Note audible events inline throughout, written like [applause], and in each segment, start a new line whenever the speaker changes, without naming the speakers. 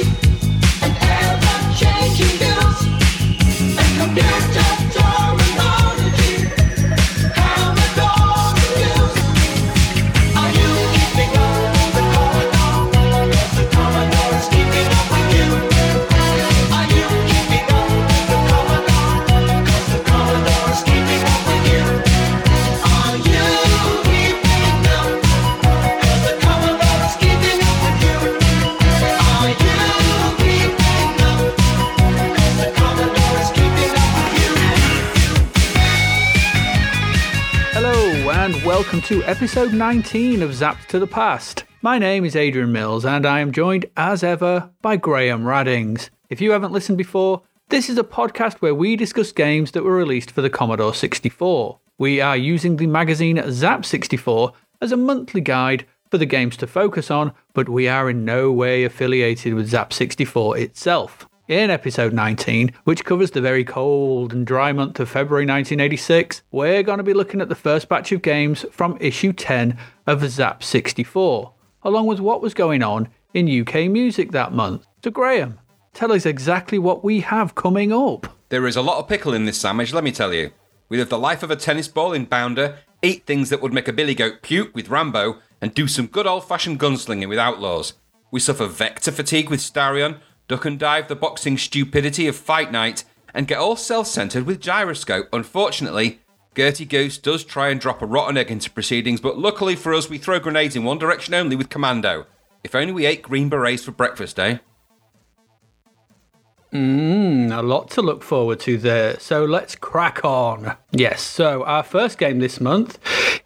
and
to episode 19 of Zapped to the Past. My name is Adrian Mills, and I am joined, as ever, by Graham Raddings. If you haven't listened before, this is a podcast where we discuss games that were released for the Commodore 64. We are using the magazine Zap 64 as a monthly guide for the games to focus on, but we are in no way affiliated with Zap 64 itself. In episode 19, which covers the very cold and dry month of February 1986, we're going to be looking at the first batch of games from issue 10 of Zap 64, along with what was going on in UK music that month. So, Graham, tell us exactly what we have coming up.
There is a lot of pickle in this sandwich, let me tell you. We live the life of a tennis ball in Bounder, eat things that would make a billy goat puke with Rambo, and do some good old fashioned gunslinging with outlaws. We suffer vector fatigue with Starion, duck and dive the boxing stupidity of Fight Night, and get all self centered with Gyroscope. Unfortunately, Gertie Goose does try and drop a rotten egg into proceedings, but luckily for us, we throw grenades in one direction only with Commando. If only we ate green berets for breakfast, eh?
Mmm, a lot to look forward to there. So let's crack on. Yes, so our first game this month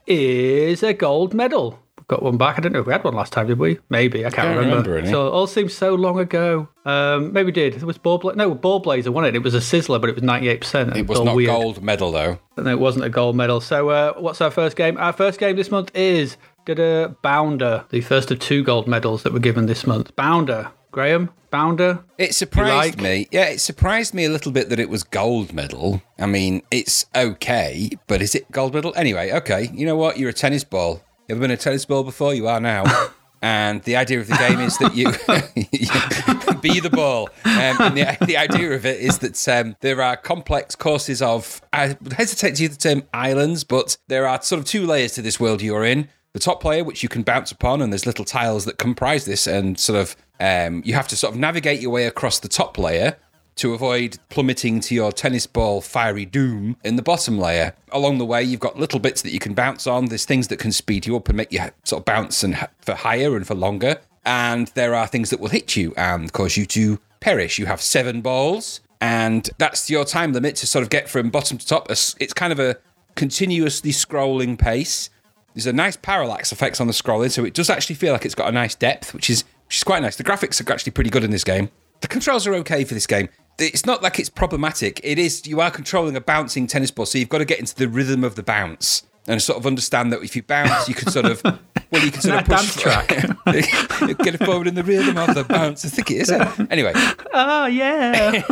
is a gold medal. Got one back. I don't know if we had one last time, did we? Maybe. I can't
Don't
remember.
remember any.
So it all seems so long ago. Um, maybe we did. It was Ballblazer. No, Ballblazer won it. It was a sizzler, but it was 98%.
It was not
weird.
gold medal though.
No, it wasn't a gold medal. So uh, what's our first game? Our first game this month is da-da, Bounder, the first of two gold medals that were given this month. Bounder. Graham? Bounder?
It surprised
like?
me. Yeah, it surprised me a little bit that it was gold medal. I mean, it's okay, but is it gold medal? Anyway, okay. You know what? You're a tennis ball. You ever been a tennis ball before? You are now. [laughs] And the idea of the game is that you [laughs] be the ball. Um, and the, the idea of it is that um, there are complex courses of, I hesitate to use the term islands, but there are sort of two layers to this world you're in. The top layer, which you can bounce upon, and there's little tiles that comprise this, and sort of um, you have to sort of navigate your way across the top layer to avoid plummeting to your tennis ball fiery doom in the bottom layer. Along the way, you've got little bits that you can bounce on. There's things that can speed you up and make you sort of bounce and for higher and for longer. And there are things that will hit you and cause you to perish. You have seven balls, and that's your time limit to sort of get from bottom to top. It's kind of a continuously scrolling pace. There's a nice parallax effects on the scrolling, so it does actually feel like it's got a nice depth, which is which is quite nice. The graphics are actually pretty good in this game. The controls are okay for this game. It's not like it's problematic. It is you are controlling a bouncing tennis ball, so you've got to get into the rhythm of the bounce and sort of understand that if you bounce, you can sort of well, you can sort of [laughs] push
track. [laughs]
get it forward in the rhythm of the bounce. I think it is. It? Anyway,
Oh, yeah. [laughs]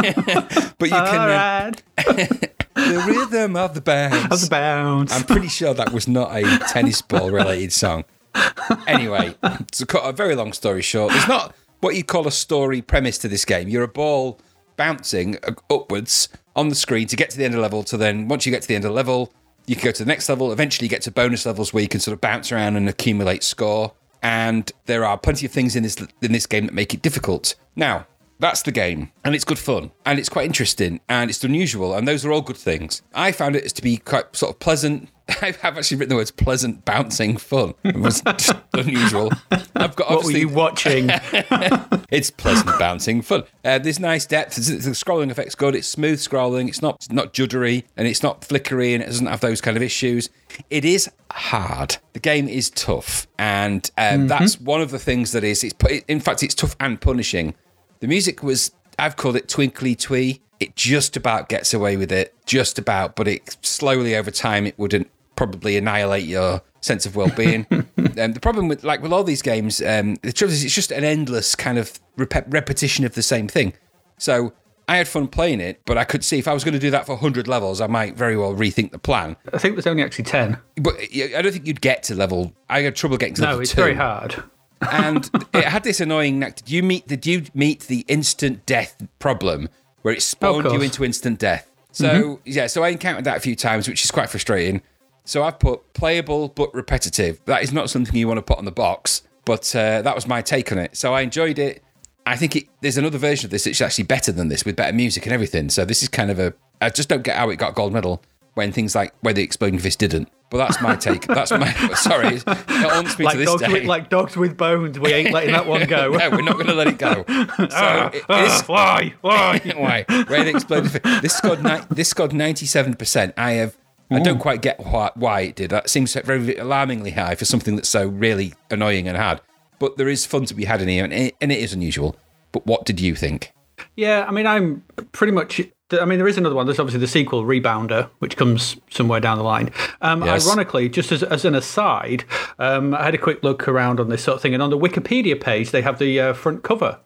but you
All
can uh,
right.
the rhythm of the bounce.
Of the bounce.
I'm pretty sure that was not a tennis ball related song. Anyway, to cut a very long story short, there's not what you call a story premise to this game. You're a ball bouncing upwards on the screen to get to the end of the level. To then, once you get to the end of the level, you can go to the next level. Eventually, you get to bonus levels where you can sort of bounce around and accumulate score. And there are plenty of things in this in this game that make it difficult. Now, that's the game, and it's good fun, and it's quite interesting, and it's unusual, and those are all good things. I found it to be quite sort of pleasant. [laughs] I have actually written the words "pleasant, bouncing fun." It was [laughs] unusual. I've got
What were you watching? [laughs]
it's pleasant bouncing fun. Uh, there's nice depth. The scrolling effect's good. It's smooth scrolling. It's not it's not juddery and it's not flickery and it doesn't have those kind of issues. It is hard. The game is tough, and um, that's one of the things that is. It's in fact it's tough and punishing. The music was I've called it twinkly twee. It just about gets away with it, just about, but it slowly over time it wouldn't probably annihilate your sense of well-being. [laughs] um, the problem with like with all these games, um, the truth is it's just an endless kind of rep- repetition of the same thing. So I had fun playing it, but I could see if I was going to do that for 100 levels, I might very well rethink the plan.
I think there's only actually 10.
But I don't think you'd get to level. I had trouble getting to
No,
level
it's
two.
very hard.
and [laughs] it had this annoying. knack- Did you meet? Did you meet the instant death problem where it spawned you into instant death? So yeah, so I encountered that a few times, which is quite frustrating. So I've put playable but repetitive. That is not something you want to put on the box, but uh, that was my take on it. So I enjoyed it. I think it, there's another version of this that's actually better than this with better music and everything. So this is kind of a. I just don't get how it got gold medal when things like where the exploding fist didn't. But that's my take. That's my. [laughs] Sorry, it haunts me
Like
to this
dogs,
day.
with, like dogs with bones. We ain't letting that one go. [laughs]
no, we're not going to let it go. [laughs] So
Ah,
it is-
why? Why?
why? Where the exploded fist. This scored ni- this scored ninety seven percent. I have. I don't quite get why, why it did. That seems very alarmingly high for something that's so really annoying and hard. But there is fun to be had in here, and it, and it is unusual. But what did you think?
Yeah, I mean, I'm pretty much. I mean, there is another one. There's obviously the sequel, Rebounder, which comes somewhere down the line. Um,
Yes.
Ironically, just as, as an aside, um, I had a quick look around on this sort of thing, and on the Wikipedia page, they have the uh, front cover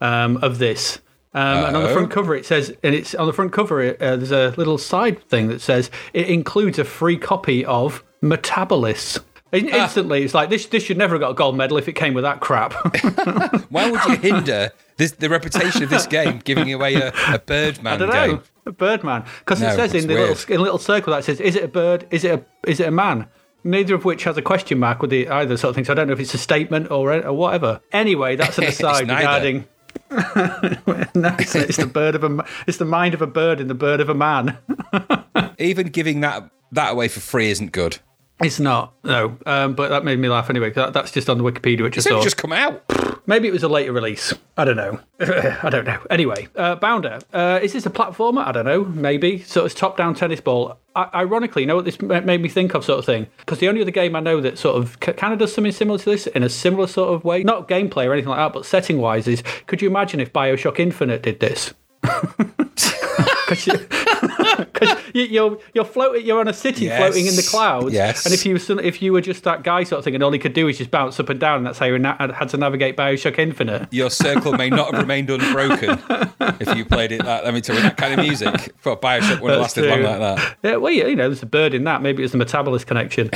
um, of this. Um, and on the front cover, it says, and it's on the front cover, uh, there's a little side thing that says it includes a free copy of Metabolis. In- Instantly, it's like this. This should never have got a gold medal if it came with that crap. [laughs]
Why would you hinder this, the reputation of this game giving away a, a Birdman
I don't
game?
know. A Birdman. Because
No,
it says in the
weird.
little, in little circle that says, is it a bird? Is it a, is it a man? Neither of which has a question mark with the either sort of thing. So I don't know if it's a statement or, or whatever. Anyway, that's an [laughs] aside regarding. [laughs] no, it's, it's the bird of a. It's the mind of a bird in the bird of a man. [laughs]
Even giving that that away for free isn't good.
It's not no, um, but that made me laugh anyway. That, that's just on the Wikipedia, which I
It's
saw.
just come out. [sighs]
Maybe it was a later release. I don't know. [laughs] I don't know. Anyway, uh, Bounder. Uh, is this a platformer? I don't know. Maybe. So it's top down tennis ball. I- ironically, you know what this ma- made me think of, sort of thing? Because the only other game I know that sort of kind of does something similar to this in a similar sort of way, not gameplay or anything like that, but setting wise, is could you imagine if Bioshock Infinite did this? [laughs] Because you, [laughs] you, you're you're floating, you're on a city
Yes.
floating in the clouds,
Yes.
and if you was- if you were just that guy sort of thing, and all he could do is just bounce up and down, and that's how you na- had to navigate Bioshock Infinite.
Your circle may not have remained unbroken [laughs] if you played it that. Let me tell you, that kind of music for Bioshock would have
That's
lasted long
true.
like that.
Yeah, well, yeah, you know, there's a bird in that. Maybe it's the metabolist connection.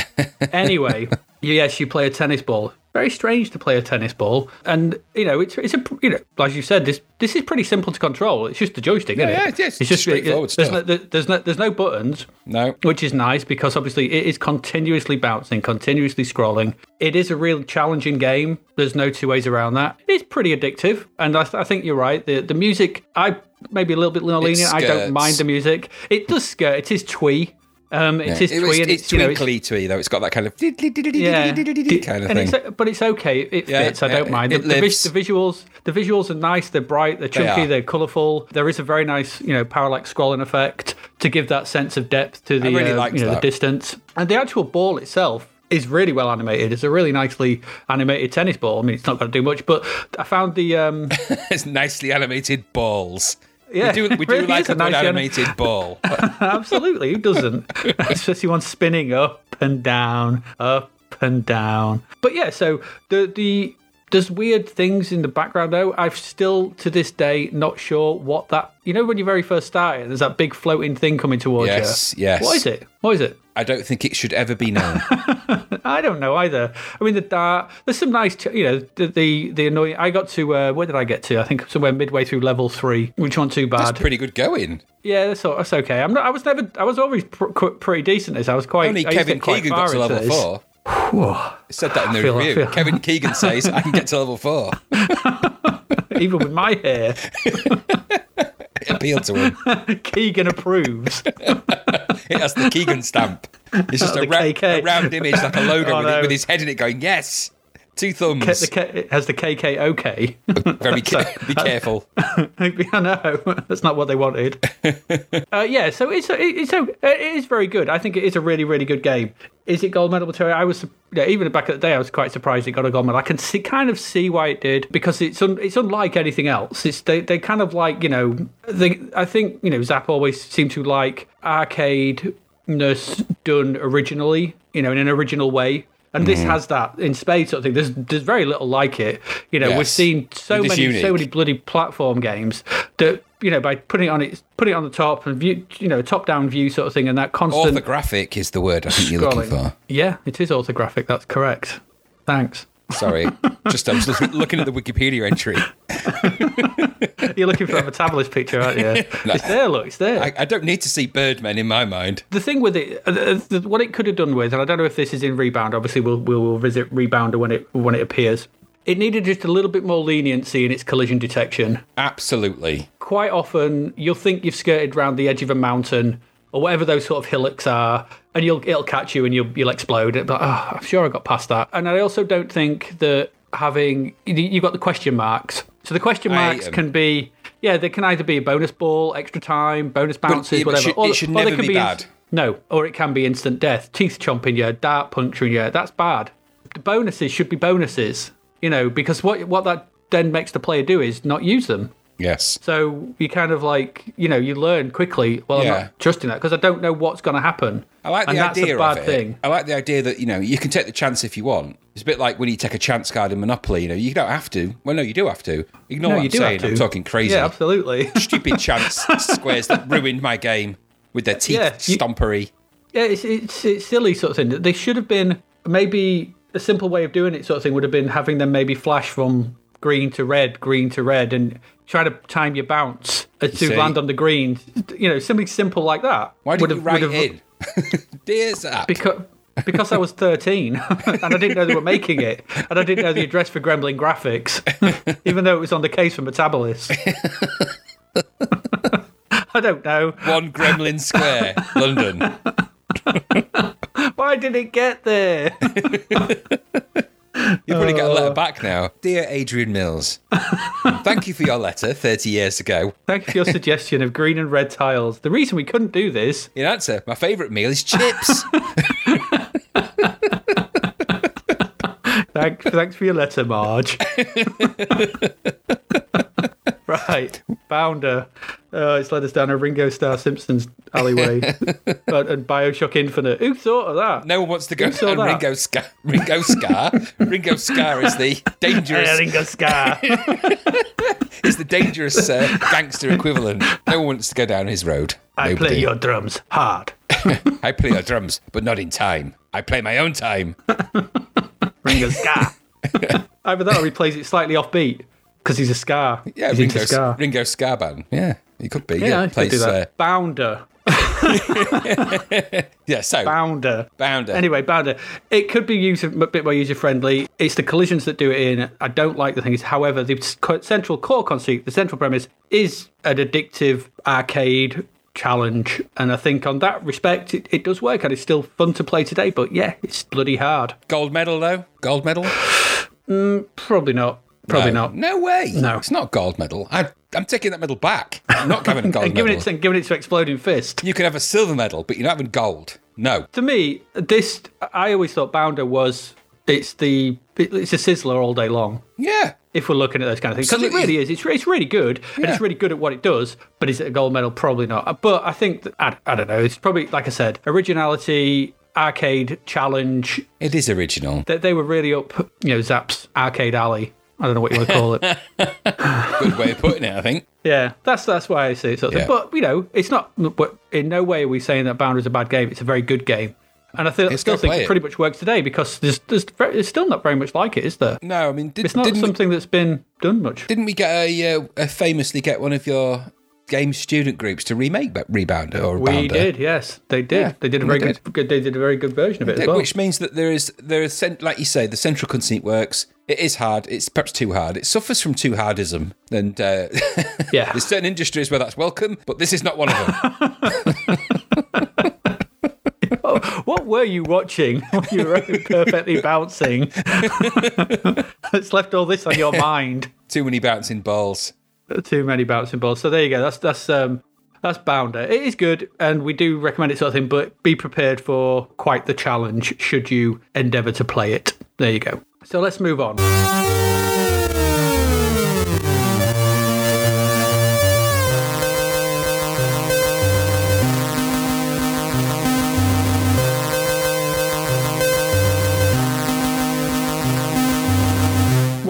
anyway, yes, you play a tennis ball. Very strange to play a tennis ball, and you know, it's it's a you know, as you said, this this is pretty simple to control. It's just the joystick, isn't
Yeah,
it?
yeah, it's it's just straightforward
there's
stuff.
No, there's no there's no buttons.
No.
which is nice because obviously it is continuously bouncing, continuously scrolling. It is a real challenging game. There's no two ways around that. It is pretty addictive, and I, I think you're right. The the music, I maybe a little bit more lenient. I don't mind the music. It does skirt. It is twee. Um, it is
It was,
twee, and
it's
it's, you know, it's,
twinkly twee though. It's got that kind of
yeah,
kind of
and
thing.
it's, but it's okay. It
Yeah,
fits. I don't mind. the, the, visuals, the visuals are nice. They're bright. They're chunky. They are colourful. There is a very nice, you know, parallax scrolling effect to give that sense of depth to the,
really
uh, you know, the distance. And the actual ball itself is really well animated. It's a really nicely animated tennis ball. I mean, it's not going to do much, but I found the um, [laughs]
it's nicely animated balls.
Yeah,
we do, we do
really
like a
a
good
nicely anim-
animated ball. [laughs]
Absolutely, who doesn't? [laughs] Especially one spinning up and down, up and down. But yeah, so the the there's weird things in the background though. I've still to this day not sure what that. You know, when you very first started, there's that big floating thing coming towards
Yes,
you.
Yes, yes.
What is it? What is it?
I don't think it should ever be known. [laughs]
I don't know either. I mean, the dart. There's some nice, ch- you know, the the, the annoying. I got to uh, where did I get to? I think somewhere midway through level three, which wasn't too bad.
That's pretty good going.
Yeah, that's, all- that's okay. I'm not. I was never. I was always pr- pretty decent. This I was quite.
Only Kevin
quite
Keegan got to level
this.
four.
Whoa.
Said that in the review.
feel-
Kevin Keegan says I can get to level four. [laughs]
Even with my hair, [laughs] [laughs]
appealed to him.
Keegan approves. [laughs]
It has the Keegan stamp. It's just [laughs]
Oh,
a, ra- a round image, like a logo
Oh,
with,
no.
with his head in it going, yes. Two thumbs.
the K, it has the KKOK. [laughs]
Very ca- [laughs] be careful. [laughs]
I know that's not what they wanted. uh, yeah, so it's it's a, it is very good. I think it is a really really good game. Is it gold medal material? I was yeah, even back at the day, I was quite surprised it got a gold medal. I can see kind of see why it did because it's un, it's unlike anything else. It's they they kind of like you know they I think you know Zap always seemed to like arcade ness done originally, you know, in an original way. And this
Mm-hmm.
has that in spades sort of thing. There's there's very little like it. You know, we've seen so many so many bloody platform games that you know by putting it on it putting it on the top and view you know top down view sort of thing and that constant
Orthographic is the word I think you're looking for.
Yeah, it is orthographic. That's correct. Thanks.
Sorry, [laughs] just I was looking, looking at the Wikipedia entry. [laughs]
You're looking for a Metabolist picture, aren't you? It's there, look, it's there.
I, I don't need to see Birdman in my mind.
the thing with it, uh, uh, the, what it could have done with, and I don't know if this is in Rebound. Obviously, we'll we'll visit Rebounder when it when it appears. It needed just a little bit more leniency in its collision detection.
Absolutely.
Quite often, you'll think you've skirted around the edge of a mountain or whatever those sort of hillocks are, and you'll it'll catch you and you'll you'll explode. But oh, I'm sure I got past that. And I also don't think that having you- you've got the question marks. So the question marks can be yeah, they can either be a bonus ball, extra time, bonus bounces, whatever.
should- it should
they
never
can
be
inst-
bad.
no, or it can be instant death, teeth chomping you, dart puncturing you. That's bad. The bonuses should be bonuses, you know, because what what that then makes the player do is not use them.
Yes.
So you kind of like, you know, you learn quickly. Well, I'm not trusting that because I don't know what's going to happen.
I like the
and that's
idea
a bad
of it.
thing.
I like the idea that you know you can take the chance if you want. It's a bit like when you take a chance card in Monopoly. You know, you don't have to. Well, no, you do have to. Ignore
No,
what I'm saying. I'm talking crazy.
Yeah, absolutely. [laughs]
Stupid chance squares that ruined my game with their teeth
Yeah, you-
stompery.
yeah, it's, it's it's silly sort of thing. They should have been maybe a simple way of doing it. Sort of thing would have been having them maybe flash from green to red, green to red, and try to time your bounce to
see.
land on the green. You know, something simple like that.
Why
would
did you write in? [laughs] Dear Zap.
because because I was 13 [laughs] and I didn't know they were making it and I didn't know the address for Gremlin Graphics [laughs] even though it was on the case for Metabolist. I don't know.
One Gremlin Square, London.
Why did it get there?
You've probably got a letter oh. back now. Dear Adrian Mills, [laughs] thank you for your letter 30 years ago.
Thank you for your suggestion of green and red tiles. The reason we couldn't do this,
In answer, my favourite meal is chips. [laughs] [laughs]
thank, thanks for your letter, Marge. Right, Bounder. Oh, it's led us down a Ringo Starr Simpsons alleyway [laughs] and, and Bioshock Infinite. Who thought of that?
No one wants to go down? Ringo Scar. Ringo Scar. Ringo Scar is the dangerous.
Hey, Ringo Scar. [laughs]
is the dangerous uh, gangster equivalent. No one wants to go down his road.
I
Nobody.
play your drums hard. [laughs]
I play your drums, but not in time. I play my own time.
Ringo Scar. Either that or he plays it slightly offbeat because he's a scar.
Yeah,
he's
Ringo
ska.
Ringo Scarban. Yeah, he could be.
Yeah,
Yeah,
he could do that.
Uh,
Bounder. [laughs]
yeah, so
Bounder.
Bounder.
Anyway, Bounder. It could be used a bit more user friendly. It's the collisions that do it in. I don't like the things. However, the central core conceit, the central premise, is an addictive arcade challenge. And I think on that respect, it, it does work and it's still fun to play today. But yeah, it's bloody hard.
gold medal though. Gold medal. [sighs]
Probably not. Probably
no.
not.
No way.
No.
it's not gold medal. I, I'm taking that medal back. I'm not having a [laughs] gold
And giving
medal.
it, and giving it to Exploding Fist.
You can have a silver medal, but you're not having gold. No.
to me, this I always thought Bounder was it's the it's a sizzler all day long.
Yeah.
If we're looking at those kind of things, because it really is. It's, it's really good, and it's really good at what it does. But is it a gold medal? Probably not. Uh, but I think that, I, I don't know. It's probably like I said, originality, arcade challenge.
It is original.
They, they were really up, you know, Zap's arcade alley. I don't know what you want to call it. [laughs]
Good way of putting it, I think.
Yeah, that's that's why I say it. Sort of
Yeah.
But you know, it's not. In no way are we saying that Bounder's a bad game. It's a very good game, and I feel,
It's
still think it
it.
pretty much works today because there's there's, there's still not very much like it, is there?
No, I mean, did,
It's not something that's been done much.
didn't we get a, uh, a famously get one of your game student groups to remake Rebounder or
We
Bounder?
did, yes, they did.
Yeah,
they did a
we
very good, good. They did a very good version of it as well.
Which means that there is there is like you say, the central conceit works. It is hard. It's perhaps too hard. It suffers from too hardism, and uh, [laughs]
yeah,
there's certain industries where that's welcome, but this is not one of them. [laughs] [laughs]
what were you watching when you were perfectly bouncing? it's left all this on your mind.
too many bouncing balls.
Too many bouncing balls. So there you go. That's that's um that's Bounder. It is good, and we do recommend it sort of thing. But be prepared for quite the challenge should you endeavour to play it. There you go. So let's move on.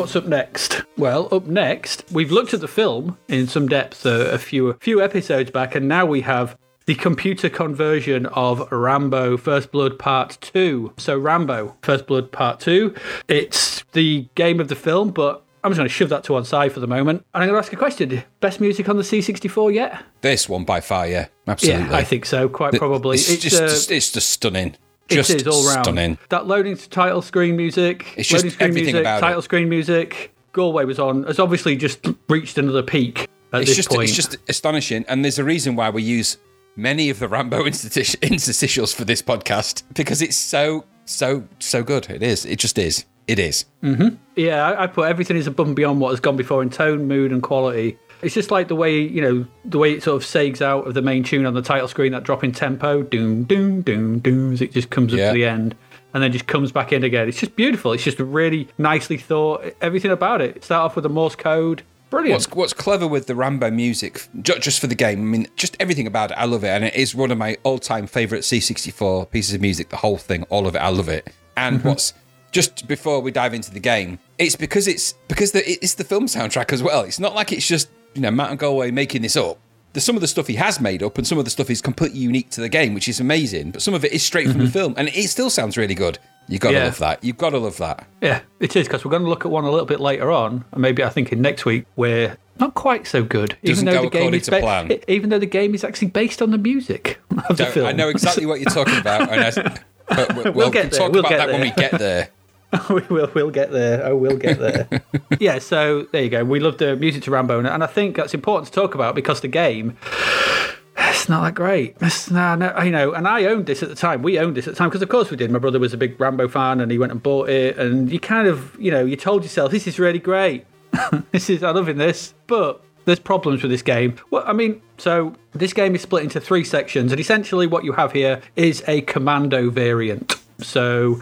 What's up next? Well, up next, we've looked at the film in some depth uh, a few a few episodes back, and now we have the computer conversion of Rambo First Blood Part 2. So, Rambo First Blood Part 2, it's the game of the film, but I'm just going to shove that to one side for the moment. And I'm going to ask a question Best music on the C64 yet?
This one by far, yeah, absolutely.
Yeah, I think so, quite probably.
It's, just,
uh,
just- it's just stunning.
It
Just
is all round.
stunning.
That loading to title screen music,
It's just
loading screen
everything
music,
about
title
it.
screen music. Galway was on, has obviously just reached another peak at
It's
this
just
point.
it's just astonishing, and there's a reason why we use many of the Rambo [laughs] interstitia- interstitials for this podcast because it's so so so good. It is. It just is. It is. Mm-hmm.
Yeah, I, I put everything is above and beyond what has gone before in tone, mood, and quality. It's just like the way you know the way it sort of sags out of the main tune on the title screen, that drop in tempo, doom, doom, doom, doom, as it just comes up
Yeah.
to the end, and then just comes back in again. It's just beautiful. It's just really nicely thought. Everything about it. Start off with the Morse code. Brilliant.
What's what's clever with the Rambo music, just for the game. I mean, just everything about it. I love it, and it is one of my all-time favorite C64 pieces of music. The whole thing, all of it. I love it. And mm-hmm. what's just before we dive into the game, it's because it's because the, it's the film soundtrack as well. It's not like it's just you know Martin Galway making this up. There's some of the stuff he has made up, and some of the stuff is completely unique to the game, which is amazing. But some of it is straight from the mhm. film, and it still sounds really good. You've gotta love that. You've got to love that.
Yeah, it is because we're going to look at one a little bit later on, and maybe I think in next week we're not quite so good.
Doesn't go according
is
to plan.
even though the game is actually based on the music of the film.
I know exactly what you're talking about, and I, [laughs] but we'll, we'll,
get there,
talk
we'll
about
get
that when we get there. [laughs]
we will. We'll get there. Oh, we'll get there. [laughs] yeah. So there you go. We love the music to Rambo, and I think that's important to talk about because the game. It's not that great. It's not, no, you know, and I owned this at the time. We owned this at the time because, of course, we did. My brother was a big Rambo fan, and he went and bought it. And you kind of, you know, you told yourself, "This is really great. [laughs] this is, I'm loving this." But there's problems with this game. Well, I mean, so this game is split into three sections, and essentially what you have here is a commando variant. So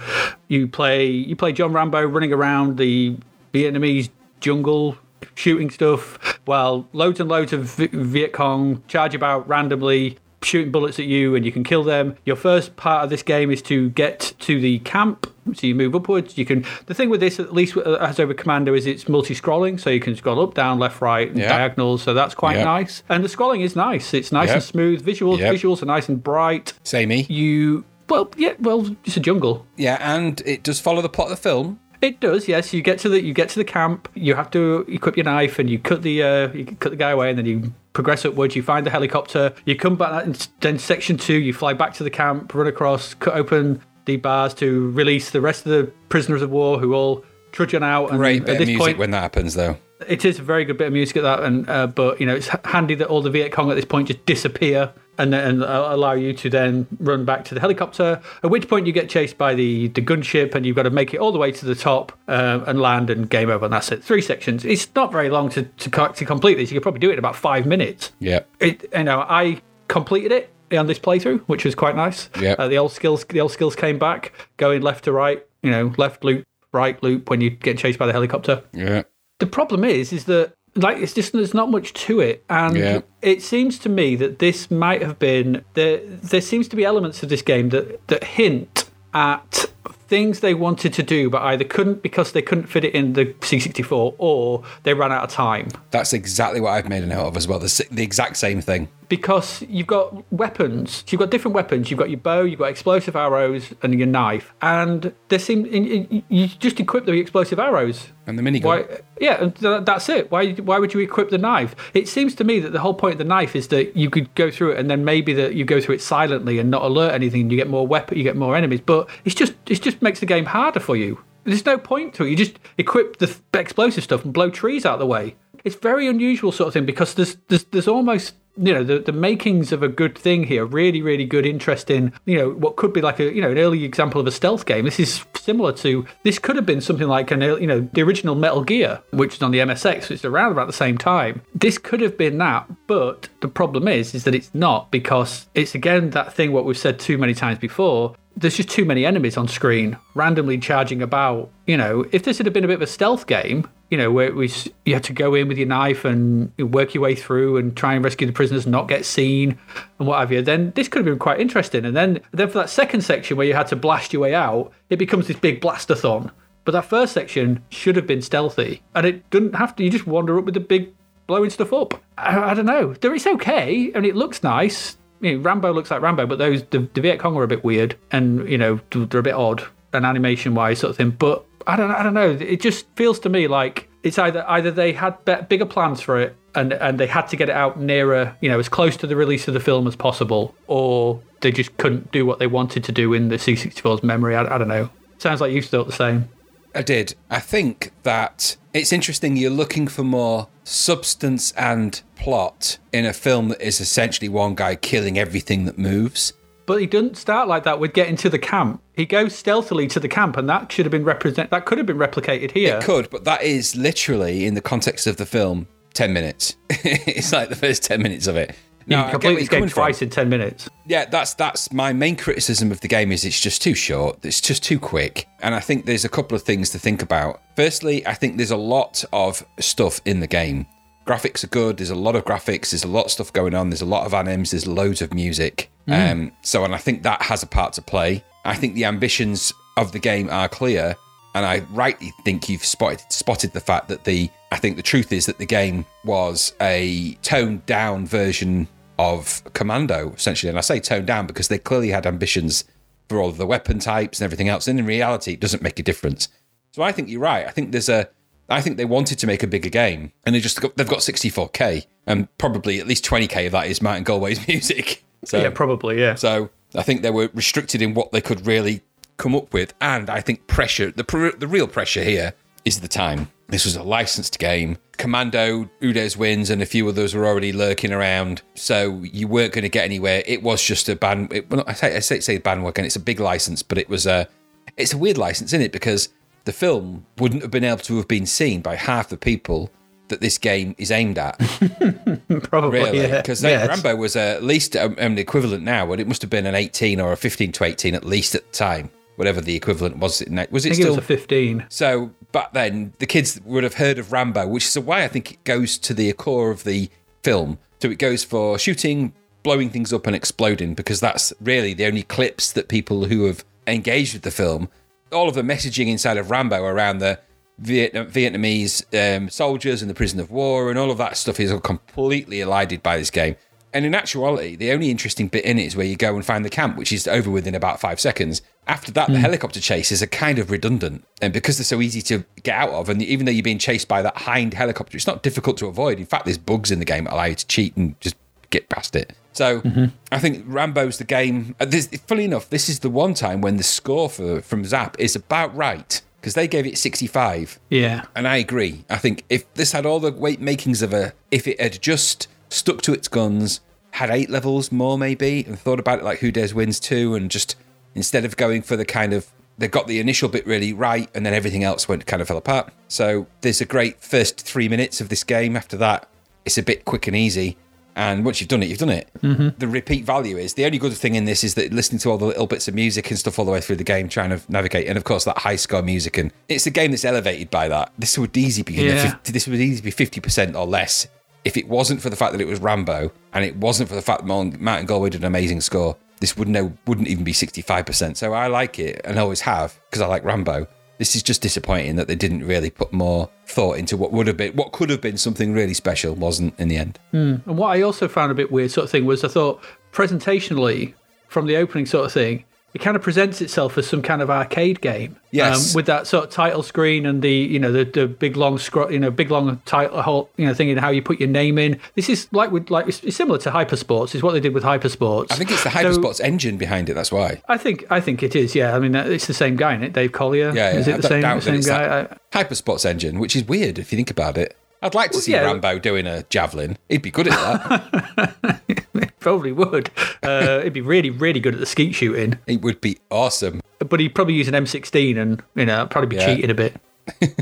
you play you play John Rambo running around the Vietnamese jungle shooting stuff while loads and loads of Vi- Viet Cong charge about randomly shooting bullets at you and you can kill them. Your first part of this game is to get to the camp. So you move upwards. You can. The thing with this, at least uh, as over Commando, is it's multi-scrolling, so you can scroll up, down, left, right, and
Yeah.
diagonals. So that's quite
Yeah.
nice. And the scrolling is nice. It's nice
Yeah.
and smooth. Visuals, visuals are nice and bright.
Samey.
You well, yeah, well, it's a jungle.
Yeah, and it does follow the plot of the film.
It does, yes. You get to the you get to the camp. You have to equip your knife, and you cut the uh, you cut the guy away, and then you progress upwards. You find the helicopter. You come back. and Then section two, you fly back to the camp, run across, cut open the bars to release the rest of the prisoners of war, who all trudge on out. And
Great
at
bit of
this
music
point,
when that happens, though.
it is a very good bit of music at that, and uh, but you know it's handy that all the Viet Cong at this point just disappear and then uh, allow you to then run back to the helicopter. At which point you get chased by the the gunship, and you've got to make it all the way to the top uh, and land, and game over. And that's it. Three sections. It's not very long to to, to complete this. You could probably do it in about five minutes.
Yeah.
It you know I completed it on this playthrough, which was quite nice.
Yeah.
Uh, the old skills the old skills came back, going left to right. You know, left loop, right loop when you get chased by the helicopter
Yeah.
the problem is is that like it's just there's not much to it and
Yeah.
it seems to me that this might have been there there seems to be elements of this game that that hint at things they wanted to do but either couldn't because they couldn't fit it in the C64 or they ran out of time
That's exactly what I've made a note of as well. The, the exact same thing.
Because you've got weapons. You've got different weapons. You've got your bow, you've got explosive arrows, and your knife. And there seem you just equip the explosive arrows.
And the minigun.
Why? Yeah, and that's it. Why? Why would you equip the knife? It seems to me that the whole point of the knife is that you could go through it, and then maybe that you go through it silently and not alert anything, and you get more weapon, you get more enemies. But it's just it just makes the game harder for you. There's no point to it. You just equip the explosive stuff and blow trees out of the way. It's very unusual sort of thing because there's there's there's almost you know the, the makings of a good thing here really really good interesting you know what could be like a you know an early example of a stealth game. This is similar to this could have been something like an you know the original metal gear which is on the msx which is around about the same time. This could have been that but the problem is is that it's not because it's again that thing what we've said too many times before there's just too many enemies on screen randomly charging about. You know if this had been a bit of a stealth game you know, where was you had to go in with your knife and work your way through and try and rescue the prisoners, not get seen, and what have you. Then this could have been quite interesting. And then, then for that second section where you had to blast your way out, it becomes this big blastathon. But that first section should have been stealthy, and it didn't have to. You just wander up with the big blowing stuff up. I, I don't know. It's okay, and it looks nice. you know, Rambo looks like Rambo, but those the, the Viet Cong are a bit weird, and you know they're a bit odd, and animation wise sort of thing. But I don't I don't know. It just feels to me like it's either either they had bigger plans for it, and and they had to get it out nearer, you know, as close to the release of the film as possible, or they just couldn't do what they wanted to do in the C64's memory. I, I don't know. Sounds like you thought the same.
I did. I think that it's interesting you're looking for more substance and plot in a film that is essentially one guy killing everything that moves.
But he doesn't start like that with getting to the camp. He goes stealthily to the camp, and that should have been represent. That could have been replicated here.
It could, but that is literally in the context of the film 10 minutes. [laughs] it's like the first 10 minutes of it.
You
No,
can
I get
complete
where
this
you're coming
game
from.
twice in ten minutes.
Yeah, that's that's my main criticism of the game is it's just too short. It's just too quick. And I think there's a couple of things to think about. Firstly, I think there's a lot of stuff in the game. Graphics are good. There's a lot of graphics. There's a lot of stuff going on. There's a lot of animes. There's loads of music. Um, so, and I think that has a part to play. I think the ambitions of the game are clear, and I rightly think you've spotted spotted the fact that the. I think the truth is that the game was a toned down version of Commando, essentially. And I say toned down because they clearly had ambitions for all of the weapon types and everything else. And in reality, it doesn't make a difference. So I think you're right. I think there's a. I think they wanted to make a bigger game, and they just got, they've got 64k, and probably at least 20k of that is Martin Galway's [laughs] music. So
yeah, probably. Yeah.
so I think they were restricted in what they could really come up with, and I think pressure. The pr- the real pressure here is the time. This was a licensed game. Commando, Who Dares Wins, and a few others were already lurking around, so you weren't going to get anywhere. It was just a ban. It, well, I say I say, say bandwagon. It's a big license, but it was a it's a weird license, isn't it? Because the film wouldn't have been able to have been seen by half the people that this game is aimed at. [laughs]
probably.
Really?
yeah.
Because. Rambo was uh, at least um, um, the equivalent now, but it must have been an 18 or a 15 to 18 at least at the time, whatever the equivalent was. It was it
think it
still?
was a fifteen.
so back then, the kids would have heard of Rambo, which is why I think it goes to the core of the film. So it goes for shooting, blowing things up, and exploding, because that's really the only clips that people who have engaged with the film. All of the messaging inside of Rambo around the Vietnam, Vietnamese um, soldiers and the prison of war and all of that stuff is all completely elided by this game. And in actuality, the only interesting bit in it is where you go and find the camp, which is over within about five seconds. After that, the helicopter chases are kind of redundant. And because they're so easy to get out of, and even though you're being chased by that hind helicopter, it's not difficult to avoid. In fact, there's bugs in the game that allow you to cheat and just get past it. So I think Rambo's the game. uh, This, funny enough, this is the one time when the score for from Zap is about right because they gave it 65.
Yeah.
And I agree. I think if this had all the weight makings of a, if it had just stuck to its guns, had eight levels more maybe, and thought about it like Who Dares Wins 2, and just instead of going for the kind of, they got the initial bit really right, and then everything else went kind of fell apart. So there's a great first three minutes of this game. After that, it's a bit quick and easy. And once you've done it, you've done it. Mm-hmm. The repeat value is the only good thing in this is that listening to all the little bits of music and stuff all the way through the game, trying to navigate, and of course that high score music. And it's a game that's elevated by that. This would easily be
Yeah.
50 this would easily be fifty percent or less if it wasn't for the fact that it was Rambo and it wasn't for the fact that Martin Martin Galway did an amazing score. This would no wouldn't even be sixty five percent. So I like it and always have because I like Rambo. This is just disappointing that they didn't really put more thought into what would have been, what could have been something really special, wasn't in the end. Hmm.
And what I also found a bit weird, sort of thing, was I thought presentationally, from the opening sort of thing, it kind of presents itself as some kind of arcade game. um,
Yes.
with that sort of title screen and the you know the, the big long scroll, you know, big long title whole you know thing and how you put your name in. This is like with like it's, it's similar to Hypersports. Is what they did with Hypersports.
I think it's the
So-
Hypersports engine behind it. That's why.
I think I think it is. Yeah, I mean it's the same guy, isn't it? Dave Collier.
Yeah, yeah.
Is
I
it the same, the same guy?
Hypersports engine, which is weird if you think about it. I'd like to see
yeah.
Rambo doing a javelin. He'd be good at that. [laughs]
Probably would. Uh, it'd be really really good at the skeet shooting.
it would be awesome.
but he'd probably use an M16 and you know probably be
Yeah.
cheating a bit.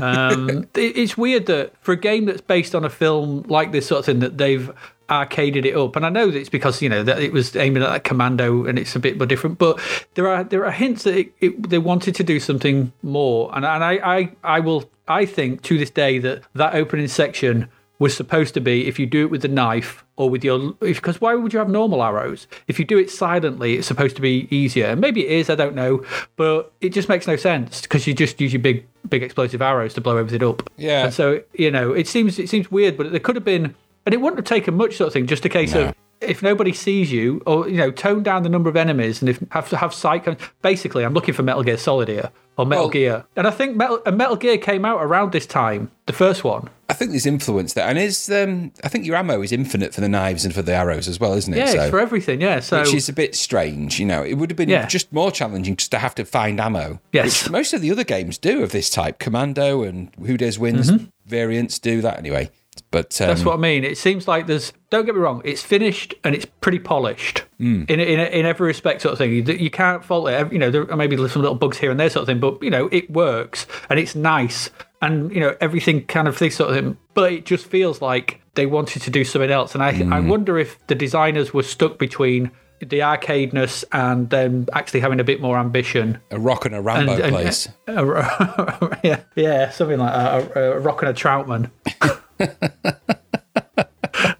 Um, [laughs] it's weird that for a game that's based on a film like this sort of thing that they've arcaded it up, and I know that it's because you know that it was aiming at like Commando and it's a bit more different, but there are there are hints that it, it, they wanted to do something more, and and I, I I will I think to this day that that opening section was supposed to be if you do it with the knife or with your because why would you have normal arrows if you do it silently it's supposed to be easier and maybe it is i don't know but it just makes no sense because you just use your big big explosive arrows to blow everything up
Yeah.
and so you know it seems it seems weird but there could have been and it wouldn't have taken much sort of thing just a case
No.
of if nobody sees you, or you know, tone down the number of enemies, and if have to have sight. Basically, I'm looking for Metal Gear Solid here or Metal
Well-
Gear, and I think Metal, and Metal Gear came out around this time, the first one.
I think there's influence there, and is um, I think your ammo is infinite for the knives and for the arrows as well, isn't it?
Yeah,
So-
it's for everything. Yeah, so
which is a bit strange. You know, it would have been
Yeah.
just more challenging just to have to find ammo.
Yes.
most of the other games do of this type. Commando and Who Dares Wins variants do that anyway. But um.
That's what I mean. It seems like there's. Don't get me wrong. It's finished and it's pretty polished in in in every respect, sort of thing. You, you can't fault it. You know, there are maybe some little bugs here and there, sort of thing. But you know, it works and it's nice and you know everything kind of this sort of thing. But it just feels like they wanted to do something else. And I I wonder if the designers were stuck between the arcadeness and then actually having a bit more ambition.
a rock and a Rambo
And- and-
place. [laughs] [laughs]
yeah, yeah, something like that. A, a rock and a Trautman. [laughs] [laughs]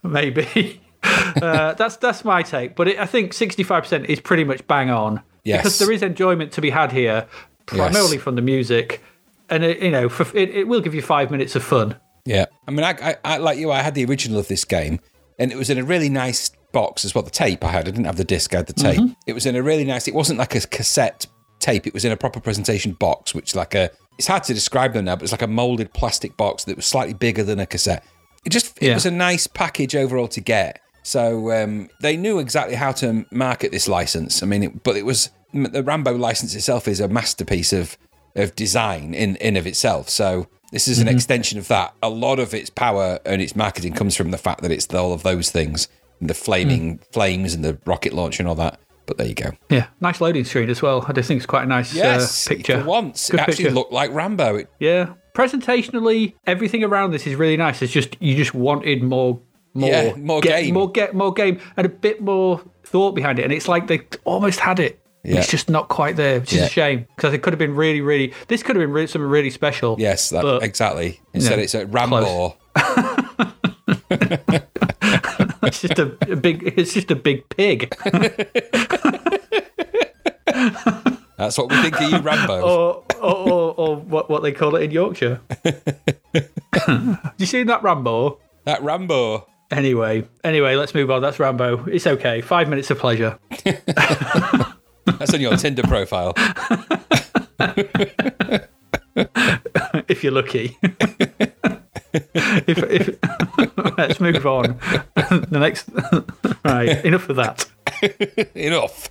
Maybe. Uh, that's that's my take, but it, I think sixty-five percent is pretty much bang on
Yes.
because there is enjoyment to be had here, primarily
Yes.
from the music, and it, you know, for, it, it will give you five minutes of fun.
Yeah, I mean, I, I, I like you. I had the original of this game, and it was in a really nice box as well. The tape I had, I didn't have the disc. I had the tape. It was in a really nice. It wasn't like a cassette tape. It was in a proper presentation box, which like a. It's hard to describe them now, but it's like a molded plastic box that was slightly bigger than a cassette. It just it
Yeah.
was a nice package overall to get. So um, they knew exactly how to market this license. I mean, it, but it was the Rambo license itself is a masterpiece of of design in in of itself. So this is an extension of that. A lot of its power and its marketing comes from the fact that it's all of those things, the flaming flames and the rocket launcher and all that. But there you go.
Yeah, nice loading screen as well. I just think it's quite a nice
Yes,
uh, picture.
For once,
Good
it actually
picture.
looked like Rambo. It,
Yeah, presentationally, everything around this is really nice. It's just you just wanted more, more,
Yeah, more
get,
game.
more get, more game, and a bit more thought behind it. And it's like they almost had it.
Yeah.
It's just not quite there, which is
Yeah.
a shame because it could have been really, really. This could have been really, something really special.
yes, that,
But-
exactly. Instead, it's a Rambo. [laughs] [laughs]
it's just a, a big. It's just a big pig.
That's what we think of you, Rambo.
or, or, or, or what, what they call it in Yorkshire. Have you seen that Rambo?
That Rambo.
Anyway, anyway, let's move on. That's Rambo. It's okay. Five minutes of pleasure.
That's on your Tinder profile. [laughs]
if you're lucky. [laughs] if, if, [laughs] let's move on. [laughs] the next, right? Enough of that.
Enough.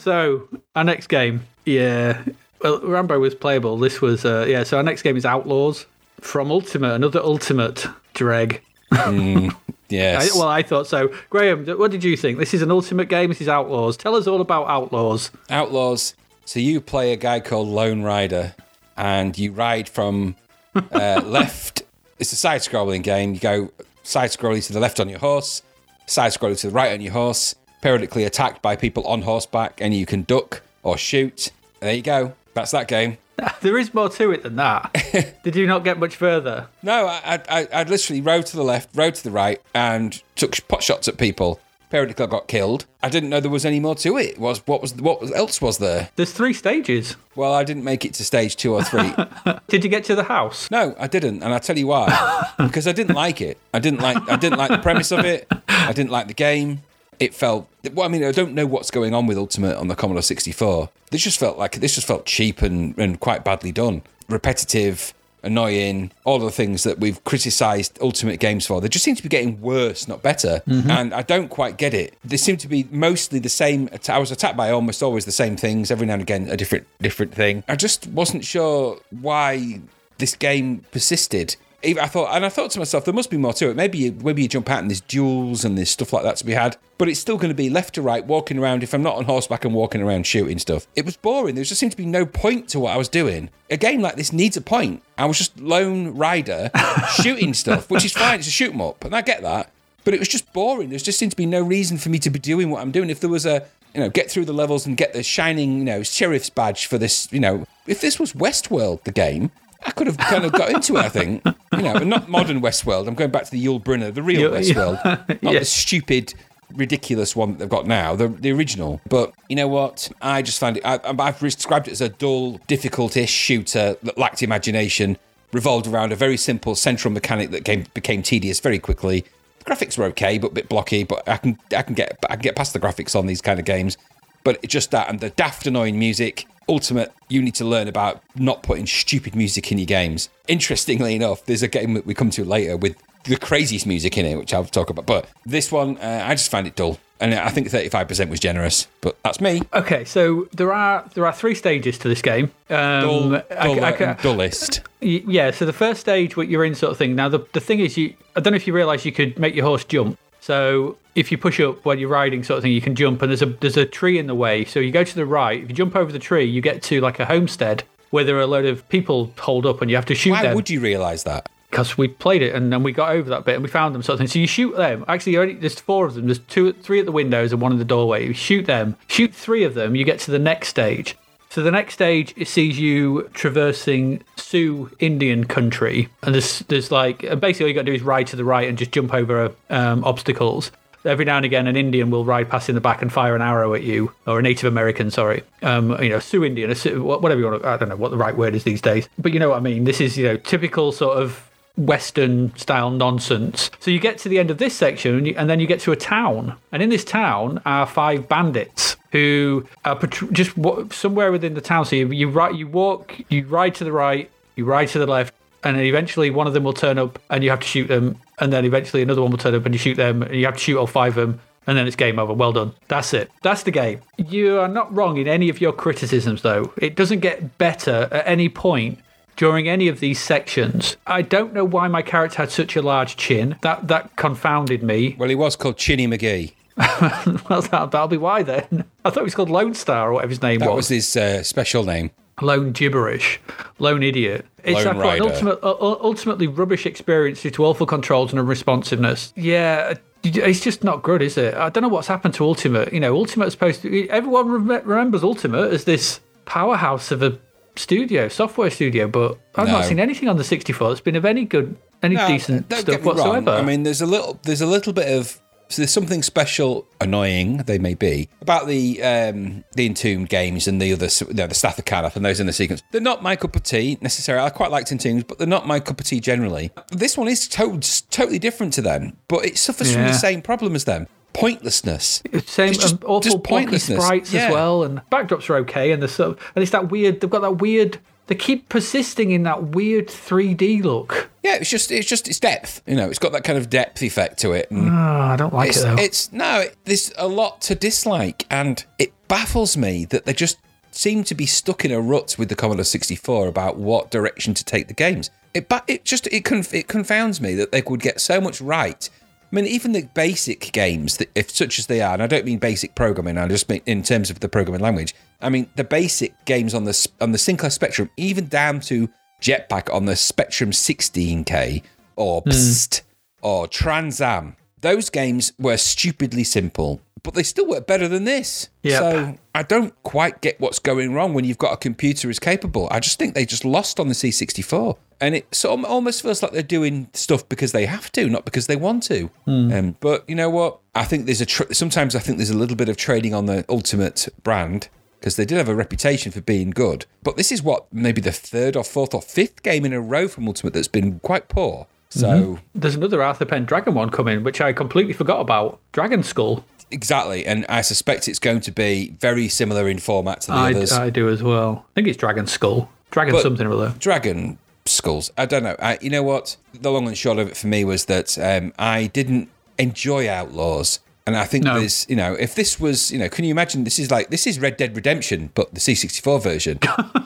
So our next game, yeah. Well, Rambo was playable. This was, uh, yeah. So our next game is Outlaws from Ultimate, another Ultimate dreg. [laughs] I,
Yes.
well, I thought so. Graham, what did you think? This is an Ultimate game. This is Outlaws. Tell us all about Outlaws.
Outlaws. So you play a guy called Lone Rider, and you ride from [laughs] uh, left. It's a side-scrolling game. You go side-scrolling to the left on your horse, side-scrolling to the right on your horse. Periodically attacked by people on horseback, and you can duck or shoot. There you go. That's that game. [laughs]
There is more to it than that. [laughs] did you not get much further?
No, I, I, I literally rode to the left, rode to the right, and took pot shots at people. Periodically, I got killed. I didn't know there was any more to it. Was what was what else was there?
There's three stages.
Well, I didn't make it to stage two or three. [laughs]
Did you get to the house?
No, I didn't, and I'll tell you why. because I didn't like it. I didn't like. I didn't like the premise of it. I didn't like the game. It felt. Well, I mean, I don't know what's going on with Ultimate on the Commodore 64. This just felt like this just felt cheap and and quite badly done. Repetitive, annoying, all the things that we've criticised Ultimate games for. They just seem to be getting worse, not better. Mm-hmm. And I don't quite get it. They seem to be mostly the same. I was attacked by almost always the same things. Every now and again, a different different thing. I just wasn't sure why this game persisted. I thought, and I thought to myself, there must be more to it. Maybe you, maybe you jump out and there's duels and there's stuff like that to be had. But it's still going to be left to right, walking around. If I'm not on horseback and walking around shooting stuff, it was boring. There just seemed to be no point to what I was doing. A game like this needs a point. I was just lone rider [laughs] shooting stuff, which is fine. It's a shoot 'em up, and I get that. But it was just boring. There just seemed to be no reason for me to be doing what I'm doing. If there was a you know, get through the levels and get the shining, you know, sheriff's badge for this, you know, if this was Westworld, the game, I could have kind of got into it, I think. You know, not modern Westworld. I'm going back to the Yul Brynner, the real Westworld. [laughs] Not
Yeah.
the stupid ridiculous one that they've got now, the, the original. But you know what? I just find it. I, I've described it as a dull, difficult-ish shooter that lacked imagination, revolved around a very simple central mechanic that came, became tedious very quickly. The graphics were okay, but a bit blocky. But I can I can get I can get past the graphics on these kind of games. But it's just that and the daft annoying music. Ultimate, you need to learn about not putting stupid music in your games. Interestingly enough, there's a game that we come to later with the craziest music in it, which I'll talk about. But this one, uh, I just find it dull, and I think 35% was generous. But that's me.
Okay, so there are there are three stages to this game. Um,
Dull,
I-
dull,
I
and dullest.
Yeah, so the first stage, what you're in, sort of thing. Now, the, the thing is, you I don't know if you realise you could make your horse jump. So if you push up while you're riding, sort of thing, you can jump, and there's a there's a tree in the way. So you go to the right. If you jump over the tree, you get to like a homestead where there are a load of people holed up, and you have to shoot them.
Why
them.
would you realise that?
because we played it and then we got over that bit and we found them sort of thing. So you shoot them. Actually, there's four of them. There's two, three at the windows and one in the doorway. You shoot them. Shoot three of them. You get to the next stage. So the next stage it sees you traversing Sioux Indian country, and there's there's like basically all you got to do is ride to the right and just jump over um, obstacles. Every now and again, an Indian will ride past in the back and fire an arrow at you, or a Native American, sorry, um, you know, Sioux Indian, Sioux, whatever you want. To, I don't know what the right word is these days, but you know what I mean. This is you know typical sort of Western style nonsense. So you get to the end of this section, and, then you get to a town, and in this town are five bandits who are just somewhere within the town. So you you you walk, you ride to the right, you ride to the left, and then eventually one of them will turn up, and you have to shoot them, and then eventually another one will turn up, and you shoot them, and you have to shoot all five of them. And then it's game over. Well done. That's it. That's the game. You are not wrong in any of your criticisms, though. It doesn't get better at any point during any of these sections. I don't know why my character had such a large chin. That that confounded me.
Well, he was called Chinny McGee. [laughs]
Well, that, that'll be why then. I thought he was called Lone Star or whatever his name
That
was.
That was his uh, special name.
Lone gibberish, lone idiot. It's
Lone
like an
rider.
ultimate, uh, uh, ultimately rubbish experience due to awful controls and unresponsiveness. Yeah, it's just not good, is it? I don't know what's happened to Ultimate. You know, Ultimate's supposed to. Everyone rem- remembers Ultimate as this powerhouse of a studio, software studio, but I've not seen anything on the 64 that's been of any good, any
No,
decent
don't
stuff
get me wrong.
whatsoever.
I mean, there's a little, there's a little bit of, so there's something special, annoying they may be about the um, the Entombed games and the other, you know, the Staff of Karnath and those in the sequence. They're not my cup of tea necessarily. I quite liked Entombed, but they're not my cup of tea generally. This one is to- totally different to them, but it suffers from the same problem as them. Pointlessness.
Same
It's just-
um, awful
just pointlessness.
sprites
Yeah.
as well, and backdrops are okay, and the of, and it's that weird. They've got that weird. They keep persisting in that weird 3D look.
Yeah, it's just, it's just, it's depth. You know, it's got that kind of depth effect to it. And
Oh, I don't like
It's,
it though.
it's no, it, there's a lot to dislike, and it baffles me that they just seem to be stuck in a rut with the Commodore 64 about what direction to take the games. It, ba- it just it conf- it confounds me that they could get so much right. I mean, even the basic games, that if such as they are, and I don't mean basic programming, I just mean in terms of the programming language. I mean, the basic games on the on the Sinclair Spectrum, even down to Jetpac on the Spectrum 16K or hmm. Psst or Tranz Am. Those games were stupidly simple, but they still work better than this.
Yep.
So I don't quite get what's going wrong when you've got a computer as capable. I just think they just lost on the C64. And it sort of almost feels like they're doing stuff because they have to, not because they want to. Um, but you know what? I think there's a tr- sometimes I think there's a little bit of trading on the Ultimate brand because they did have a reputation for being good. But this is what maybe the third or fourth or fifth game in a row from Ultimate that's been quite poor. So
There's another Arthur Pendragon one coming, which I completely forgot about. Dragon Skull.
Exactly, and I suspect it's going to be very similar in format to the
I,
others.
I do as well. I think it's Dragon Skull. Dragon
But-
something or other.
Dragon skulls. I don't know. I, you know what? The long and short of it for me was that um, I didn't enjoy Outlaws, and I think
No.
there's, you know, if this was, you know, can you imagine? This is like this is Red Dead Redemption, but the C64 version.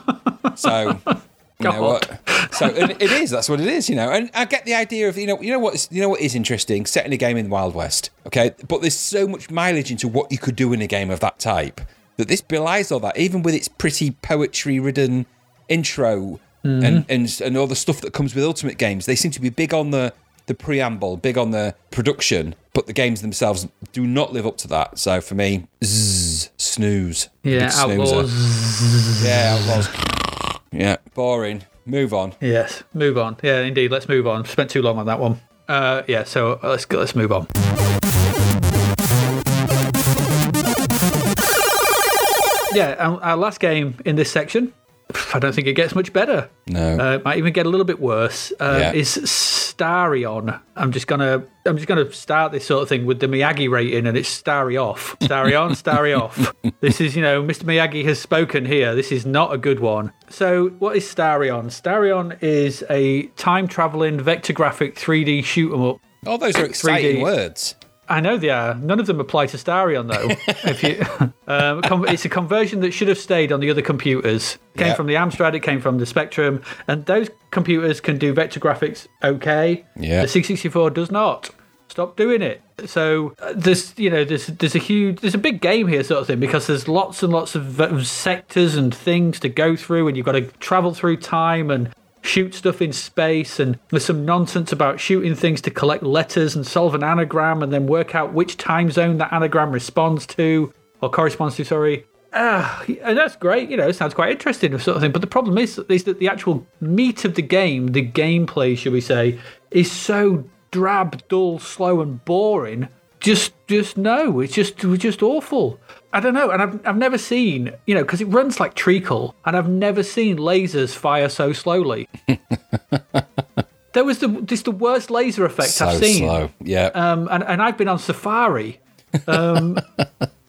[laughs] so. You know what? So it, it is. That's what it is. You know, and I get the idea of you know, you know what? is- You know what is interesting? Setting a game in the Wild West. Okay, but there's so much mileage into what you could do in a game of that type that this belies all that. Even with its pretty poetry-ridden intro and, mm-hmm. and and all the stuff that comes with Ultimate games, they seem to be big on the the preamble, big on the production, but the games themselves do not live up to that. So for me, zzz, snooze.
Yeah. Outlaws.
Yeah, outlaws. Yeah, boring. Move on.
Yes, move on. Yeah, indeed. Let's move on. Spent too long on that one. Uh, yeah, so let's let's move on. Yeah, our, our last game in this section. I don't think it gets much better.
No,
uh, it might even get a little bit worse. Uh,
yeah.
Is Starion? I'm just gonna I'm just gonna start this sort of thing with the Miyagi rating, and it's Starry off, Starry on, [laughs] Starry off. This is you know Mr. Miyagi has spoken here. This is not a good one. So what is Starion? Starion is a time traveling vector graphic 3D shoot 'em up.
All those are exciting
3D.
words.
I know they are. None of them apply to Starion though. [laughs] if you, [laughs] um, it's a conversion that should have stayed on the other computers. It came
Yeah.
from the Amstrad. It came from the Spectrum, and those computers can do vector graphics okay.
Yeah.
The 664 does not. Stop doing it. So uh, there's you know there's there's a huge there's a big game here sort of thing because there's lots and lots of v- sectors and things to go through and you've got to travel through time and shoot stuff in space and there's some nonsense about shooting things to collect letters and solve an anagram and then work out which time zone that anagram responds to or corresponds to sorry Ah, and that's great. You know, sounds quite interesting, sort of thing. But the problem is, is that the actual meat of the game, the gameplay, should we say, is so drab, dull, slow, and boring. Just, just no. It's just, it's just awful. I don't know, and I've, I've never seen, you know, because it runs like treacle, and I've never seen lasers fire so slowly. [laughs] there was the, this the worst laser effect
So
I've seen
slow. Yeah.
um, and, and I've been on safari. Um,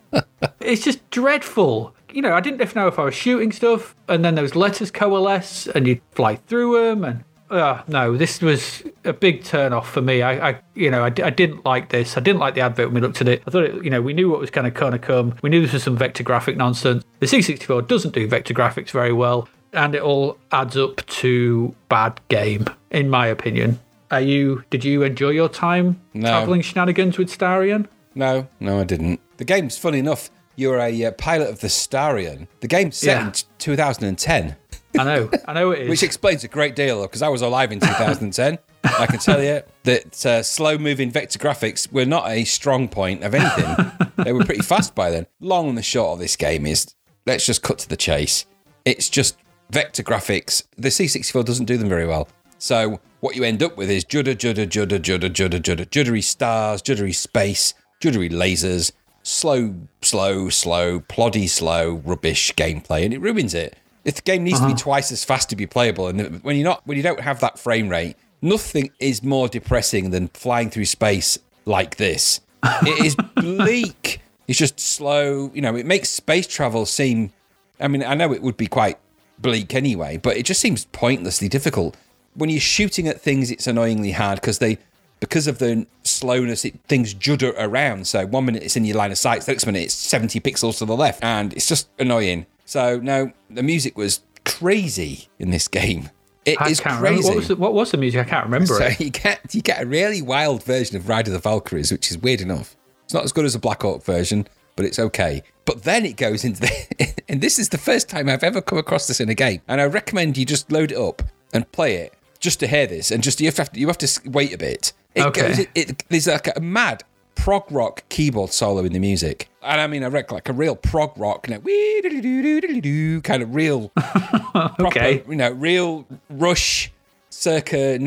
[laughs] it's just dreadful. You know, I didn't know if I was shooting stuff, and then those letters coalesce, and you fly through them, and uh, no, this was a big turn off for me. I, I you know, I, I didn't like this. I didn't like the advert when we looked at it. I thought, it, you know, we knew what was going to kind of come. We knew this was some vector graphic nonsense. The C64 doesn't do vector graphics very well, and it all adds up to bad game, in my opinion. Are you? Did you enjoy your time
No.
traveling shenanigans with Starion?
No, no, I didn't. The game's funny enough. You're a uh, pilot of the Starion. The game's set
Yeah.
in t- 2010,
I know, I know it is.
which explains a great deal because I was alive in 2010. I can tell you that uh, slow-moving vector graphics were not a strong point of anything. they were pretty fast by then. Long and the short of this game is, let's just cut to the chase. It's just vector graphics. The C64 doesn't do them very well. So what you end up with is judder, judder, judder, judder, judder, judder, juddery stars, juddery space, juddery lasers, slow, slow, slow, ploddy, slow, rubbish gameplay, and it ruins it. If the game needs to be uh-huh. twice as fast to be playable, and when you're not, when you don't have that frame rate, nothing is more depressing than flying through space like this. It is [laughs] bleak. It's just slow. You know, it makes space travel seem. I mean, I know it would be quite bleak anyway, but it just seems pointlessly difficult. When you're shooting at things, it's annoyingly hard because they, because of the slowness, it, things judder around. So one minute it's in your line of sight, the next minute it's 70 pixels to the left, and it's just annoying. So no, the music was crazy in this game. It
I
is crazy.
What was, the, what was the music? I can't remember
So
it. [laughs]
you get you get a really wild version of Ride of the Valkyries, which is weird enough. It's not as good as a Black Hawk version, but it's okay. But then it goes into the, [laughs] and this is the first time I've ever come across this in a game, and I recommend you just load it up and play it just to hear this, and just you have to you have to wait a bit. It
Okay.
goes, it, it, there's like a mad prog rock keyboard solo in the music, and I mean I reckon like a real prog rock, you know, kind of real [laughs] proper,
Okay.
you know, real Rush, circa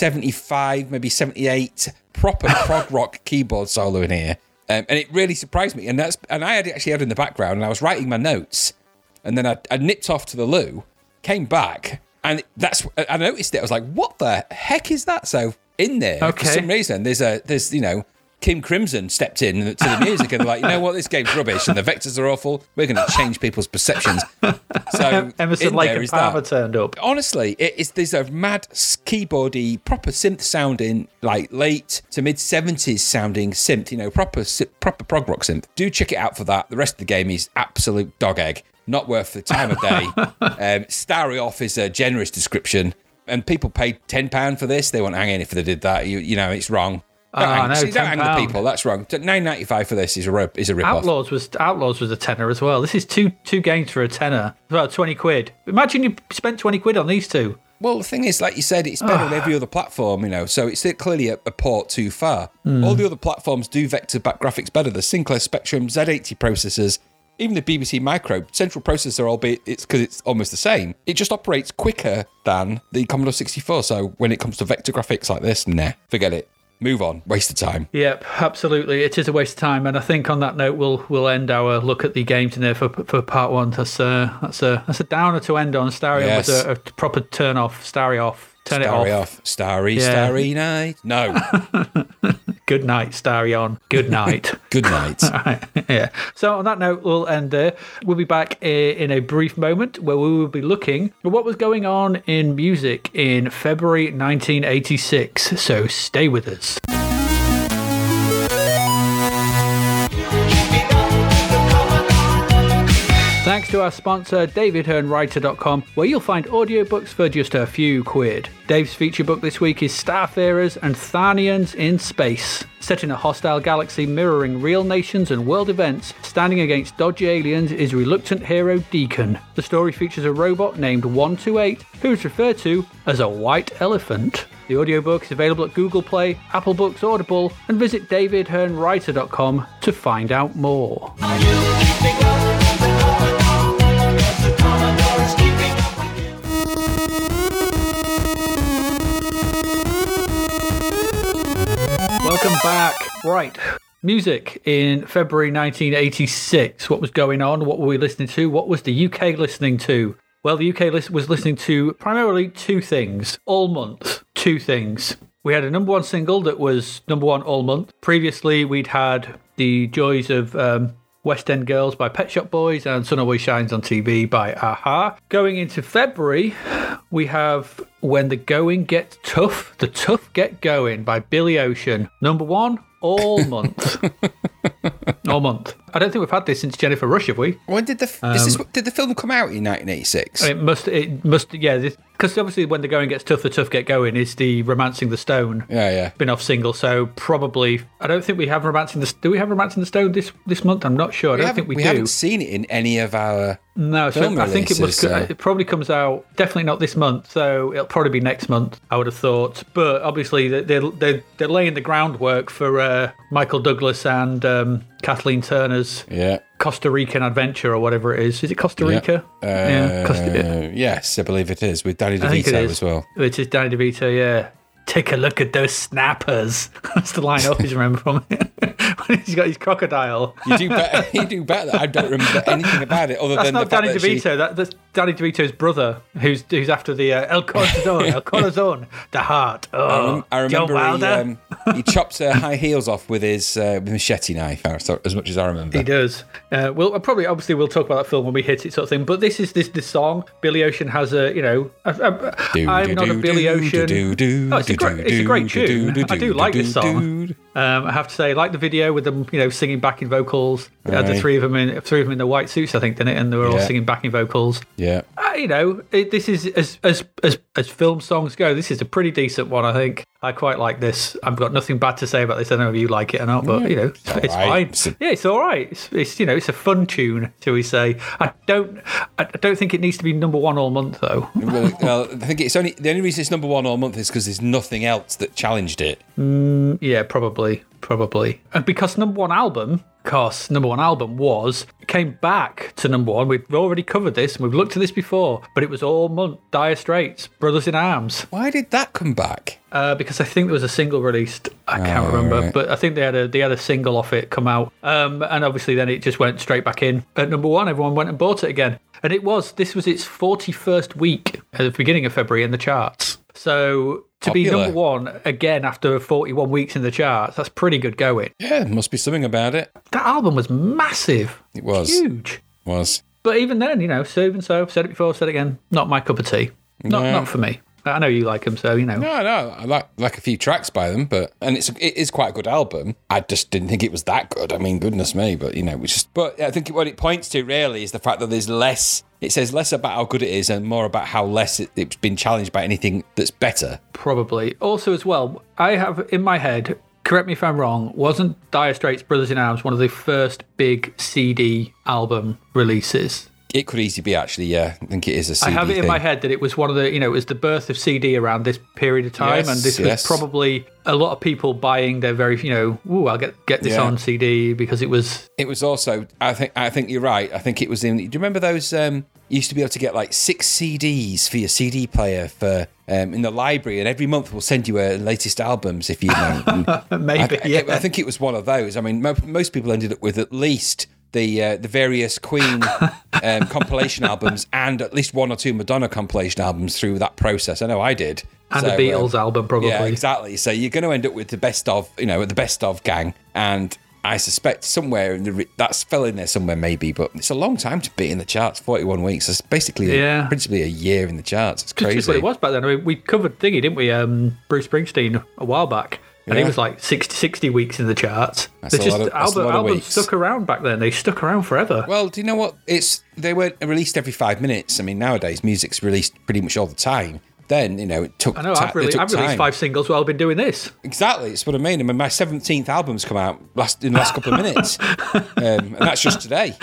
1975, maybe 78, proper [laughs] prog rock keyboard solo in here, um, and it really surprised me. And that's and I had it actually had it in the background, and I was writing my notes, and then I, I nipped off to the loo, came back, and that's I noticed it. I was like, "What the heck is that?" So in there,
Okay.
for some reason, there's a there's you know. King Crimson stepped in to the music and like, you know what, this game's rubbish and the vectors are awful. We're going to change people's perceptions. So [laughs]
Emerson Lake and
is that
Palmer turned up.
honestly, it is there's a mad keyboardy, proper synth sounding, like late to mid seventies sounding synth. You know, proper proper prog rock synth. Do check it out for that. The rest of the game is absolute dog egg. Not worth the time of day. [laughs] um, Starry off is a generous description, and people paid ten pound for this. They won't hang in if they did that. You, you know, it's wrong. Don't,
Ah, no,
see, don't hang the people. That's wrong. Nine ninety five for this is a ro- is a rip off.
Outlaws was Outlaws was a tenner as well. This is two two games for a tenner. Well, twenty quid. Imagine you spent twenty quid on these two.
Well, the thing is, like you said, it's better on every other platform, you know, so it's clearly a, a port too far. All the other platforms do vector back graphics better. The Sinclair Spectrum, Z80 processors, even the BBC Micro, central processor, albeit it's because it's almost the same, it just operates quicker than the Commodore 64. So when it comes to vector graphics like this, nah, forget it. Move on. Waste of time.
Yep, absolutely. It is a waste of time, and I think on that note, we'll we'll end our look at the games in there for for part one. That's a that's a that's a downer to end on. Starry
Yes.
was a, a proper turn off. Starry off. Turn
Starry
it off.
off. Starry,
Yeah.
starry night. No. [laughs]
Good night, Starion. Good [laughs] night.
Good night. [laughs]
Right, yeah. So on that note, we'll end there. We'll be back eh, in a brief moment where we will be looking at what was going on in music in February 1986. So stay with us. To our sponsor, DavidHearneWriter.com, where you'll find audiobooks for just a few quid. Dave's feature book this week is Starfarers and Tharnians in Space. Set in a hostile galaxy mirroring real nations and world events, standing against dodgy aliens is reluctant hero Deacon. The story features a robot named 128, who is referred to as a white elephant. The audiobook is available at Google Play, Apple Books Audible, and visit davidhearnewriter.com to find out more. Back. Right. Music in February 1986. What was going on? What were we listening to? What was the UK listening to? Well, the UK lis- was listening to primarily two things all month. Two things. We had a number one single that was number one all month. Previously, we'd had The Joys of um, West End Girls by Pet Shop Boys and Sun Always Shines on TV by Aha. Going into February, we have When the Going Gets Tough, The Tough Get Going by Billy Ocean. Number one all month. [laughs] all month. I don't think we've had this since Jennifer Rush, have we?
when did the f is did the film come out in 1986?
It must, it must, yeah, because obviously when the going gets tough, the tough get going is the Romancing the Stone
yeah, yeah.
spin off single. So probably, I don't think we have Romancing the, do we have Romancing the Stone this, this month? I'm not sure. I
We
don't think we,
we
do.
haven't seen it in any of our.
No, so I think it must.
so-
It probably comes out definitely not this month. So it'll probably be next month. I would have thought, but obviously they- they're they're, they're laying the groundwork for uh, Michael Douglas and um, Kathleen
Yeah.
Costa Rican adventure or whatever it is. Is it Costa Rica?
Uh,
Costa,
yes, I believe it is with Danny
I think it
DeVito as well.
It is Danny DeVito. Yeah. Take a look at those snappers. [laughs] That's the line I always remember from it. [laughs] he's got his crocodile.
You do better. [laughs] you do better. I don't remember anything about it other
That's
than
not
the
Danny
that she-
DeVito. That, that's Danny DeVito's brother, who's who's after the uh, El Corazon, El [laughs] Corazon, the heart. Oh,
I
Joe
remember he, um, he chops her high heels off with his uh, machete knife, as much as I remember.
He does. Uh, well, probably, obviously, we'll talk about that film when we hit it, sort of thing. But this is this this song. Billy Ocean has a, you know,
Do,
I'm
do,
not a Billy
do,
Ocean.
do, do,
Oh, it's a great,
do,
it's a great
do,
tune.
do,
I do
do,
like
do,
this song. Um, I have to say, I like the video with them, you know, singing backing vocals. They had the three of them in three of them in the white suits, I think, didn't it? And they were all
Yeah.
singing backing vocals.
Yeah.
Uh, you know, it, this is as, as as as film songs go. This is a pretty decent one, I think. I quite like this. I've got nothing bad to say about this. I don't know if you like it or not, but you know, it's, it's
all right.
fine.
It's a-
yeah, it's all right. It's, it's you know, it's a fun tune, shall we say? I don't, I don't think it needs to be number one all month though.
Well, well, I think it's only the only reason it's number one all month is because there's nothing else that challenged it.
Mm, yeah, probably, probably. And because number one album, because number one album was came back to number one. We've already covered this and we've looked at this before, but it was all month. Dire Straits, Brothers in Arms.
Why did that come back?
Uh, because I think there was a single released. I can't remember,
right.
but I think they had a they had a single off it come out, um, and obviously then it just went straight back in at number one. Everyone went and bought it again, and it was this was its forty first week at the beginning of February in the charts. So to be number one again after forty one weeks in the charts, that's pretty good going.
Yeah, must be something about it.
That album was massive,
It was.
huge.
Was.
But even then, you know, so and so, said it before, said it again. Not my cup of tea. Not
No.
not for me. I know you like them, so you know.
No, no, I like like a few tracks by them, but and it's it is quite a good album. I just didn't think it was that good. I mean, goodness me, but you know, it's just. But I think what it points to really is the fact that there's less. It says less about how good it is and more about how less it, it's been challenged by anything that's better.
Probably. Also, as well, I have in my head, correct me if I'm wrong, wasn't Dire Straits Brothers in Arms one of the first big CD album releases?
It could easily be actually. Yeah, I think it is a CD
I have it in
thing.
my head that it was one of the, you know, it was the birth of CD around this period of time,
Yes,
and this
yes.
was probably a lot of people buying their very, you know, ooh, I'll get get this
Yeah.
on CD because it was
It was also. I think. I think you're right. I think it was in. Do you remember those? Um, you used to be able to get like six CDs for your CD player for um, in the library, and every month we'll send you a latest albums if you know. [laughs]
Maybe,
I,
yeah.
I think it was one of those. I mean, mo- most people ended up with at least the uh, the various Queen um, [laughs] compilation albums and at least one or two Madonna compilation albums through that process. I know I did.
and
So,
a Beatles
um,
album, probably.
yeah, exactly. So you're going to end up with the best of, you know, the best of gang, and I suspect somewhere in the that's fell in there somewhere maybe, but it's a long time to be in the charts. Forty-one weeks. It's basically
Yeah.
principally a year in the charts. It's
Just-
crazy.
just what it was back then. I mean, we covered thingy, didn't we? Um, Bruce Springsteen a while back. And he
Yeah.
was like 60, 60 weeks in the charts.
That's
They're
a
just
of-
album, albums stuck around back then. They stuck around forever.
Well, do you know what? It's they weren't released every five minutes. I mean, nowadays music's released pretty much all the time. Then you know it took.
I know.
ti-
I've,
it
released,
took
I've released five singles while I've been doing this.
Exactly, it's what I mean. I mean, my seventeenth album's come out last in the last couple of minutes, [laughs] um, and that's just today.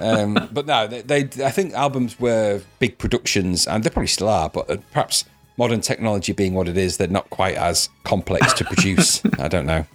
Um, but no, they, they, I think albums were big productions, and they probably still are. But uh, perhaps modern technology being what it is, they're not quite as complex to produce. [laughs] I don't know.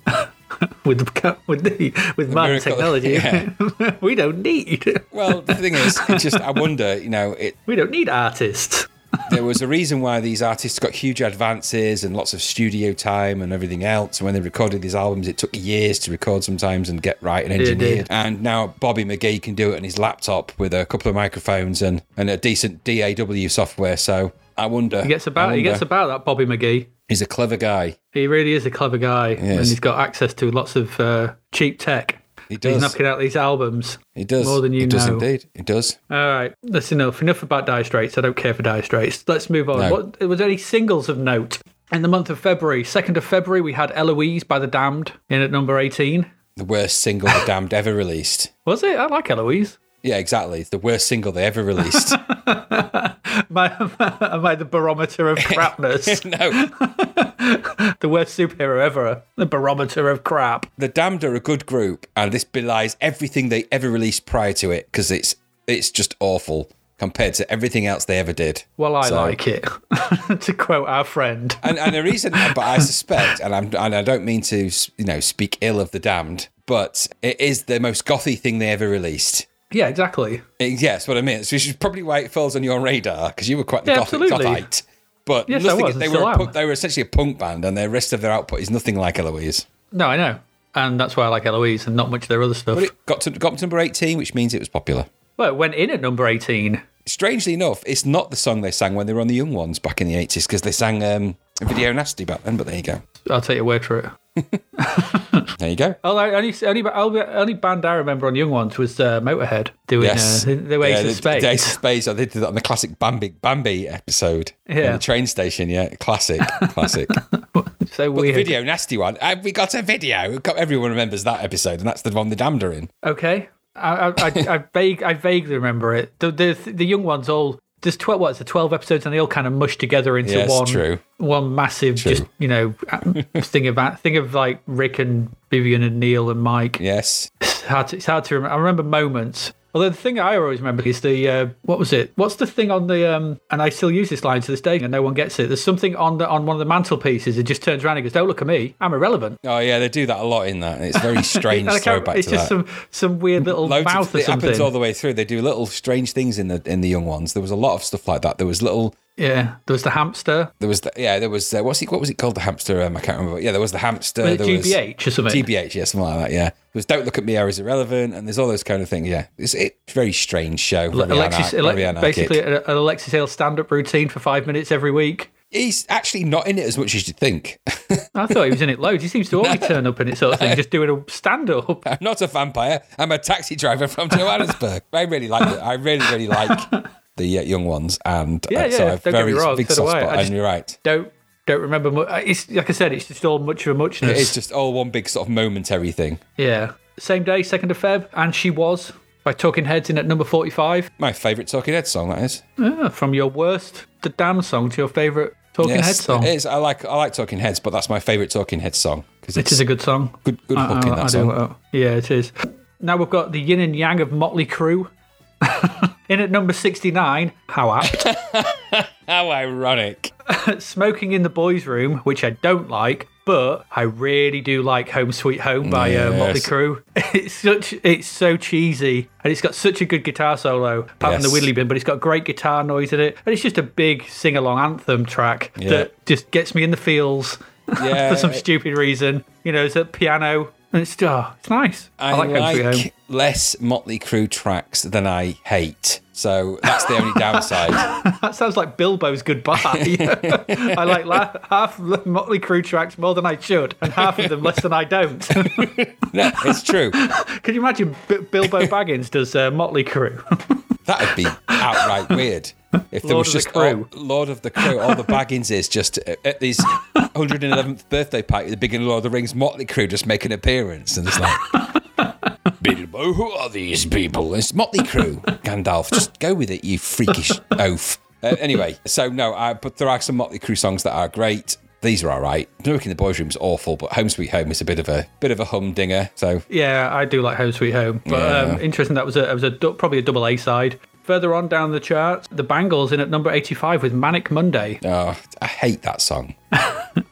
with the, with the modern
miracle,
technology. [laughs]
yeah. [laughs]
we don't need
Well, the thing is, it just I wonder. You know, it
we don't need artists.
there was a reason why these artists got huge advances and lots of studio time and everything else. And when they recorded these albums, it took years to record sometimes and get right and engineered. And now Bobby McGee can do it on his laptop with a couple of microphones and, and a decent DAW software. So I wonder.
He gets about he gets about that Bobby McGee.
He's a clever guy.
He really is a clever guy, and he's got access to lots of uh, cheap tech.
He
He's knocking out these albums.
He does.
more than you
he does
know.
indeed. He does.
All right, that's enough. Enough about Dire Straits. I don't care for Dire Straits. Let's move on.
No.
What was there any singles of note in the month of February? Second of February, we had Eloise by the Damned in at number eighteen.
The worst single the Damned ever released. [laughs]
Was it? I like Eloise.
Yeah, exactly. It's the worst single they ever released. [laughs]
My, am I the barometer of [laughs] crapness? [laughs]
no, [laughs]
the worst superhero ever. The barometer of crap.
the Damned are a good group, and this belies everything they ever released prior to it because it's it's just awful compared to everything else they ever did.
Well, I
So-
like it. to quote our friend.
And, and the reason, but I suspect, and I'm and I don't mean to you know speak ill of the Damned, but it is the most gothy thing they ever released.
Yeah, exactly.
Yes, what I mean. So which is probably why it falls on your radar because you were quite the
Yeah,
gothic, gothite. But
Yes,
nothing, they were punk, they were essentially a punk band, and the rest of their output is nothing like Eloise.
No, I know. And that's why I like Eloise and not much of their other stuff.
But it got to got to number eighteen, which means it was popular.
well, it went in at number 18.
strangely enough, it's not the song they sang when they were on the Young Ones back in the 80s because they sang um, Video Nasty back then, but there you go.
I'll take your word for it. [laughs]
There you go.
Although only only only, band I remember on Young Ones was uh, Motorhead doing
Yes.
uh, the, the Ace
the,
of Spades.
The Ace of Spades, I did that on the classic Bambi, Bambi episode.
Yeah.
The train station, yeah. Classic, classic. [laughs]
so
the
weird.
Video Nasty one. uh, we got a video. Everyone remembers that episode, and that's the one the damned are in.
Okay, I I, I, I, [laughs] vague, I vaguely remember it. The, the the Young Ones all there's twelve what's the twelve episodes and they all kind of mush together into
it's
one
true.
one massive just you know [laughs] thing of thing of like Rick and Vyvyan and Neil and Mike.
Yes.
It's hard to, it's hard to remember. I remember moments. Although the thing I always remember is the uh, what was it? What's the thing on the um? And I still use this line to this day, and no one gets it. There's something on the on one of the mantelpieces. It just turns around and goes, "Don't look at me. I'm irrelevant."
Oh, yeah, they do that a lot in that. It's very [laughs] strange
And I can't-
throwback
it's just
that.
some some weird little
Loads
mouth
of,
or
it happens all the way through. They do little strange things in the in the young ones. There was a lot of stuff like that. There was little
Yeah, there was the hamster.
There was, the, yeah, there was. Uh, what's it? What was it called? The hamster? Um, I can't remember. Yeah, there was the hamster.
Was it
there was
GBH or something?
GBH, yeah, something like that. Yeah, there was "Don't Look at Me, I Was Irrelevant," and there's all those kind of things. Yeah, it's a very strange show. Very
Alexei,
anar-
basically an Alexei Sayle stand-up routine for five minutes every week.
he's actually not in it as much as you'd think.
I thought he was in it loads. He seems to always [laughs] turn up in it sort of thing, just doing a stand-up.
I'm not a vampire. I'm a taxi driver from [laughs] Johannesburg. I really like it. I really, really like the uh, young ones, and
Yeah,
uh, so
yeah,
I've
don't get
very
me wrong,
big
so
soft spot.
I
and you're right.
Don't don't remember. Mu- uh, it's like I said, it's just all much of a muchness.
It's just all one big sort of momentary thing.
Yeah. Same day, 2nd of Feb, and She Was by Talking Heads in at number 45.
My favourite Talking Heads song. That is.
Ah, from your worst, the damn song, to your favourite Talking Heads song.
It is. I like I like Talking Heads, but that's my favourite Talking Heads song because it's
a good song.
good good hook in
I- I
that
do,
song.
uh, yeah, it is. Now we've got the yin and yang of Motley Crue. [laughs] in at number 69, how apt. [laughs]
How ironic! [laughs]
Smoking in the Boys' Room, which I don't like, but I really do like Home Sweet Home by uh, Motley Crue. It's such, it's so cheesy, and it's got such a good guitar solo, apart from the
Yes.
Widdly Bin, but it's got great guitar noise in it, and it's just a big sing-along anthem track
Yeah.
that just gets me in the feels
Yeah.
for some stupid reason. You know, it's a piano, and it's oh, it's nice. I,
I
like
like less Motley Crue tracks than I hate. So that's the only downside. [laughs]
That sounds like Bilbo's goodbye. [laughs] I like la- half the Motley Crue tracks more than I should, and half of them less than I don't. [laughs]
No, it's true.
Can you imagine B- Bilbo Baggins does uh, Motley Crue?
That would be outright weird. If there
Lord
was
of the
just all. Lord of the Crew, all the Baggins is just uh, at these 111th birthday party the beginning of Lord of the Rings, Motley Crue just make an appearance, and it's like, [laughs] Bilbo, who are these people? It's Motley Crue, Gandalf, just go with it, you freakish oaf. Uh, anyway, so no, I, but there are some Motley Crue songs that are great. These are all right. Looking in the boys' room is awful, but Home Sweet Home is a bit of a bit of a humdinger. So
yeah, I do like Home Sweet Home, but um, interesting that was a, it was a du- probably a double A side. Further on down the charts, the Bangles in at number 85 with Manic Monday.
oh, I hate that song. [laughs]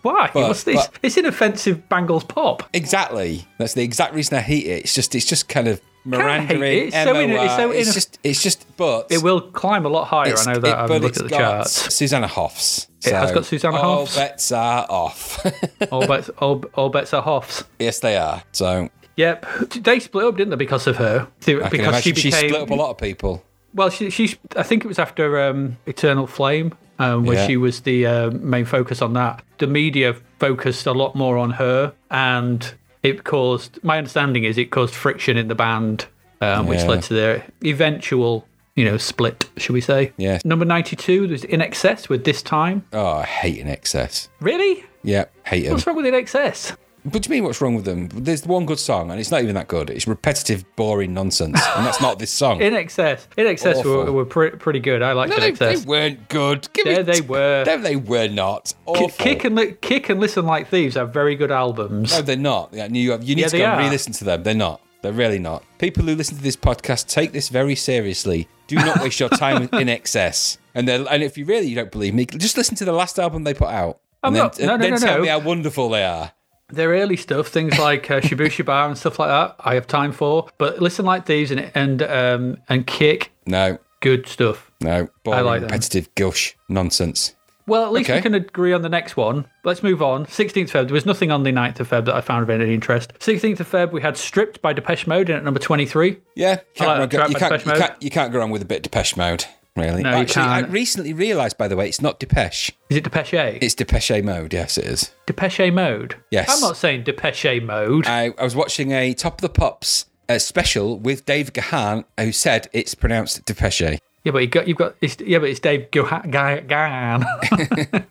Why?
But-
What's this?
but-
it's inoffensive Bangles pop.
Exactly. That's the exact reason I hate it. It's just it's just kind of Miranda
it. It's so in- it's so
it's just it's just but
It will climb a lot higher. I know that.
it-
I've looked at the charts.
Susanna Hoffs.
It has got Susanna
all
Hoffs.
All bets are off. [laughs]
all, bets, all, all bets are Hoffs.
yes, they are. So
Yep, they split up, didn't they, because of her?
I
because she
imagine she, split up a lot of people.
well. She, she, I think it was after um, Eternal Flame, um, where
Yeah.
she was the uh, main focus on that. The media focused a lot more on her, and it caused. My understanding is it caused friction in the band, um, which
Yeah.
led to their eventual, you know, split. Should we say?
Yes.
Number ninety-two was INXS with this time.
Oh, I hate INXS.
Really?
Yeah, hate them.
What's wrong with INXS?
What do you mean? What's wrong with them? There's one good song, and it's not even that good. It's repetitive, boring nonsense, and that's not this song. [laughs]
In Excess. INXS were,
Awful.
were pre- pretty good. I liked
no,
In
they,
Excess.
they weren't good. Give me-
There they were.
No, they were not. Awful.
Kick and li- Kick and Listen Like Thieves have very good albums.
No, they're not. Yeah, you, have, you need
Yeah,
to go and re-listen to them. They're not. They're really not. People who listen to this podcast take this very seriously. Do not waste your time [laughs] INXS. And and if you really you don't believe me, just listen to the last album they put out.
I'm
and then,
not- no, no,
then
no,
tell
no.
me how wonderful they are.
Their early stuff, things like uh, Shibuya [laughs] Bar and stuff like that, I have time for. But Listen Like Thieves and and um, and Kick,
No,
good stuff.
no, boring,
like them.
repetitive gush nonsense.
Well, at least
Okay.
we can agree on the next one. Let's move on. 16th Feb. There was nothing on the 9th of Feb that I found of any interest. 16th of Feb, we had Stripped by Depeche Mode in at number 23.
Yeah, can't
like
go- you, can't, you, can't, you can't go wrong with a bit of Depeche Mode, really.
No, you
Actually, I recently realised, by the way, it's not Depeche.
Is it Depeche?
It's Depeche Mode. Yes, it is.
Depeche Mode?
Yes.
I'm not saying Depeche Mode.
I, I was watching a Top of the Pops uh, special with Dave Gahan, who said it's pronounced Depeche.
yeah, but you got, you've got, it's, yeah, but it's Dave Gahan.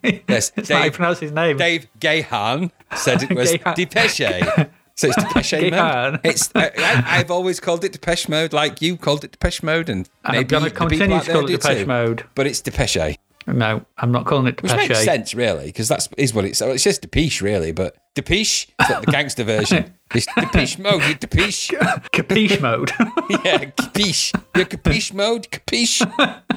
[laughs]
Yes,
That's how you pronounce his name.
Dave Gahan said it was [laughs]
Gahan.
Depeche. [laughs] So it's Depeche. [laughs] Mode. It's I, I, I've always called it Depeche Mode, like you called it Depeche Mode, and
And I'm
maybe
gonna
the people
continue to call it Depeche
too.
Mode.
But it's Depeche,
No, I'm not calling it
which makes sense, really, because that's is what it's. It's just Depeche, really, but Depeche, is that the [laughs] gangster version? It's Depeche Mode, you Depeche.
Capiche Mode. [laughs]
yeah, capiche. You're capiche mode, capiche.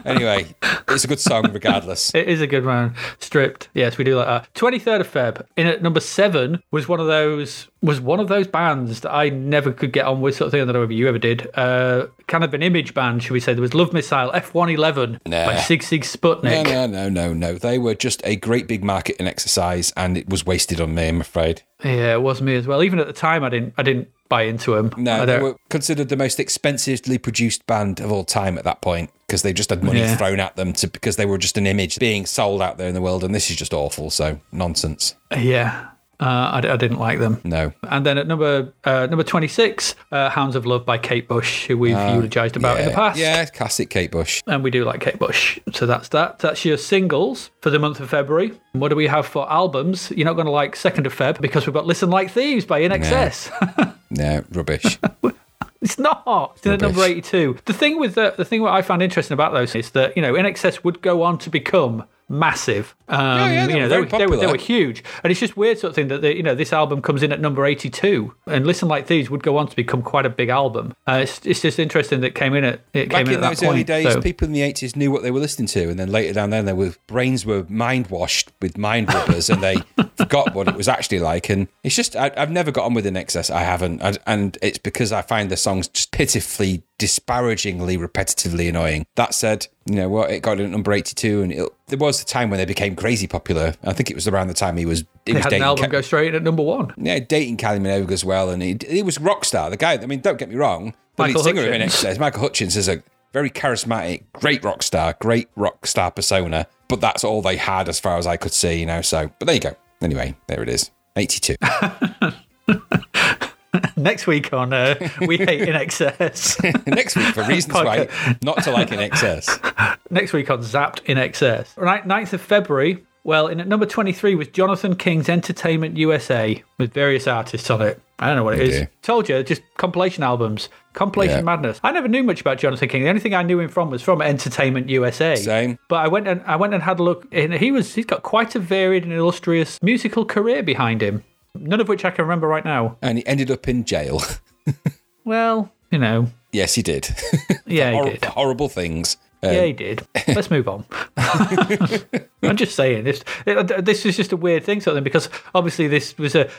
Anyway, it's a good song regardless.
It is a good one. Stripped. Yes, we do like that. 23rd of Feb. In at number seven was one of those was one of those bands that I never could get on with sort of thing. I don't know if you ever did. Uh, kind of an image band, should we say. There was Love Missile F111
Nah.
by Sigue Sigue Sputnik.
No, no, no, no, no. They were just a great big marketing exercise, and it was wasted on me. I'm afraid.
Yeah, it was me as well. Even at the time, I didn't I didn't buy into them.
No, they were considered the most expensively produced band of all time at that point because they just had money
Yeah.
thrown at them to because they were just an image being sold out there in the world, and this is just awful. So nonsense.
Yeah, uh, I, I didn't like them.
No.
And then at number uh, number 26, uh, Hounds of Love by Kate Bush, who we've eulogized about in the past.
Yeah, classic Kate Bush.
And we do like Kate Bush. So that's that. That's your singles for the month of February. What do we have for albums? You're not going to like 2nd of Feb because we've got Listen Like Thieves by INXS. [laughs]
No, rubbish. [laughs]
it's not. It's in at number 82. The thing with the, the thing what I found interesting about those is that, you know, INXS would go on to become massive. Um,
yeah, they
you know, they, were, they, were, they were huge, and it's just weird sort of thing that they, you know this album comes in at number eighty-two, and Listen Like Thieves would go on to become quite a big album. Uh, it's, it's just interesting that it came in at it
Back
came in
in
at
those
that
early
point.
days,
so-
people in the 80s knew what they were listening to, and then later down there, their brains were mind washed with mind rubbers, and they [laughs] forgot what it was actually like. And it's just, I, I've never got on with an excess. I haven't. And, and it's because I find the songs just pitifully, disparagingly, repetitively annoying. That said, you know what? It got in at number 82, and it, there was a time when they became crazy popular. I think it was around the time he was. He
they
was
had an album
Ka-
go straight in at number one.
yeah, dating Kylie Minogue as well, and he, he was rock star. The guy, I mean, don't get me wrong, the
Michael
lead singer of Hutchence. Michael Hutchence, is a very charismatic, great rock star, great rock star persona. But that's all they had as far as I could see, you know. So, but there you go. Anyway, there it is, eighty-two. [laughs]
Next week on uh, We Hate INXS. [laughs]
Next week for reasons why not to like INXS. [laughs]
Next week on Zapped INXS. Right, 9th of February. Well, in at number 23 was Jonathan King's Entertainment USA with various artists on it. I don't know what it is.
dear.
Told you, just compilation albums. Compilation
Yeah.
madness. I never knew much about Jonathan King. The only thing I knew him from was from Entertainment USA.
Same.
But I went and I went and had a look and he was he's got quite a varied and illustrious musical career behind him. None of which I can remember right now.
And he ended up in jail. [laughs]
Well, you know,
yes, he did. [laughs]
yeah, he
Hor-
did.
horrible things.
Yeah, he um, did. [laughs] Let's move on. I'm just saying this. This is just a weird thing, sort of thing, because obviously this was a.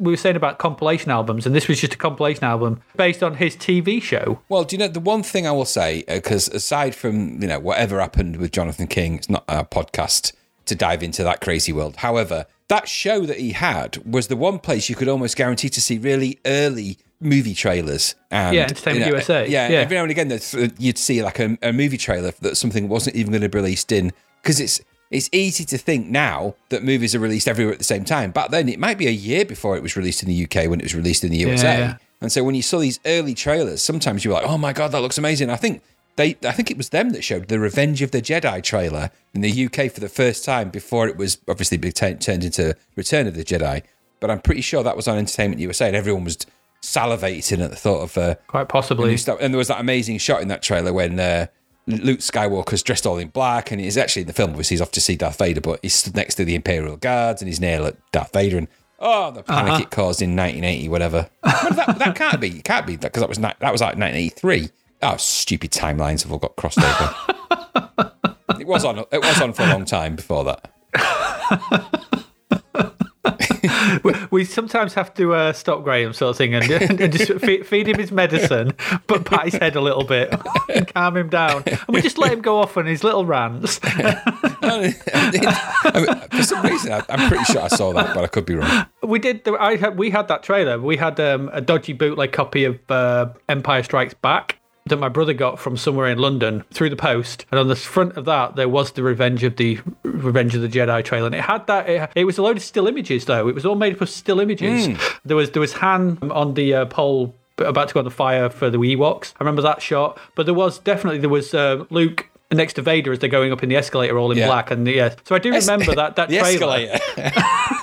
We were saying about compilation albums, and this was just a compilation album based on his TV show.
Well, do you know the one thing I will say? Uh, because aside from you know whatever happened with Jonathan King, it's not our podcast to dive into that crazy world. However, that show that he had was the one place you could almost guarantee to see really early movie trailers. And,
Yeah, Entertainment
you know,
USA.
Yeah,
Yeah.
every now and again uh, you'd see like a, a movie trailer that something wasn't even going to be released in because it's. It's easy to think now that movies are released everywhere at the same time. Back then, it might be a year before it was released in the UK when it was released in the USA.
yeah.
And so when you saw these early trailers, sometimes you were like, "Oh my god, that looks amazing!" I think they, I think it was them that showed the Revenge of the Jedi trailer in the UK for the first time before it was obviously t- turned into Return of the Jedi. But I'm pretty sure that was on Entertainment USA, and everyone was salivating at the thought of. Uh,
Quite possibly.
And there was that amazing shot in that trailer when uh, Luke Skywalker's dressed all in black, and he's actually in the film. Obviously, he's off to see Darth Vader, but he's stood next to the Imperial Guards, and he's near at Darth Vader, and oh, the panic it caused in 1980, whatever. That, that can't be. It can't be because that was that was like 1983. Oh, stupid timelines have all got crossed over. [laughs] it was on. It was on for a long time before that. [laughs]
we sometimes have to uh, stop Graham, sort of thing, and, and just feed, feed him his medicine, but pat his head a little bit, and calm him down, and we just let him go off on his little rants. [laughs]
I mean, for some reason, I, I'm pretty sure I saw that, but I could be wrong.
We did. The, I had. We had that trailer. We had um, a dodgy bootleg copy of uh, Empire Strikes Back that my brother got from somewhere in London through the post, and on the front of that there was the Revenge of the Revenge of the Jedi trailer, and it had that. It, it was a load of still images though. It was all made up of still images. There was there was Han on the uh, pole about to go on the fire for the Ewoks. I remember that shot, but there was definitely there was uh, Luke. Next to Vader as they're going up in the escalator, all in
Yeah.
black, and yeah. So I do remember that that [laughs]
the
trailer,
escalator.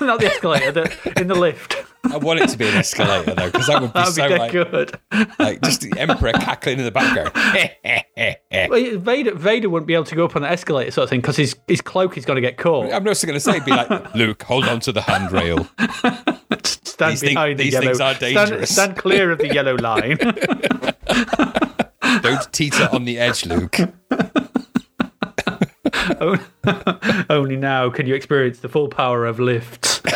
[laughs]
not the escalator, the, in the lift.
I want it to be an escalator though, because that would be
That'd
so
dead
like,
good.
like just the Emperor cackling in the background. [laughs]
Well, Vader, Vader wouldn't be able to go up on the escalator, sort of thing, because his, his cloak is going to get caught.
I'm also going to say, be like, Luke, hold on to the handrail.
Stand
these thing-
the
these
yellow.
things are
stand-
dangerous.
Stand, clear of the yellow line.
Don't teeter on the edge, Luke. [laughs] [laughs]
Only now can you experience the full power of lifts. [laughs]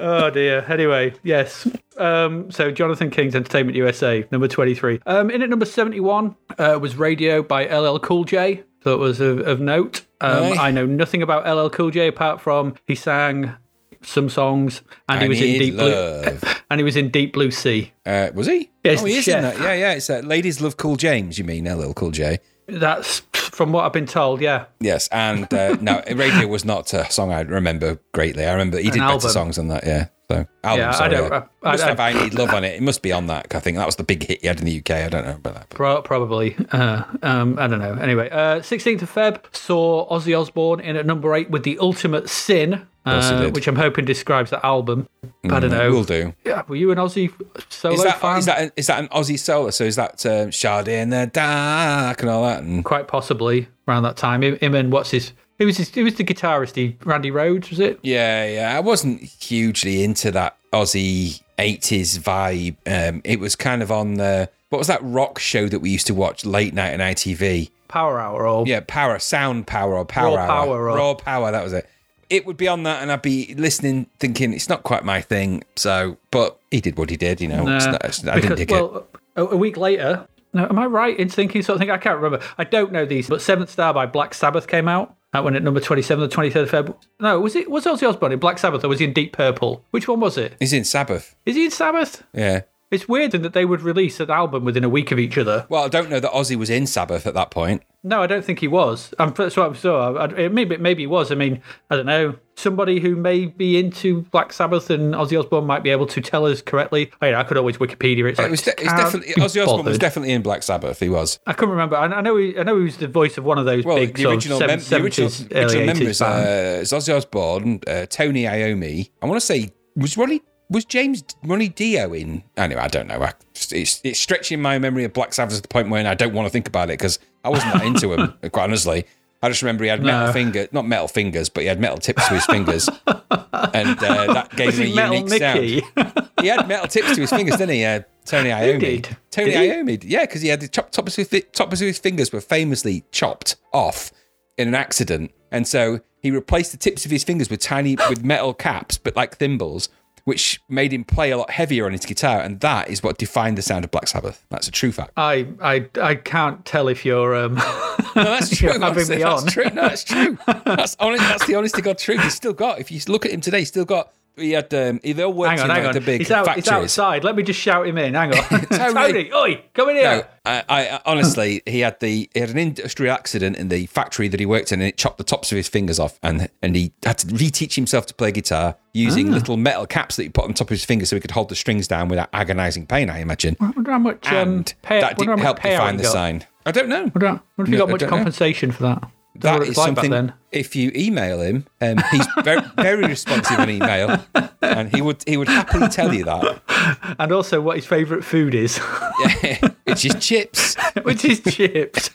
oh dear. Anyway, yes. Um, so Jonathan King's Entertainment USA, number twenty-three. Um, in at number seventy-one uh, was Radio by LL Cool J. So it was of, of note. Um, I know nothing about LL Cool J apart from he sang some songs and he was in Deep
love.
Blue and he was in Deep Blue Sea.
Uh, was he?
It's
oh, he is in that. Yeah, yeah. It's uh, Ladies Love Cool James, you mean, LL Cool J.
That's from what I've been told. Yeah.
Yes, and uh, [laughs] no, Radio was not a song I remember greatly. I remember he did better
album.
songs than that, yeah. So, album,
Yeah, I don't-
yeah.
I-
must
I-
have I Need Love on it. [laughs] It must be on that. I think that was the big hit he had in the UK. I don't know about that.
Pro- probably. Uh, um, I don't know. Anyway, uh, 16th of Feb saw Ozzy Osbourne in at number eight with The Ultimate Sin. Uh, which I'm hoping describes that album. I don't know.
Will do.
Yeah, were you an Ozzy solo
Is that,
fan?
is that is that an Ozzy solo? So is that um, Shot in the Dark and all that? And
Quite possibly around that time. Him, him and what's his? Who was his? Who was the guitarist? He Randy Rhoads was it?
yeah, yeah. I wasn't hugely into that Ozzy '80s vibe. Um, it was kind of on the what was that rock show that we used to watch late night on ITV?
Power Hour or
Yeah, Power, Sound Power, or Power
Raw
Hour.
Power or-
Raw Power. That was it. It would be on that, and I'd be listening, thinking it's not quite my thing. So, but he did what he did. You know, it's not- it's- I didn't
because,
dig it.
well, a, a week later. No, am I right in thinking something? I can't remember. I don't know these, but Seventh Star by Black Sabbath came out. That went at number twenty-seven, the twenty-third of February. No, was it was Ozzy Osbourne in Black Sabbath or was he in Deep Purple? Which one was it?
He's in Sabbath.
Is he in Sabbath?
Yeah.
It's weird that they would release an album within a week of each other.
Well, I don't know that Ozzy was in Sabbath at that point.
No, I don't think he was. I'm that's what I'm sure. I, maybe maybe he was. I mean, I don't know. Somebody who may be into Black Sabbath and Ozzy Osbourne might be able to tell us correctly. I, mean, I could always Wikipedia it.
It was, de- it's definitely Ozzy Osbourne was definitely in Black Sabbath. He was.
I couldn't remember. I, I know. He, I know he was the voice of one of those
Well,
big
the
sort
original,
of
mem- the original,
70s,
original
80s
members uh, Ozzy Osbourne, uh, Tony Iommi. I want to say was Ronnie was James Ronnie Dio in? Anyway, I don't know. I, it's, it's stretching my memory of Black Sabbath to the point where I don't want to think about it because I wasn't that into him. [laughs] Quite honestly, I just remember he had metal
No.
finger, not metal fingers, but he had metal tips to his fingers, and uh, that [laughs] gave
Was
him a unique
Mickey?
sound. He had metal tips to his fingers, didn't he? Uh, Tony Iommi. Tony Iommi. Yeah, because he had the chop, tops, of his, tops of his fingers were famously chopped off in an accident, and so he replaced the tips of his fingers with tiny with metal caps, but like thimbles, which made him play a lot heavier on his guitar, and that is what defined the sound of Black Sabbath. That's a true fact.
I, I I can't tell if you're um
No, that's [laughs] true.
You're having
that's,
me
that's true. No, that's true. That's honest. That's the honest to God truth. He's still got. If you look at him today, he's still got. He had. Um, he all worked
hang on,
in
hang
like
on.
the big
He's, out, he's outside. Let me just shout him in. Hang on. [laughs] [laughs]
Tony.
Oi, come in
No,
here.
I, I honestly, he had the he had an industrial accident in the factory that he worked in, and it chopped the tops of his fingers off, and and he had to reteach himself to play guitar
Ah.
using little metal caps that he put on top of his fingers so he could hold the strings down without agonising pain. I imagine,
I wonder how much um,
and
pay,
that didn't help define the sign. I don't know.
Wonder, wonder if he
No,
got
I
much
don't know.
compensation for that.
That is
like
something.
then.
If you email him, um, he's very, [laughs] very responsive on email, and he would he would happily tell you that. [laughs]
And also what his favourite food is, [laughs] yeah,
Which is chips.
which is chips.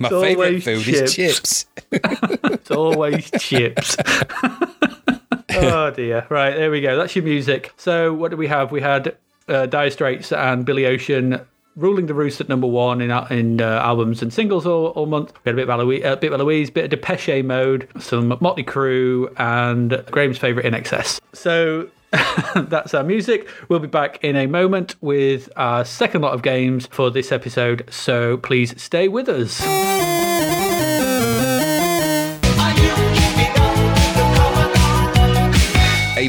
My favourite food
chips.
is chips.
It's always chips. oh dear. Right, there we go. That's your music. So what do we have? We had uh, Dire Straits and Billy Ocean ruling the roost at number one in in uh, albums and singles all, all month. We had a bit of Eloise, a bit of Eloise, bit of Depeche Mode, some Motley Crue, and Graham's favourite INXS. So [laughs] that's our music. We'll be back in a moment with our second lot of games for this episode. So please stay with us.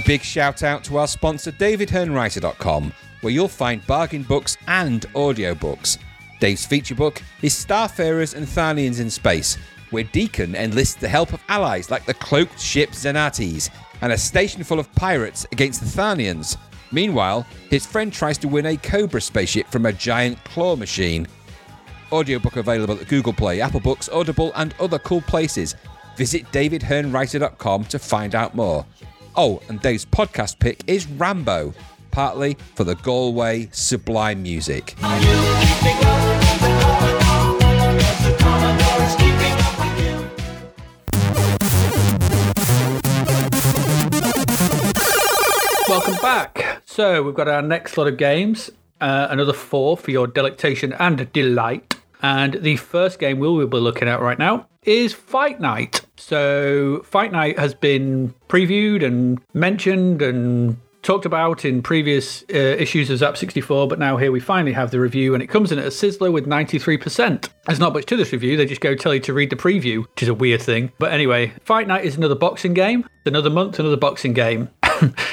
Big shout out to our sponsor, DavidHearneWriter.com, where you'll find bargain books and audiobooks. Dave's feature book is Starfarers and Tharnians in Space, where Deacon enlists the help of allies like the cloaked ship Xanates and a station full of pirates against the Tharnians. Meanwhile, his friend tries to win a Cobra spaceship from a giant claw machine. Audiobook available at Google Play, Apple Books, Audible, and other cool places. Visit davidhearnewriter.com to find out more. Oh, and Dave's podcast pick is Rambo, partly for the Galway Sublime Music.
Welcome back. So we've got our next lot of games, uh, another four for your delectation and delight. And the first game we will be looking at right now is Fight Night. So Fight Night has been previewed and mentioned and talked about in previous uh, issues of Zap 64, but now here we finally have the review, and it comes in at a sizzler with 93%. There's not much to this review, they just go tell you to read the preview, which is a weird thing. But anyway, Fight Night is another boxing game, another month, another boxing game. [laughs]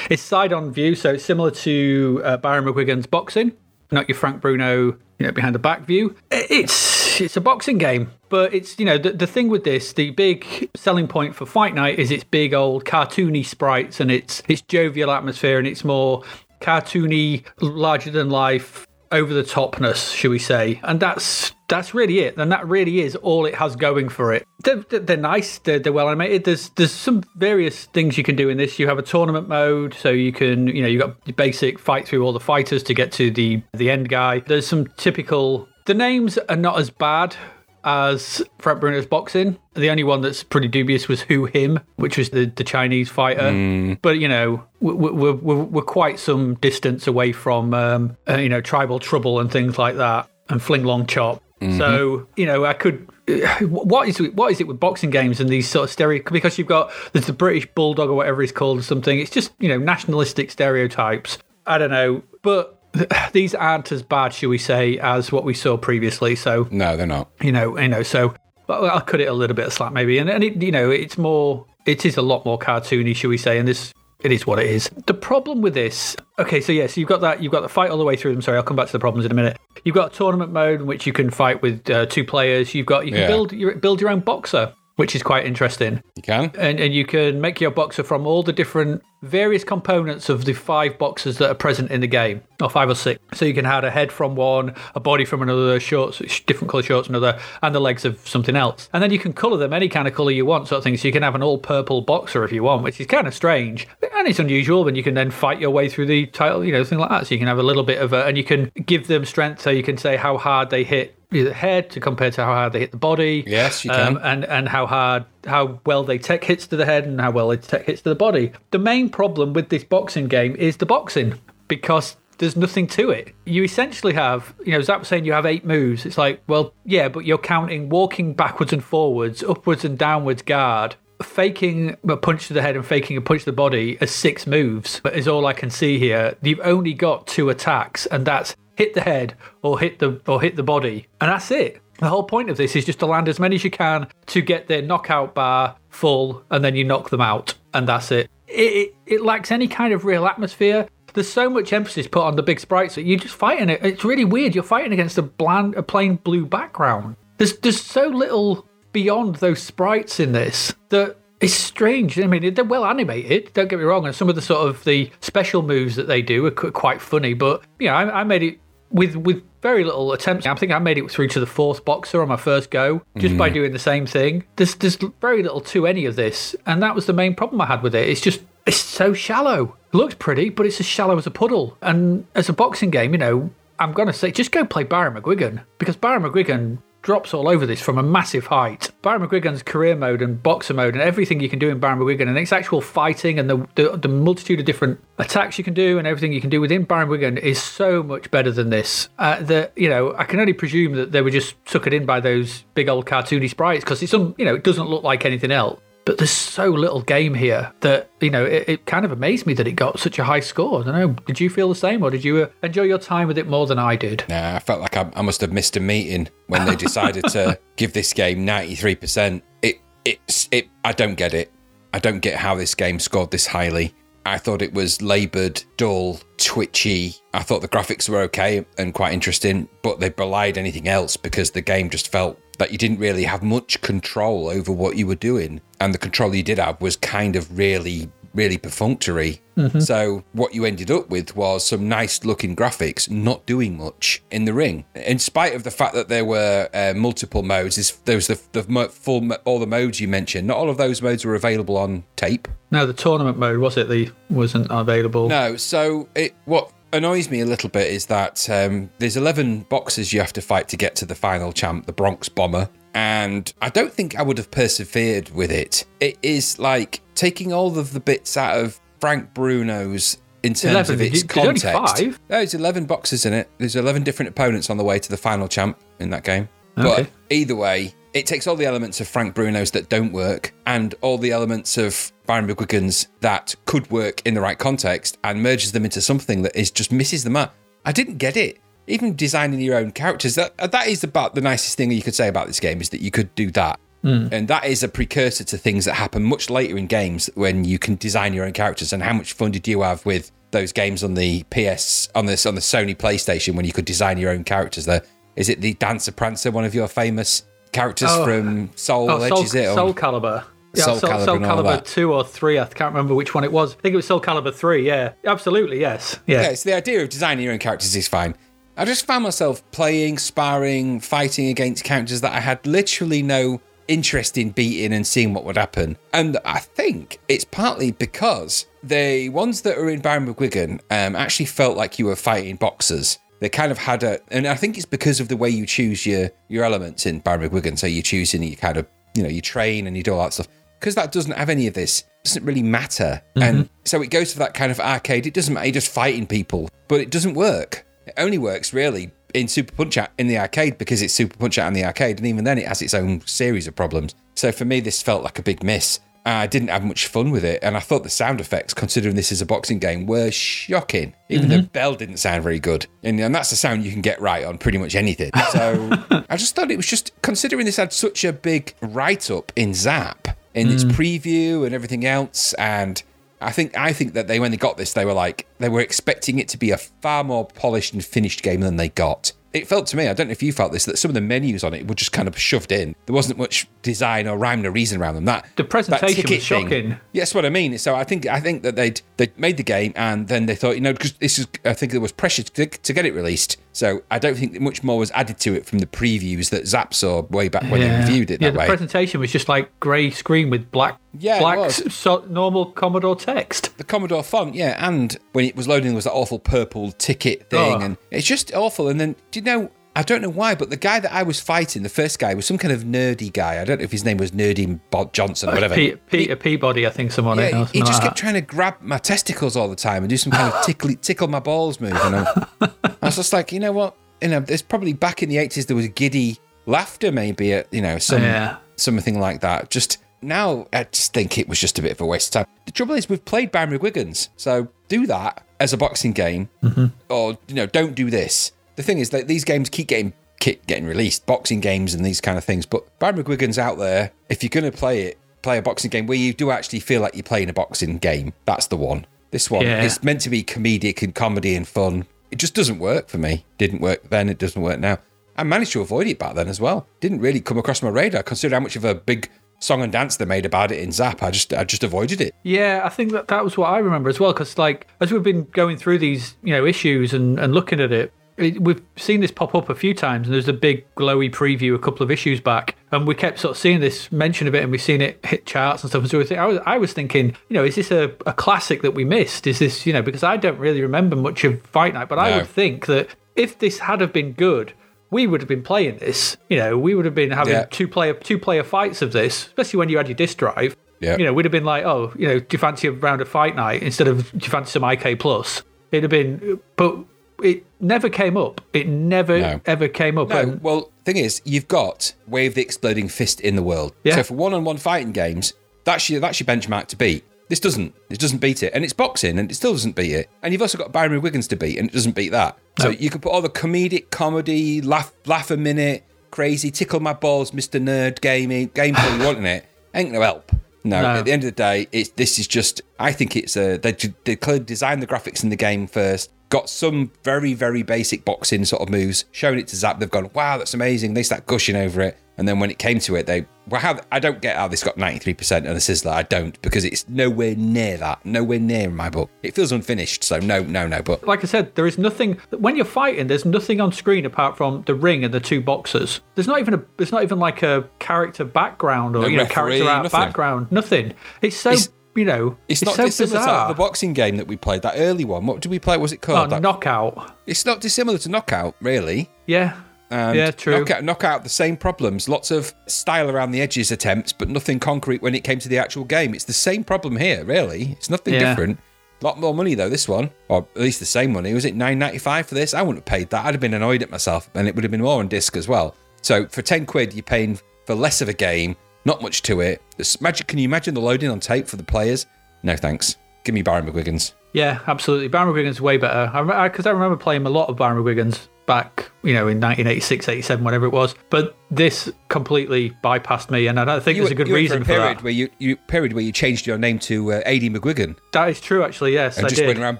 it's side on view, so it's similar to uh, Barry McGuigan's boxing, not your Frank Bruno, you know, behind the back view. It's it's a boxing game, but it's you know the, the thing with this, the big selling point for Fight Night is its big old cartoony sprites and its its jovial atmosphere and it's more cartoony, larger than life, over the topness, should we say? And that's that's really it, and that really is all it has going for it. They're, they're- nice, they're, they're well animated. There's there's some various things you can do in this. You have a tournament mode, so you can you know you got basic fight through all the fighters to get to the the end guy. There's some typical. The names are not as bad as Frank Bruno's boxing. The only one that's pretty dubious was Who Him, which was the, the Chinese fighter. But you know, we- we- we're, we're, we're quite some distance away from um, uh, you know tribal trouble and things like that, and Fling Long Chop. So you know, I could. [sighs] What is it, what is it with boxing games and these sort of stereo? Because you've got there's the British bulldog or whatever it's called or something. It's just you know nationalistic stereotypes. I don't know, but [sighs] these aren't as bad, shall we say, as what we saw previously. So
No, they're not.
you know, you know. So I'll cut it a little bit of slack maybe, and and it, you know, it's more, it is a lot more cartoony, shall we say, and this. It is what it is. The problem with this, okay, so yes, you've got that. You've got the fight all the way through them. Sorry, I'll come back to the problems in a minute. You've got tournament mode in which you can fight with uh, two players. You've got you can
Yeah.
build your build your own boxer, which is quite interesting
You can?
and, and you can make your boxer from all the different various components of the five boxes that are present in the game, or five or six. So you can have a head from one, a body from another, shorts, different color shorts another, and the legs of something else. And then you can color them any kind of color you want, sort of thing. So you can have an all purple boxer if you want, which is kind of strange and it's unusual. And you can then fight your way through the title, you know, thing like that. So you can have a little bit of a, and you can give them strength. So you can say how hard they hit the head to compare to how hard they hit the body.
Yes, you
Um,
can.
and and how hard how well they take hits to the head and how well they take hits to the body. The main problem with this boxing game is the boxing because there's nothing to it. You essentially have, you know, was saying you have eight moves. It's like, well, yeah, but you're counting walking backwards and forwards, upwards and downwards guard, faking a punch to the head and faking a punch to the body as six moves. But is all I can see here. You've only got two attacks, and that's hit the head or hit the or hit the body, and that's it. The whole point of this is just to land as many as you can to get their knockout bar full, and then you knock them out, and that's it. It, it, it lacks any kind of real atmosphere. There's so much emphasis put on the big sprites that you're just fighting it. It's really weird. You're fighting against a bland, a plain blue background. There's there's so little beyond those sprites in this that it's strange. I mean, they're well animated. Don't get me wrong, and some of the sort of the special moves that they do are quite funny. But you know, I, I made it with with very little attempts. I think I made it through to the fourth boxer on my first go just by mm. doing the same thing. There's there's very little to any of this, and that was the main problem I had with it. It's just it's so shallow. It looks pretty, but it's as shallow as a puddle. And as a boxing game, you know, I'm gonna say just go play Barry McGuigan because Barry McGuigan drops all over this from a massive height. Barry McGuigan's career mode and boxer mode and everything you can do in Barry McGuigan and its actual fighting and the, the the multitude of different attacks you can do and everything you can do within Barry McGuigan is so much better than this. Uh, that you know, I can only presume that they were just suckered in by those big old cartoony sprites because it's un, you know it doesn't look like anything else. But there's so little game here that you know it, it kind of amazed me that it got such a high score. I don't know. Did you feel the same, or did you uh, enjoy your time with it more than I did?
Nah, I felt like I, I must have missed a meeting when they decided to [laughs] give this game 93%. It, it's, it, I don't get it. I don't get how this game scored this highly. I thought it was laboured, dull, twitchy. I thought the graphics were okay and quite interesting, but they belied anything else because the game just felt that you didn't really have much control over what you were doing. And the control you did have was kind of really, really perfunctory. So what you ended up with was some nice looking graphics, not doing much in the ring. In spite of the fact that there were uh, multiple modes, there was the, the full all the modes you mentioned. Not all of those modes were available on tape.
No, the tournament mode was it? The wasn't available.
No, so it what annoys me a little bit is that um, there's 11 boxes you have to fight to get to the final champ, the Bronx Bomber. And I don't think I would have persevered with it. It is like taking all of the bits out of Frank Bruno's in terms
11,
of its
only
context.
five?
There's 11 boxes in it. There's 11 different opponents on the way to the final champ in that game. But either way, it takes all the elements of Frank Bruno's that don't work and all the elements of Barry McGuigan's that could work in the right context and merges them into something that is just misses the mark. I didn't get it. Even designing your own characters, that uh, that is about the nicest thing you could say about this game is that you could do that. Hmm. And that is a precursor to things that happen much later in games when you can design your own characters. And how much fun did you have with those games on the PS on this on the Sony PlayStation when you could design your own characters? There is it the Dancer Prancer, one of your famous characters
Oh.
from Soul
Oh, Soul,
is it?
Soul Calibur. Yeah,
Soul
Soul,
Calibur
Soul Calibur 2 or 3. I can't remember which one it was. I think it was Soul Calibur 3, yeah. Absolutely, yes. Yeah.
yeah, it's the idea of designing your own characters is fine. I just found myself playing, sparring, fighting against characters that I had literally no interest in beating and seeing what would happen. And I think it's partly because the ones that are in Barry McGuigan um, actually felt like you were fighting boxers. They kind of had a, and I think it's because of the way you choose your your elements in Barry McGuigan. So you're choosing, you kind of, you know, you train and you do all that stuff. Because that doesn't have any of this, doesn't really matter. Mm-hmm. And so it goes to that kind of arcade. It doesn't matter. You're just fighting people, but it doesn't work. It only works really in Super Punch Out in the arcade because it's Super Punch Out in the arcade, and even then it has its own series of problems. So for me, this felt like a big miss. I didn't have much fun with it, and I thought the sound effects, considering this is a boxing game, were shocking. Even the mm-hmm. bell didn't sound very good, and, and that's the sound you can get right on pretty much anything. [laughs] So I just thought it was just considering this had such a big write up in Zap in its mm. preview and everything else, and I think I think that they when they got this, they were like they were expecting it to be a far more polished and finished game than they got. It felt to me, I don't know if you felt this, that some of the menus on it were just kind of shoved in. There wasn't much design or rhyme or reason around them. That
The
that
presentation
ticket
was shocking.
Yeah, that's what I mean. So I think I think that they'd they made the game and then they thought, you know, because this is I think there was pressure to, to get it released. So I don't think that much more was added to it from the previews that Zap saw way back when they reviewed it
yeah, the
way.
presentation was just like grey screen with black,
Yeah,
black so, normal Commodore text.
the Commodore font, yeah, and when it was loading, there was that awful purple ticket thing,
Oh.
and it's just awful. And then, do you know? I don't know why, but the guy that I was fighting, the first guy, was some kind of nerdy guy. I don't know if his name was Nerdy Johnson or uh, whatever.
Pe- Peter Peabody, I think someone.
Yeah, he just
like
kept
that.
trying to grab my testicles all the time and do some kind of tickle, tickle my balls move. And I, I was just like, you know what? You know, there's probably back in the 80s there was giddy laughter, maybe at you know some
Yeah.
something like that. Just now, I just think it was just a bit of a waste of time. The trouble is, we've played Baron Wiggins, so do that as a boxing game, mm-hmm. or you know, don't do this. The thing is that these games keep getting keep getting released, boxing games and these kind of things. But Barry McGuigan's out there. If you're going to play it, play a boxing game where you do actually feel like you're playing a boxing game. That's the one. This one
Yeah.
is meant to be comedic and comedy and fun. It just doesn't work for me. Didn't work then. It doesn't work now. I managed to avoid it back then as well. Didn't really come across my radar. Consider how much of a big song and dance they made about it in Zap. I just I just avoided it.
Yeah, I think that that was what I remember as well. Because like as we've been going through these, you know, issues and, and looking at it, we've seen this pop up a few times. And there's a big glowy preview a couple of issues back, and we kept sort of seeing this mention of it, and we've seen it hit charts and stuff. And so I was I was thinking, you know, is this a, a classic that we missed? Is this you know because I don't really remember much of Fight Night, but I would think that if this had have been good. We would have been playing this, you know. We would have been having
Yeah.
two player two player fights of this, especially when you had your disc drive.
Yeah.
You know, we'd have been like, oh, you know, do you fancy a round of fight night instead of do you fancy some IK plus? It'd have been, but it never came up. It never
No.
ever came up.
No,
And-
well, thing is, you've got Way of the Exploding Fist in the world.
Yeah.
So for one-on-one fighting games, that's your that's your benchmark to beat. This doesn't. It doesn't beat it, and it's boxing, and it still doesn't beat it. And you've also got Byron Wiggins to beat, and it doesn't beat that. So you can put all the comedic comedy, laugh, laugh a minute, crazy, tickle my balls, Mister Nerd, gaming, gameplay you want in it. [sighs] Ain't no help. No,
No.
at the end of the day, it's this is just. I think it's a they they clearly designed the graphics in the game first. Got some very very basic boxing sort of moves, showing it to Zap. They've gone, wow, that's amazing. They start gushing over it, and then when it came to it, they well, how I don't get how this got ninety three percent on a Sizzler. I don't because it's nowhere near that. Nowhere near in my book. It feels unfinished. So no, no, no. But
like I said, there is nothing when you're fighting. There's nothing on screen apart from the ring and the two boxers. There's not even a. There's not even like a character background or
No
you know
referee,
character art
nothing.
background. Nothing. It's so
It's-
you know.
it's, not
so
dissimilar
bizarre.
to the boxing game that we played. That early one. What did we play? What was it
Oh,
called? That-
knockout.
it's not dissimilar to Knockout, really.
Yeah.
And
yeah. True.
Knockout, knockout, the same problems. Lots of style around the edges attempts, but nothing concrete when it came to the actual game. It's the same problem here, really. It's nothing
Yeah.
different. A lot more money though. This one, or at least the same money. Was it nine ninety five for this? I wouldn't have paid that. I'd have been annoyed at myself, and it would have been more on disc as well. So for ten quid, you're paying for less of a game. Not much to it. This magic. Can you imagine the loading on tape for the players? No thanks. Give me Barry McGuigan's.
Yeah, absolutely. Baron Wiggins way better. I because I, remember playing a lot of Baron Wiggins back, you know, in 1986, 87, whatever it was. But this completely bypassed me, and I don't think there's a good
you
reason
for
for,
a period
that.
where you, you period where you changed your name to uh, Ad McGuigan.
That is true, actually. Yes,
and
I
just
did.
went around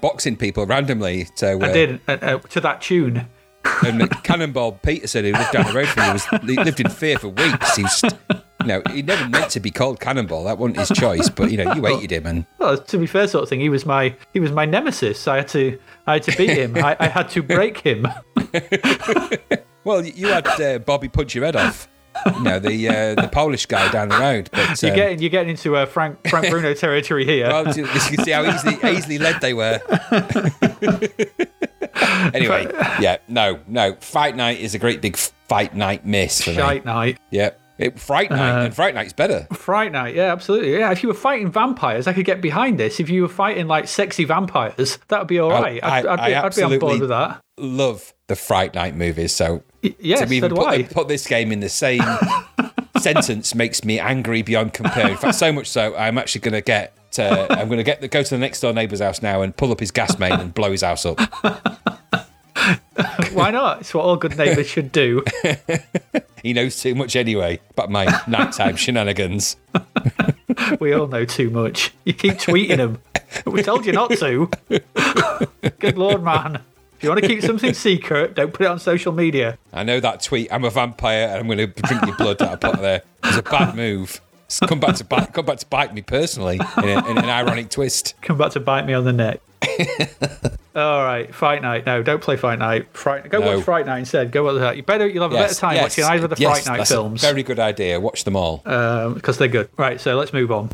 boxing people randomly. So uh,
I did uh, uh, to that tune.
And [laughs] Cannonball Peterson, who lived down the road from me, was he lived in fear for weeks. He was you know, he never meant to be called Cannonball. That wasn't his choice. But you know, you hated him, and
Well, to be fair, sort of thing. He was my he was my nemesis. I had to I had to beat him. I, I had to break him. [laughs]
well, you had uh, Bobby punch your head off. You know, the uh, the Polish guy down the road. But
You're
um,
getting you're getting into uh, Frank Frank Bruno territory here.
Well, you can see how easily, easily led they were. [laughs] anyway, [laughs] yeah, no, no. Fight Night is a great big fight night miss for me.
Shite night.
Yeah, it, Fright Night, and Fright Night's better.
Fright Night, yeah, absolutely. Yeah, if you were fighting vampires, I could get behind this. If you were fighting like sexy vampires, [laughs] that would be all right.
I-
I'd, I'd, be, I'd be on board with that.
Love the Fright Night movies, so
Yes,
to even put, put this game in the same [laughs] sentence makes me angry beyond compare. In fact, so much so, I'm actually going to get. Uh, I'm going to get the, go to the next door neighbour's house now and pull up his gas main and blow his house up. [laughs] [laughs]
Why not? It's what all good neighbours should do. [laughs]
He knows too much anyway about my nighttime [laughs] shenanigans.
We all know too much. You keep tweeting them. We told you not to. Good lord, man. If you want to keep something secret, don't put it on social media.
I know that tweet. I'm a vampire and I'm going to drink your blood out of put there. It's a bad move. It's come back to bite, come back to bite me personally in, a, in an ironic twist.
Come back to bite me on the neck. [laughs] all right, Fight Night. No, don't play Fight Night. Fright, go
No.
watch Fright Night instead. Go watch that. You better. You'll have a better time watching either of the
yes,
Fright Night
that's a
films
very good idea. Watch them all.
Um, because they're good. Right, so let's move on.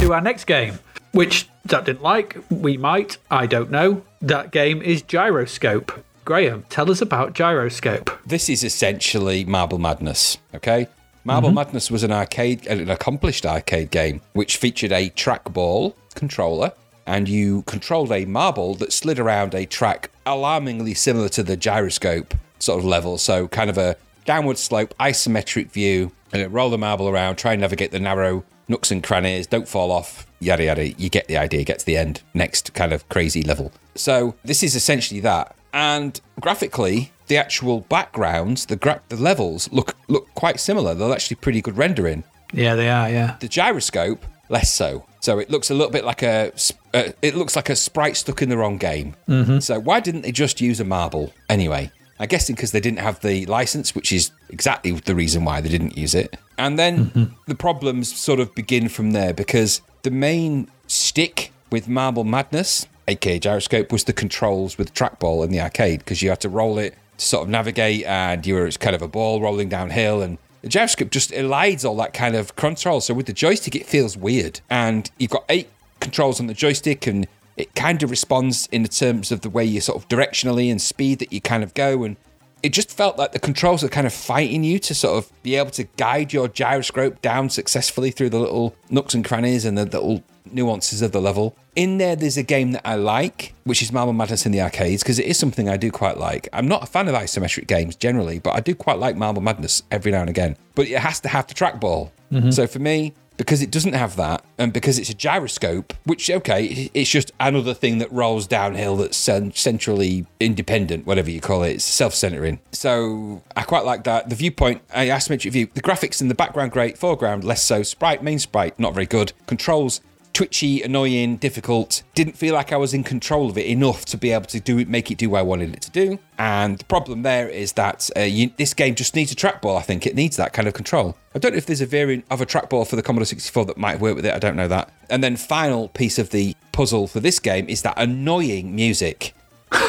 To our next game, which Zap didn't like. We might. I don't know. That game is Gyroscope. Graham, tell us about Gyroscope.
this is essentially Marble Madness. Okay, Marble mm-hmm. Madness was an arcade, an accomplished arcade game which featured a trackball controller, and you controlled a marble that slid around a track alarmingly similar to the gyroscope sort of level. So kind of a downward slope, isometric view, and it roll the marble around, try and navigate the narrow nooks and crannies, don't fall off, yada yada. You get the idea. Get to the end. Next kind of crazy level. So this is essentially that. And graphically, the actual backgrounds, the gra- the levels look look quite similar. They're actually pretty good rendering.
Yeah, they are. Yeah.
The gyroscope less so. So it looks a little bit like a uh, it looks like a sprite stuck in the wrong game. So why didn't they just use a marble anyway? I guess because they didn't have the license, which is exactly the reason why they didn't use it. And then the problems sort of begin from there because the main stick with Marble Madness, aka Gyroscope, was the controls with trackball in the arcade because you had to roll it to sort of navigate and you were it's kind of a ball rolling downhill and the joystick just elides all that kind of control. So with the joystick, it feels weird. And you've got eight controls on the joystick, and it kind of responds in the terms of the way you sort of directionally and speed that you kind of go. And it just felt like the controls are kind of fighting you to sort of be able to guide your gyroscope down successfully through the little nooks and crannies and the little nuances of the level. In there, there's a game that I like, which is Marble Madness in the arcades, because it is something I do quite like. I'm not a fan of isometric games generally, but I do quite like Marble Madness every now and again. But it has to have the trackball. Mm-hmm. So for me, because it doesn't have that, and because it's a gyroscope, which okay, it's just another thing that rolls downhill that's centrally independent, whatever you call it. It's self-centering. So I quite like that. The viewpoint, isometric view, the graphics in the background great, foreground less so. Sprite, main sprite, not very good. Controls twitchy, annoying, difficult. Didn't feel like I was in control of it enough to be able to do it, make it do what I wanted it to do. And the problem there is that uh, you, this game just needs a trackball. I think it needs that kind of control. I don't know if there's a variant of a trackball for the Commodore 64 that might work with it. I don't know that. And then final piece of the puzzle for this game is that annoying music.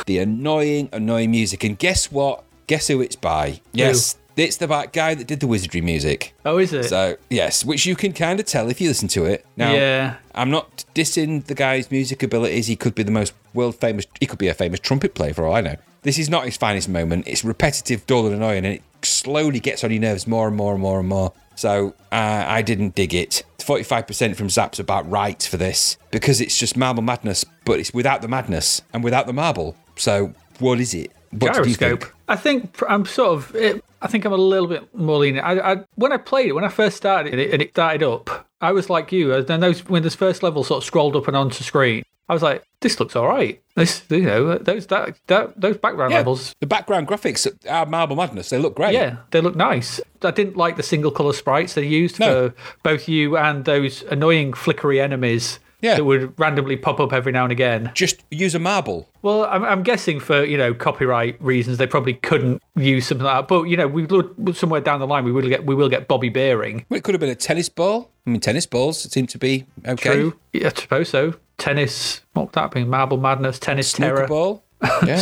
the annoying, annoying music. And guess what? Guess who it's by? Yes, it's the ba- guy that did the wizardry music.
Oh, is it?
So yes, which you can kind of tell if you listen to it. Now,
Yeah.
I'm not dissing the guy's music abilities. He could be the most world famous. He could be a famous trumpet player for all I know. This is not his finest moment. It's repetitive, dull, and annoying, and it slowly gets on your nerves more and more and more and more. So uh, I didn't dig it. 45% from Zap's about right for this because it's just marble madness, but it's without the madness and without the marble. So what is it? What do you
Gyroscope. I think I'm sort of. It, I think I'm a little bit more lenient. I, I when I played it, when I first started it, and it started up, I was like you. And then those when this first level sort of scrolled up and onto screen, I was like, "This looks all right." This, you know, those that, that those background levels.
The background graphics are marble madness. They look great.
Yeah, they look nice. I didn't like the single color sprites they used
No.
for both you and those annoying flickery enemies
Yeah.
that would randomly pop up every now and again.
Just use a marble.
Well, I'm, I'm guessing for you know copyright reasons they probably couldn't use something like that. But you know, we would somewhere down the line we will get we will get Bobby Bearing.
Well, it could have been a tennis ball. I mean, tennis balls seem to be okay.
True, yeah, I suppose so. Tennis, what would that be? Marble Madness, tennis
Snooker
terror,
ball. [laughs] Yeah.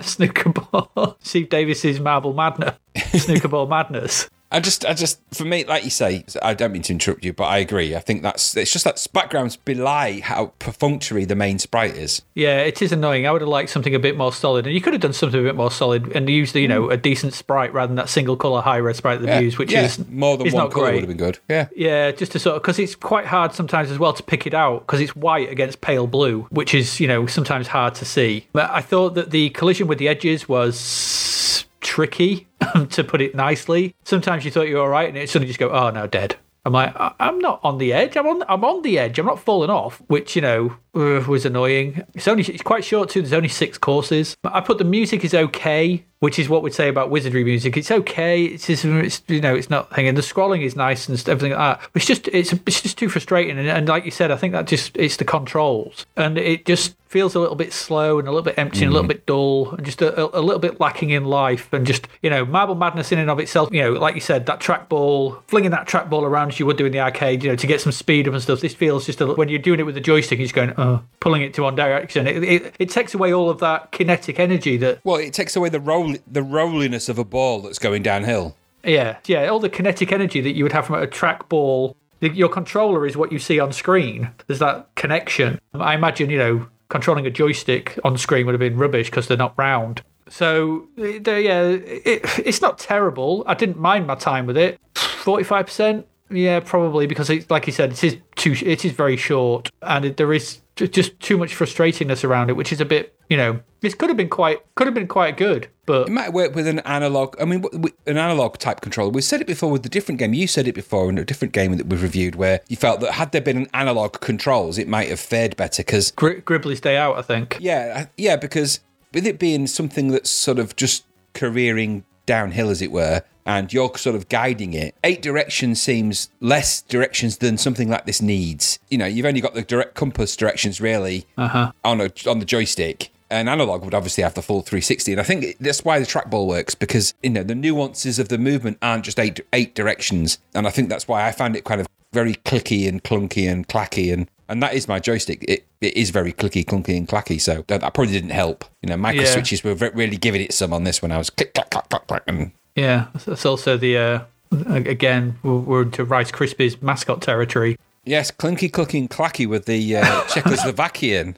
snooker ball. [laughs] Steve Davis's Marble Madness, [laughs] snooker ball madness.
I just, I just, for me, like you say, I don't mean to interrupt you, but I agree. I think that's, it's just that backgrounds belie how perfunctory the main sprite is.
Yeah, it is annoying. I would have liked something a bit more solid, and you could have done something a bit more solid and used, you know, mm. a decent sprite rather than that single color high res sprite that
Yeah,
they use, which
yeah,
is
more than
is
one color
great.
would have been good. Yeah.
Yeah, just to sort of because it's quite hard sometimes as well to pick it out because it's white against pale blue, which is you know sometimes hard to see. But I thought that the collision with the edges was tricky, to put it nicely. Sometimes you thought you were all right, and it suddenly just go, oh no, dead. I'm like, I- I'm not on the edge. I'm on. I'm on the edge. I'm not falling off, which you know uh, was annoying. It's only. It's quite short too. There's only six courses. I put the music is okay, which is what we'd say about wizardry music. It's okay. It's just, it's you know, it's not thing, and the scrolling is nice and everything like that. It's just, it's, it's just too frustrating. And, and like you said, I think that just it's the controls, and it just feels a little bit slow and a little bit empty and a little bit dull and just a, a, little bit lacking in life and just you know marble madness in and of itself you know like you said that trackball flinging that trackball around as you would do in the arcade you know to get some speed up and stuff this feels just a, when you're doing it with the joystick you're just going uh pulling it to one direction it, it, it takes away all of that kinetic energy that
Well, it takes away the the rolliness of a ball that's going downhill.
Yeah, yeah, all the kinetic energy that you would have from a trackball. Your controller is what you see on screen. There's that connection. I imagine, you know, controlling a joystick on screen would have been rubbish because they're not round. So, uh, yeah, it, [laughs] it's not terrible. I didn't mind my time with it. Forty-five percent, yeah, probably because, it, like you said, it is too. It is very short, and it, there is just too much frustratingness around it, which is a bit, you know, this could have been quite, could have been quite good, but
It might work with an analog. I mean, an analog type controller. We said it before with a different game. You said it before in a different game that we've reviewed, where you felt that had there been an analog controls, it might have fared better. Because
Gri- Gribbly's Day Out, I think.
yeah, yeah, because with it being something that's sort of just careering downhill, as it were, and you're sort of guiding it, eight directions seems less directions than something like this needs. You know, you've only got the direct compass directions really uh-huh. on a, on the joystick. An analog would obviously have the full 360, and I think that's why the trackball works because you know the nuances of the movement aren't just eight eight directions, and I think that's why I found it kind of very clicky and clunky and clacky and and that is my joystick. It it is very clicky, clunky, and clacky. So that, that probably didn't help. You know, micro
Yeah.
switches were really giving it some on this when I was click clack clack clack clack. And
Yeah, that's also the uh, again we're- we're into Rice Krispies mascot territory.
yes, clunky, clunky, clacky with the uh, [laughs] Czechoslovakian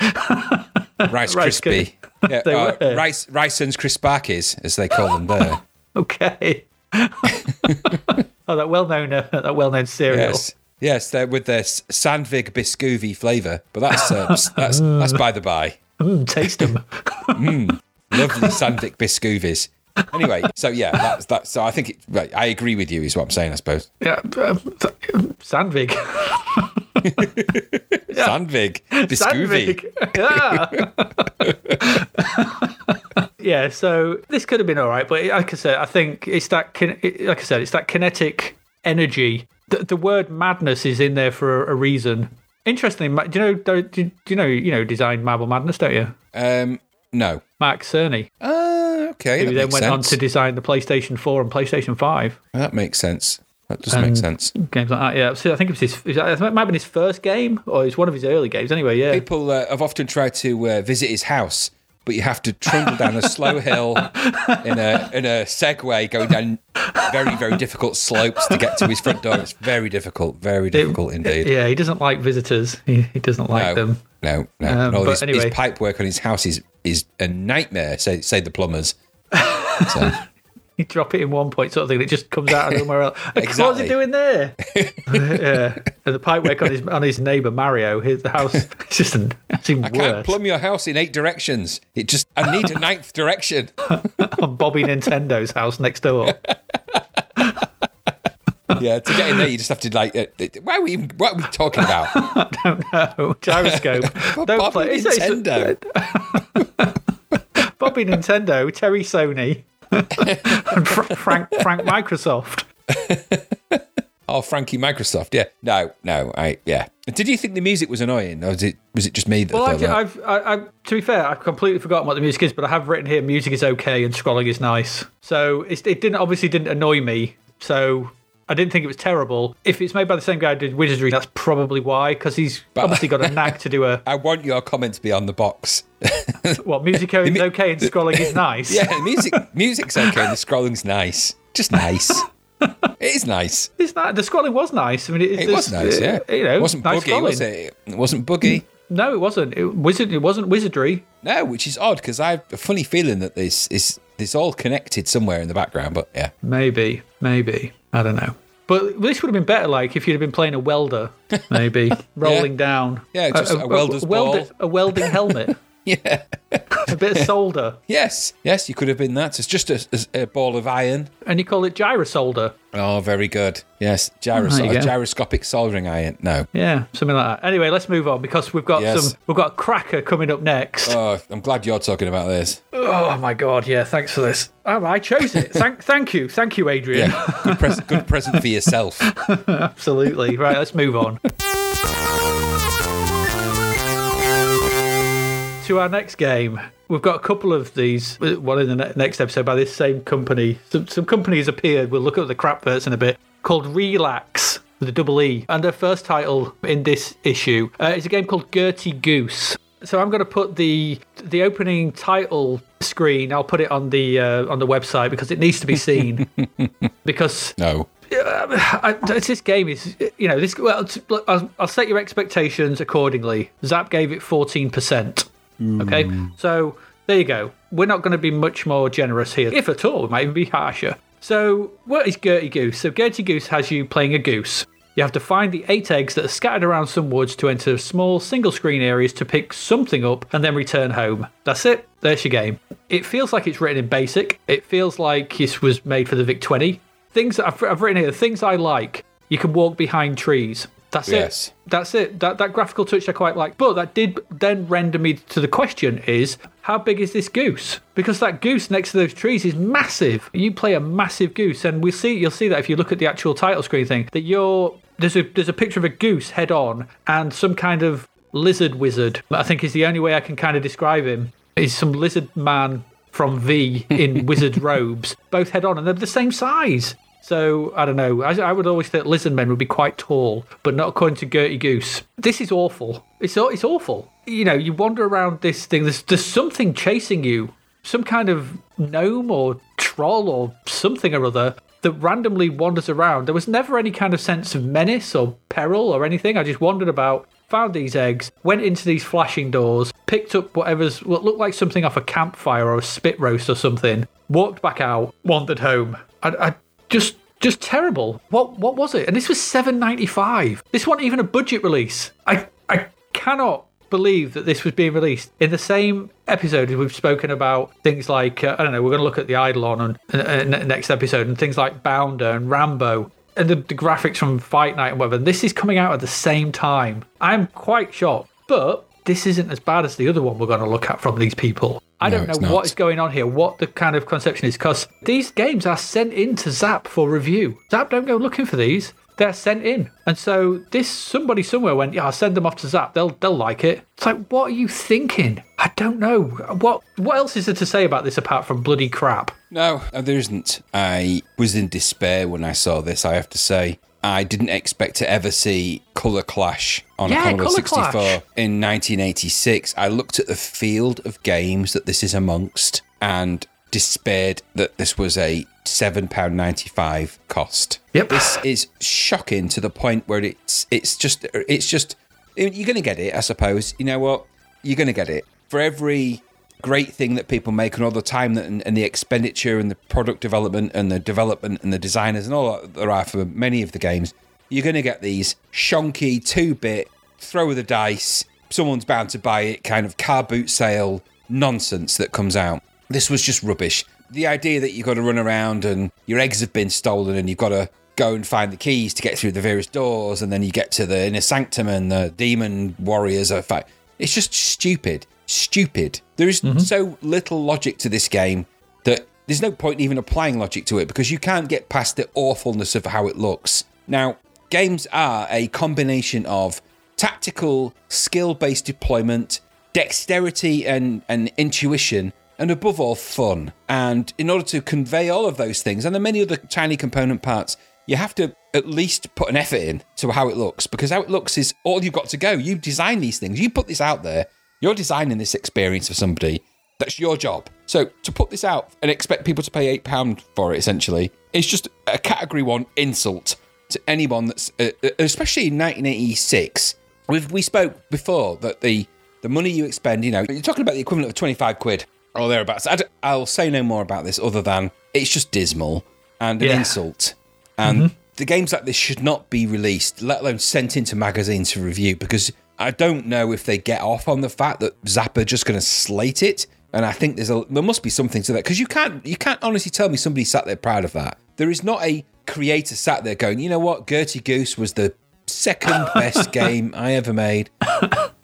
rice [laughs]
Rice
crispy. [laughs] Yeah, uh, rice rice and crispakis as they call them there. [laughs]
Okay. oh, that well-known uh, that well-known cereal.
Yes. Yes, they're with their Sandvig biscovi flavour, but that's uh, that's that's by the by.
Mm, taste them.
Lovely Sandvik biscovis. Anyway, so yeah, that's that. So I think it, right, I agree with you. Is what I'm saying. I suppose
yeah, um, Sandvig.
Sandvig biscovi.
Sandvig. Yeah. yeah. So this could have been all right, but like I said, I think it's that. Like I said, it's that kinetic energy. The, the word madness is in there for a, a reason. Interestingly, do you know? Do, do you know? You know, designed Marble Madness, don't you?
Um, no.
Mark Cerny,
Uh, okay,
who then went on to design the PlayStation 4 and PlayStation 5.
That makes sense. That does make sense.
games like that. Yeah, so I think it was his. It might have been his first game, or it's one of his early games. Anyway, yeah.
People uh, have often tried to uh, visit his house, but you have to trundle down a slow hill in a in a Segway, going down very very difficult slopes to get to his front door. It's very difficult, very difficult indeed.
Yeah, he doesn't like visitors. He, he doesn't like
no,
them.
no, no.
Um,
And all
but
his,
anyway.
his pipe work on his house is is a nightmare. Say say the plumbers. So, [laughs]
You drop it in one point, sort of thing. It just comes out of somewhere else. [laughs] Like, What's
Exactly.
he doing there? [laughs] yeah, and the pipework on his on his neighbour Mario. His the house. It's just an, it's even
I can't
worse.
plumb your house in eight directions. It just I need a ninth direction.
on Bobby Nintendo's house next door.
Yeah, to get in there, you just have to like. Uh, uh, what are we? What are we talking about?
Oh, gyroscope. Don't
Bobby
play.
Nintendo.
Bobby Nintendo, Terry Sony, [laughs] and Fra- Frank Frank Microsoft. [laughs]
Oh, Frankie Microsoft. Yeah. No, no. I yeah. Did you think the music was annoying, or was it was it just me that
Well,
thought that?
I've, I, I, to be fair, I've completely forgotten what the music is, but I have written here music is okay and scrolling is nice. So it's, it didn't obviously didn't annoy me. So I didn't think it was terrible. If it's made by the same guy who did Wizardry, that's probably why, because he's obviously got a [laughs] knack to do a
I want your comment to be on the box. [laughs]
what music [laughs] is
mu-
okay and scrolling is nice.
Yeah, music music's okay. and The scrolling's nice. Just nice. it is nice.
It's not, the scrolling was nice. I mean, it,
It was nice, yeah.
Uh, you know,
it wasn't
nice
buggy,
scrolling.
was it? It wasn't buggy.
Mm, no, it wasn't. It wizard. It wasn't wizardry.
No, which is odd because I have a funny feeling that this is this all connected somewhere in the background. But yeah,
Maybe, maybe. I don't know. But this would have been better, like if you'd have been playing a welder, [laughs] maybe rolling down.
Yeah, just a welder's ball.
a welding helmet, [laughs] [laughs]
yeah, [laughs]
a bit of solder,
yes, yes, you could have been that. It's just a, a- a ball of iron.
and you call it gyrosolder.
Oh, very good. Yes, gyros-
There you
a
go.
gyroscopic soldering iron. No.
Yeah, something like that. Anyway, let's move on because we've got
Yes.
some. We've got a cracker coming up next.
Oh, I'm glad you're talking about this.
oh my god! Yeah, thanks for this. Oh, I chose it. [laughs] thank, thank you, thank you, Adrian.
Yeah, good, pres- good present for yourself.
Absolutely. Right, let's move on. to our next game. We've got a couple of these. One in the next episode by this same company. Some, some companies appeared. We'll look at the crap verts in a bit. Called Relax with a double E, and their first title in this issue uh, is a game called Gertie Goose. So I'm going to put the the opening title screen. I'll put it on the uh, on the website because it needs to be seen. [laughs] because
no, uh,
I, this game is, you know, this. Well, I'll, I'll, set your expectations accordingly. Zap gave it 14%. Okay, hmm. so there you go. We're not going to be much more generous here, if at all. We might even be harsher. So, what is Gertie Goose? So, Gertie Goose has you playing a goose. You have to find the eight eggs that are scattered around some woods to enter small single screen areas to pick something up and then return home. That's it. There's your game. It feels like it's written in basic. It feels like this was made for the VIC 20. Things I've, I've written here, things I like. You can walk behind trees. That's
Yes.
it. That's it. That that graphical touch I quite like. But that did then render me to the question is how big is this goose? Because that goose next to those trees is massive. You play a massive goose, and we'll see you'll see that if you look at the actual title screen thing, that you're there's a there's a picture of a goose head on and some kind of lizard wizard. I think is the only way I can kind of describe him. Is some lizard man from V in [laughs] wizard robes, both head on, and they're the same size. So I don't know. I, I would always think lizard men would be quite tall, but not according to Gertie Goose. This is awful. It's it's awful. You know, you wander around this thing. There's there's something chasing you, some kind of gnome or troll or something or other that randomly wanders around. There was never any kind of sense of menace or peril or anything. I just wandered about, found these eggs, went into these flashing doors, picked up whatever's what looked like something off a campfire or a spit roast or something, walked back out, wandered home. I, I just just terrible. What what was it? And this was seven ninety five. This wasn't even a budget release. I I cannot believe that this was being released in the same episode as we've spoken about things like uh, I don't know. We're going to look at the Eidolon on uh, uh, next episode and things like Bounder and Rambo and the, the graphics from Fight Night and whatever. This is coming out at the same time. I'm quite shocked, but this isn't as bad as the other one we're going to look at from these people. I
No,
don't know what is going on here, what the kind of conception is, because these games are sent in to Zap for review. Zap don't go looking for these; they're sent in, and so this somebody somewhere went, "Yeah, I'll send them off to Zap. They'll they'll like it." It's like, what are you thinking? I don't know. What what else is there to say about this apart from bloody crap?
No, uh, there isn't. I was in despair when I saw this, I have to say. I didn't expect to ever see Colour Clash on
Yeah,
a Commodore 64
Clash.
in 1986. I looked at the field of games that this is amongst and despaired that this was a £7.95 cost.
Yep.
This is shocking to the point where it's it's just it's just you're going to get it, I suppose. You know what? You're going to get it. For every great thing that people make and all the time that and, and the expenditure and the product development and the development and the designers and all that there are for many of the games, you're going to get these shonky, two bit, throw of the dice, someone's bound to buy it kind of car boot sale nonsense that comes out. This was just rubbish. The idea that you've got to run around and your eggs have been stolen and you've got to go and find the keys to get through the various doors and then you get to the inner sanctum and the demon warriors are fight. It's just stupid. Stupid. There is mm-hmm. so little logic to this game that there's no point even applying logic to it because you can't get past the awfulness of how it looks. Now, games are a combination of tactical, skill based deployment, dexterity and, and intuition, and above all, fun. And in order to convey all of those things and the many other tiny component parts, you have to at least put an effort in to how it looks because how it looks is all you've got to go. You design these things, you put this out there, you're designing this experience for somebody. That's your job. So to put this out and expect people to pay £8 for it, essentially, is just a category one insult to anyone that's, uh, uh, especially in 1986. We've, we spoke before that the, the money you expend, you know, you're talking about the equivalent of 25 quid or thereabouts. I'll say no more about this other than it's just dismal and an
Yeah.
insult. And the games like this should not be released, let alone sent into magazines for review, because I don't know if they get off on the fact that Zappa just going to slate it. And I think there's a there must be something to that because you can't you can't honestly tell me somebody sat there proud of that. There is not a creator sat there going, you know what, Gertie Goose was the second [laughs] best game I ever made.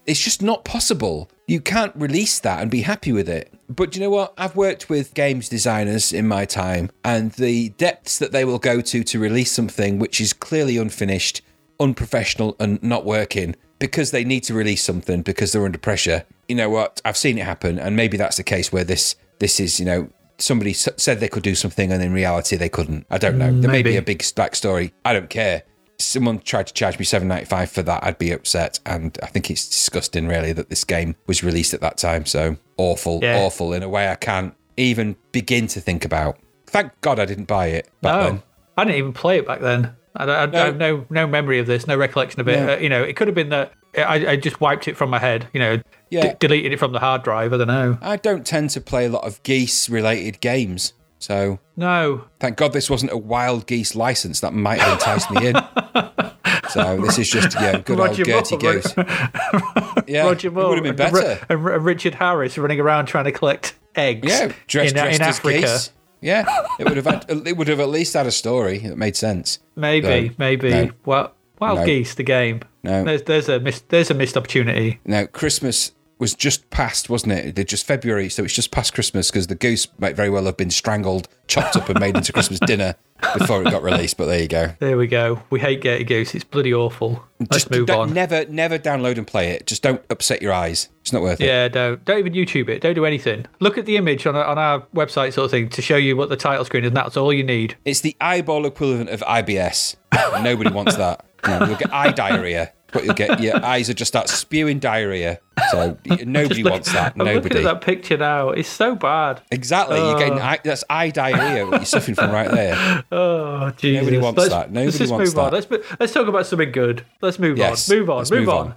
It's just not possible. You can't release that and be happy with it. But you know what? I've worked with games designers in my time, and the depths that they will go to to release something which is clearly unfinished, unprofessional, and not working because they need to release something because they're under pressure. You know what? I've seen it happen, and maybe that's the case where this this is you know somebody s- said they could do something and in reality they couldn't. I don't know. Mm, there may be a big backstory. I don't care someone tried to charge me seven ninety five for that, I'd be upset. And I think it's disgusting, really, that this game was released at that time. So awful,
Yeah.
awful in a way I can't even begin to think about. Thank God I didn't buy it back
No,
then.
I didn't even play it back then. I, I, I have no no memory of this, no recollection of it.
No.
Uh, you know, it could have been that I, I just wiped it from my head. You know,
Yeah.
d- deleted it from the hard drive. I don't know.
I don't tend to play a lot of geese related games. So
No,
thank God this wasn't a wild geese license that might have enticed me in. [laughs] So this is just yeah, good
Roger
old Gertie
Moore,
Goose. [laughs] Yeah,
Roger
it
Moore
would have been better.
and R- Richard Harris running around trying to collect eggs.
Yeah, dressed,
in,
dressed
in
as
Africa.
geese. Yeah, it would have had, [laughs] it would have at least had a story that made sense.
Maybe,
No,
maybe.
no.
Well, Wild
No.
Geese, the game.
No.
There's there's a missed there's a missed opportunity.
Now Christmas was just past, wasn't it? It just February, so it's just past Christmas because the goose might very well have been strangled, chopped up, and made into Christmas dinner before it got released. But there you go.
There we go. We hate Gertie Goose. It's bloody awful. Let's
just
move on.
Never, never download and play it. Just don't upset your eyes. It's not worth it.
Yeah, don't don't even YouTube it. Don't do anything. Look at the image on our, on our website, sort of thing, to show you what the title screen is. And that's all you need.
It's the eyeball equivalent of IBS. Nobody wants that. Know, you'll get eye diarrhea. But you'll get your eyes are just start spewing diarrhea. So [laughs] nobody
Look-
wants that.
I'm
Nobody.
at that picture now. It's so bad.
Exactly. You're getting oh. eye, that's eye diarrhea. What you're suffering from right there. [laughs]
Oh, Jesus.
Nobody wants
let's,
that. Nobody
let's just
wants
move on. Let's let's talk about something good. Let's move
Yes,
on. Move on. Move,
move
on.
on.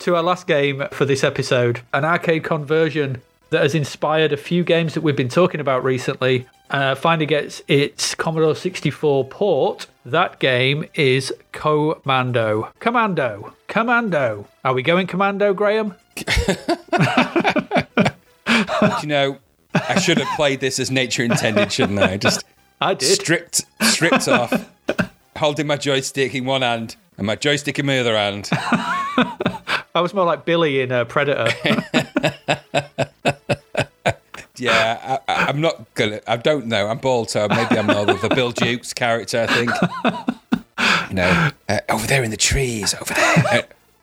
To our last game for this episode, an arcade conversion that has inspired a few games that we've been talking about recently. Uh, finally gets its Commodore 64 port. That game is Commando. Commando. Commando. Are we going Commando, Graham? [laughs]
you know, I should have played this as nature intended, shouldn't I? Just
I did.
stripped, stripped off, holding my joystick in one hand and my joystick in my other hand. [laughs]
I was more like Billy in uh, Predator. [laughs]
Yeah, I, I'm not gonna. I don't know. I'm bald, so maybe I'm more of the Bill Duke's character. I think. You know, uh, over there in the trees, over there,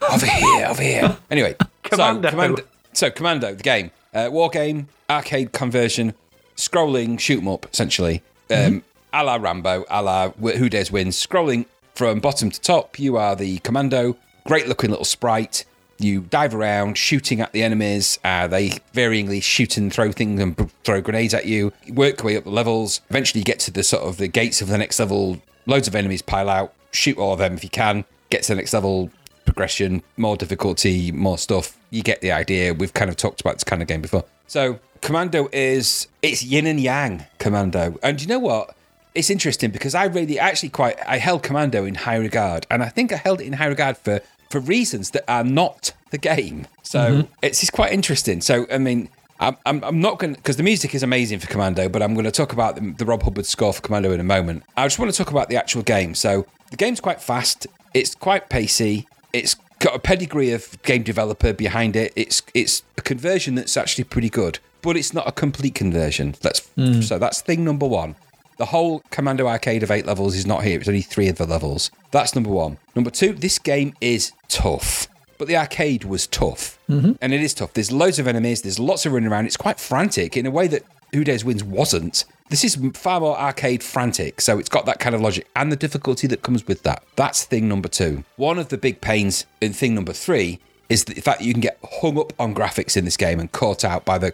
uh, over here, over here. Anyway,
Commando.
So, Commando, so Commando, the game, uh, war game, arcade conversion, scrolling shoot 'em up, essentially, um, a la Rambo, a la Who Dares Wins. Scrolling from bottom to top, you are the commando. Great looking little sprite. You dive around, shooting at the enemies. Uh, they varyingly shoot and throw things and b- throw grenades at you. You Work your way up the levels. Eventually, you get to the sort of the gates of the next level. Loads of enemies pile out. Shoot all of them if you can. Get to the next level. Progression, more difficulty, more stuff. You get the idea. We've kind of talked about this kind of game before. So, Commando is it's yin and yang. Commando, and you know what? It's interesting because I really actually quite I held Commando in high regard, and I think I held it in high regard for for reasons that are not the game. So mm-hmm. it's, it's quite interesting. So I mean, I'm I'm, I'm not going to, because the music is amazing for Commando, but I'm going to talk about the, the Rob Hubbard score for Commando in a moment. I just want to talk about the actual game. So the game's quite fast. It's quite pacey. It's got a pedigree of game developer behind it. It's it's a conversion that's actually pretty good. but it's not a complete conversion. That's hmm. so that's thing number one. The whole Commando arcade of eight levels is not here. It's only three of the levels. That's number one. Number two, this game is tough. But the arcade was tough. Mm-hmm. And it is tough. There's loads of enemies. There's lots of running around. It's quite frantic in a way that Who Dares Wins wasn't. This is far more arcade frantic. So it's got that kind of logic and the difficulty that comes with that. That's thing number two. One of the big pains in thing number three is the fact that you can get hung up on graphics in this game and caught out by the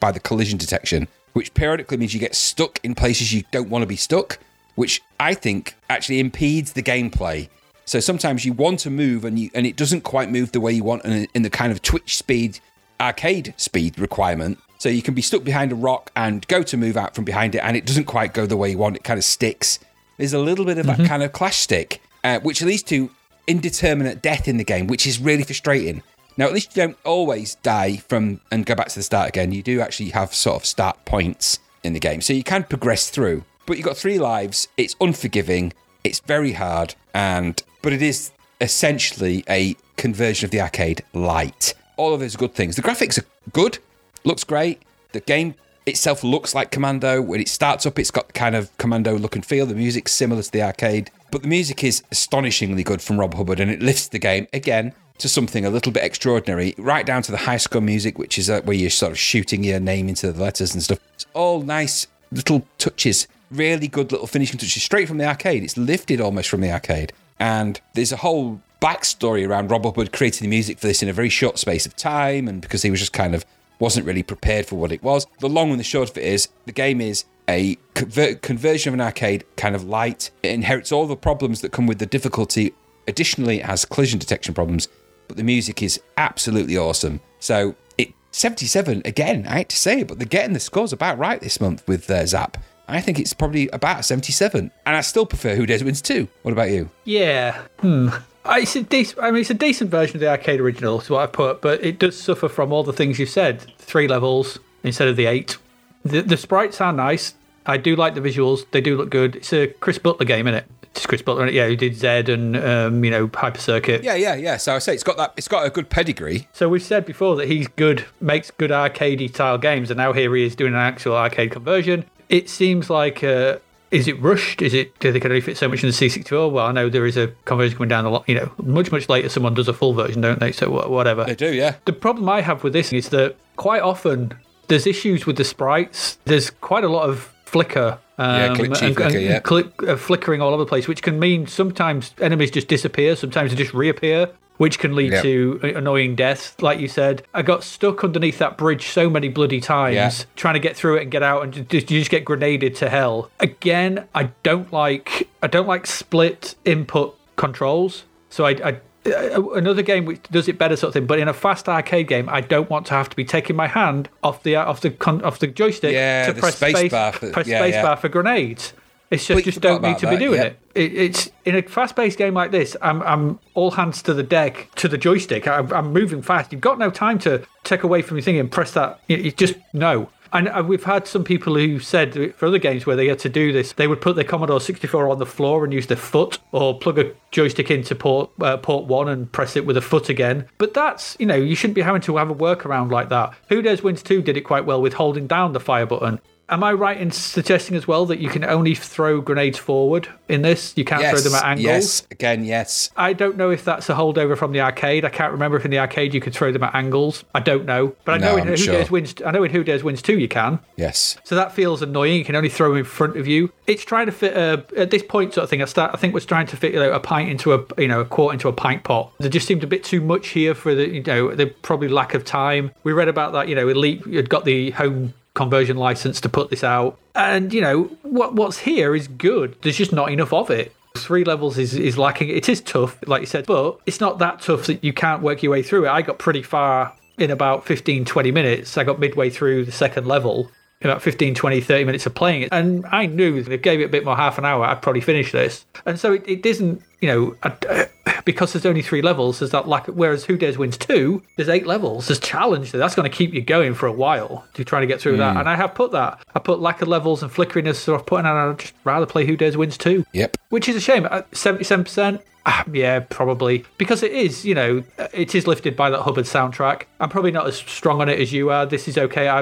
by the collision detection, which periodically means you get stuck in places you don't want to be stuck, which I think actually impedes the gameplay. So sometimes you want to move and you and it doesn't quite move the way you want in, in the kind of Twitch speed, arcade speed requirement. So you can be stuck behind a rock and go to move out from behind it, and it doesn't quite go the way you want. It kind of sticks. There's a little bit of that kind of clash stick, uh, which leads to indeterminate death in the game, which is really frustrating. Now, at least you don't always die from and go back to the start again. You do actually have sort of start points in the game, so you can progress through. But you've got three lives. It's unforgiving. It's very hard, and but it is essentially a conversion of the arcade light. All of those good things. The graphics are good, looks great. The game itself looks like Commando. When it starts up, it's got kind of Commando look and feel. The music's similar to the arcade, but the music is astonishingly good from Rob Hubbard, and it lifts the game again to something a little bit extraordinary, right down to the high score music, which is uh, where you're sort of shooting your name into the letters and stuff. It's all nice little touches, really good little finishing touches straight from the arcade. It's lifted almost from the arcade. And there's a whole backstory around Rob Hubbard creating the music for this in a very short space of time, and because he was just kind of wasn't really prepared for what it was. The long and the short of it is the game is a conver- conversion of an arcade kind of light. It inherits all the problems that come with the difficulty. Additionally, it has collision detection problems, but the music is absolutely awesome. So it 77 again. I hate to say it, but they're getting the scores about right this month with uh, Zzap. I think it's probably about 77, and I still prefer Who Dares Wins 2. What about you?
Yeah. Hmm. It's a decent. I mean, it's a decent version of the arcade original, is what I put, but it does suffer from all the things you said. Three levels instead of the eight. The, the sprites are nice. I do like the visuals. They do look good. It's a Chris Butler game, isn't it? It's Chris Butler, yeah, who did Zed and um, you know Hyper Circuit.
Yeah, yeah, yeah. So I say it's got that. It's got a good pedigree.
So we've said before that he's good, makes good arcadey style games, and now here he is doing an actual arcade conversion. It seems like, uh, is it rushed? Is it do they can only fit so much in the C64? Well, I know there is a conversion coming down a lot. You know, much much later, someone does a full version, don't they? So whatever.
They do, yeah.
The problem I have with this is that quite often there's issues with the sprites. There's quite a lot of flicker. Um,
Yeah, glitchy flicker, yeah.
click, uh, flickering all over the place, which can mean sometimes enemies just disappear, sometimes they just reappear, which can lead
Yeah.
to annoying deaths. Like you said, I got stuck underneath that bridge so many bloody times
Yeah.
trying to get through it and get out, and ju- just, you just get grenaded to hell. Again, I don't like I don't like split input controls. So I. I Uh, uh, another game which does it better, sort of thing. But in a fast arcade game, I don't want to have to be taking my hand off the uh, off the con- off the joystick
Yeah,
to
the
press
space
space,
bar for-
press
yeah,
space
yeah.
bar for grenades. It's just just don't need to be doing
yeah.
it. it. It's in a fast-paced game like this. I'm I'm all hands to the deck to the joystick. I'm, I'm moving fast. You've got no time to take away from your thing and press that. You, you just no. And uh, we've had some people who said for other games where they had to do this, they would put their Commodore 64 on the floor and use their foot, or plug a joystick into port uh, port one and press it with a foot again. But that's you know you shouldn't be having to have a workaround like that. Who Dares Wins 2 did it quite well with holding down the fire button. Am I right in suggesting as well that you can only throw grenades forward in this? You can't
Yes,
throw them at angles.
yes. Again, yes.
I don't know if that's a holdover from the arcade. I can't remember if in the arcade you could throw them at angles. I don't know, but I
No,
know in
I'm
Who
sure.
Dares Wins. I know in Who Dares Wins 2 you can.
Yes.
So that feels annoying. You can only throw them in front of you. It's trying to fit a, at this point sort of thing. I start. I think was trying to fit you know, a pint into a you know a quart into a pint pot. There just seemed a bit too much here for the you know the probably lack of time. We read about that. You know, Elite had got the home conversion license to put this out, and you know what what's here is good. There's just not enough of it. Three levels is, is lacking. It is tough, like you said, but it's not that tough that you can't work your way through it. I got pretty far in about 15, 20 minutes. I got midway through the second level about 15, 20, 30 minutes of playing it. And I knew if I gave it a bit more half an hour, I'd probably finish this. And so it, it isn't, you know, I, [clears throat] because there's only three levels, there's that lack. of, Whereas Who Dares Wins 2, there's eight levels. There's challenge there. That's going to keep you going for a while to try to get through that. And I have put that. I put lack of levels and flickeriness, so I've put in, and I'd just rather play Who Dares Wins 2.
Yep.
Which is a shame. Uh, 77%. Ah, yeah, probably because it is. You know, it is lifted by that Hubbard soundtrack. I'm probably not as strong on it as you are. This is okay. I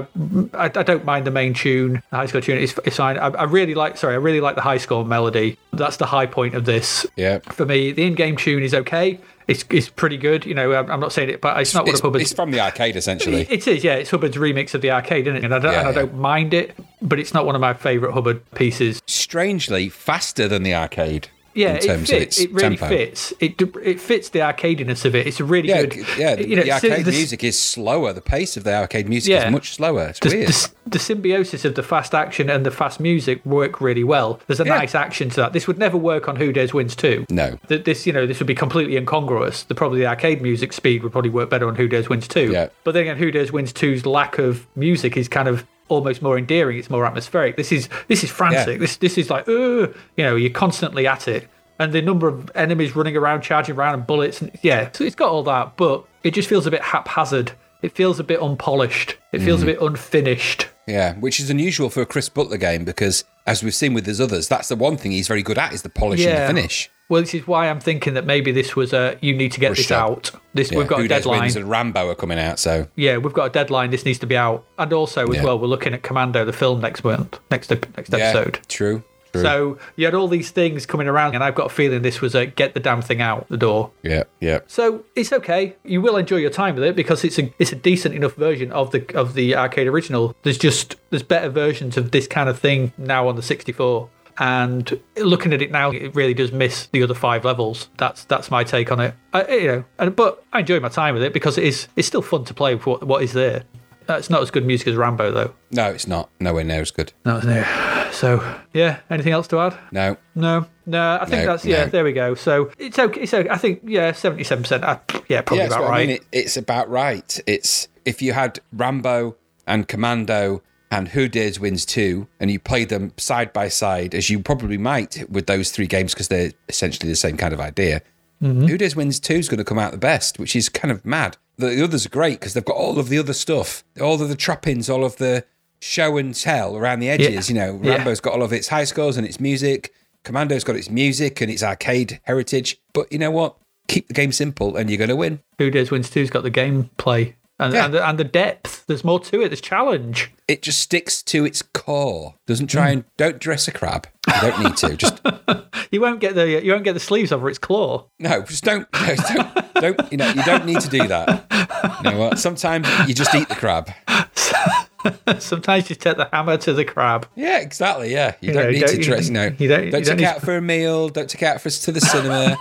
I, I don't mind the main tune, the high score tune. It's, it's fine. I, I really like. Sorry, I really like the high score melody. That's the high point of this.
Yeah.
For me, the in-game tune is okay. It's it's pretty good. You know, I'm, not saying it, but it's not one
It's,
of Hubbard's.
it's from the arcade, essentially.
It is, yeah. It's Hubbard's remix of the arcade, isn't it? And I don't,
Yeah,
and I don't mind it, but it's not one of my favourite Hubbard pieces.
Strangely, faster than the arcade.
Yeah,
in
it
terms of
fits.
its
It really
tempo.
fits. It it fits the arcadiness of it. It's a really
Yeah,
good.
yeah. The,
you know,
the arcade
the-
music is slower. The pace of the arcade music
Yeah.
is much slower. It's
The,
weird.
the, the symbiosis of the fast action and the fast music work really well. There's a
Yeah.
nice action to that. This would never work on Who Dares Wins 2.
No.
Th- This, you know, this would be completely incongruous. The probably the arcade music speed would probably work better on Who Dares Wins 2.
Yeah.
But then again, Who Dares Wins 2's lack of music is kind of almost more endearing. It's more atmospheric. This is this is frantic.
Yeah.
This this is like, uh, you know, you're constantly at it. And the number of enemies running around, charging around, and bullets, and yeah, so it's got all that, but it just feels a bit haphazard. It feels a bit unpolished. It feels a
Mm-hmm.
bit unfinished.
Yeah, which is unusual for a Chris Butler game because, as we've seen with his others, that's the one thing he's very good at is the polish and the finish.
Well, this is why I'm thinking that maybe this was a you need to get
Rush
this out. This
Yeah,
we've got
Who
a deadline.
And Rambo are coming out, so
Yeah, we've got a deadline. This needs to be out, and also as
Yeah.
well, we're looking at Commando, the film next month, next next
yeah,
episode.
true. True.
So you had all these things coming around, and I've got a feeling this was a get the damn thing out the door.
yeah, yeah,
So it's okay. You will enjoy your time with it because it's a it's a decent enough version of the of the arcade original. There's just there's better versions of this kind of thing now on the 64. And looking at it now, it really does miss the other five levels. That's that's my take on it. I, you know, and, but I enjoy my time with it because it is it's still fun to play with what, what is there. Uh, it's not as good music as Rambo though.
No, it's not. Nowhere near as good.
No, it's no. So yeah, anything else to add?
No.
No, no. I think
No,
that's yeah.
no.
There we go. So it's okay. It's okay. I think yeah, seventy-seven percent. Yeah, probably
Yeah,
about right.
I mean. It, it's about right. It's if you had Rambo and Commando and Who Dares Wins 2 and you played them side by side, as you probably might with those three games because they're essentially the same kind of idea.
Mm-hmm.
Who Dares Wins 2 is going to come out the best, which is kind of mad. The, the others are great because they've got all of the other stuff, all of the trappings, all of the show and tell around the edges. You know,
Yeah.
Rambo's got all of its high scores and its music. Commando's got its music and its arcade heritage. But you know what? Keep the game simple and you're going to win.
Who Dares Wins 2's got the gameplay and,
Yeah.
and, the, and the depth. There's more to it. There's challenge.
it just sticks to its core. Doesn't try mm. and don't dress a crab. You don't need to. Just [laughs]
You won't get the you won't get the sleeves over its claw.
no. Just don't. No, don't. Don't. You know. You don't need to do that. You know what? Sometimes you just eat the crab. [laughs]
Sometimes you take the hammer to the crab.
Yeah, exactly. Yeah, you,
You
don't
know,
need
don't-
to dress. You know,
you don't- don't
take
need
it out
to-
for a meal. Don't take out for us to the cinema.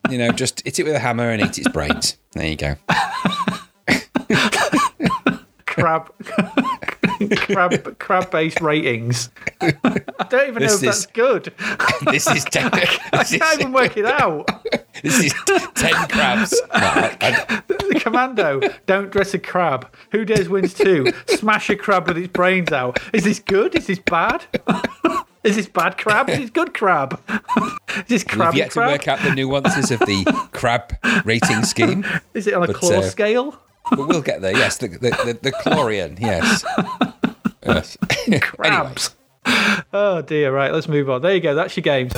[laughs] you know, just hit it with a hammer and eat its brains. There you go.
Crab crab crab based ratings. I don't even know
This
if that's good.
This is [laughs] ten,
I can't
is,
even work it out.
this is ten crabs. No, I- I-
The commando, don't dress a crab. Who dares wins two? Smash a crab with its brains out. Is this good? Is this bad? [laughs] Is this bad crab? Is this good crab? [laughs] Is this
We've
crabby
yet to work out the nuances of the crab rating scheme.
Is it on a
but,
claw
uh,
scale?
But we'll get there. Yes, the the, the, the Chlorian. Yes. [laughs] yes. [laughs] anyway,
Crabs. Oh dear, right, let's move on. There you go, that's your games.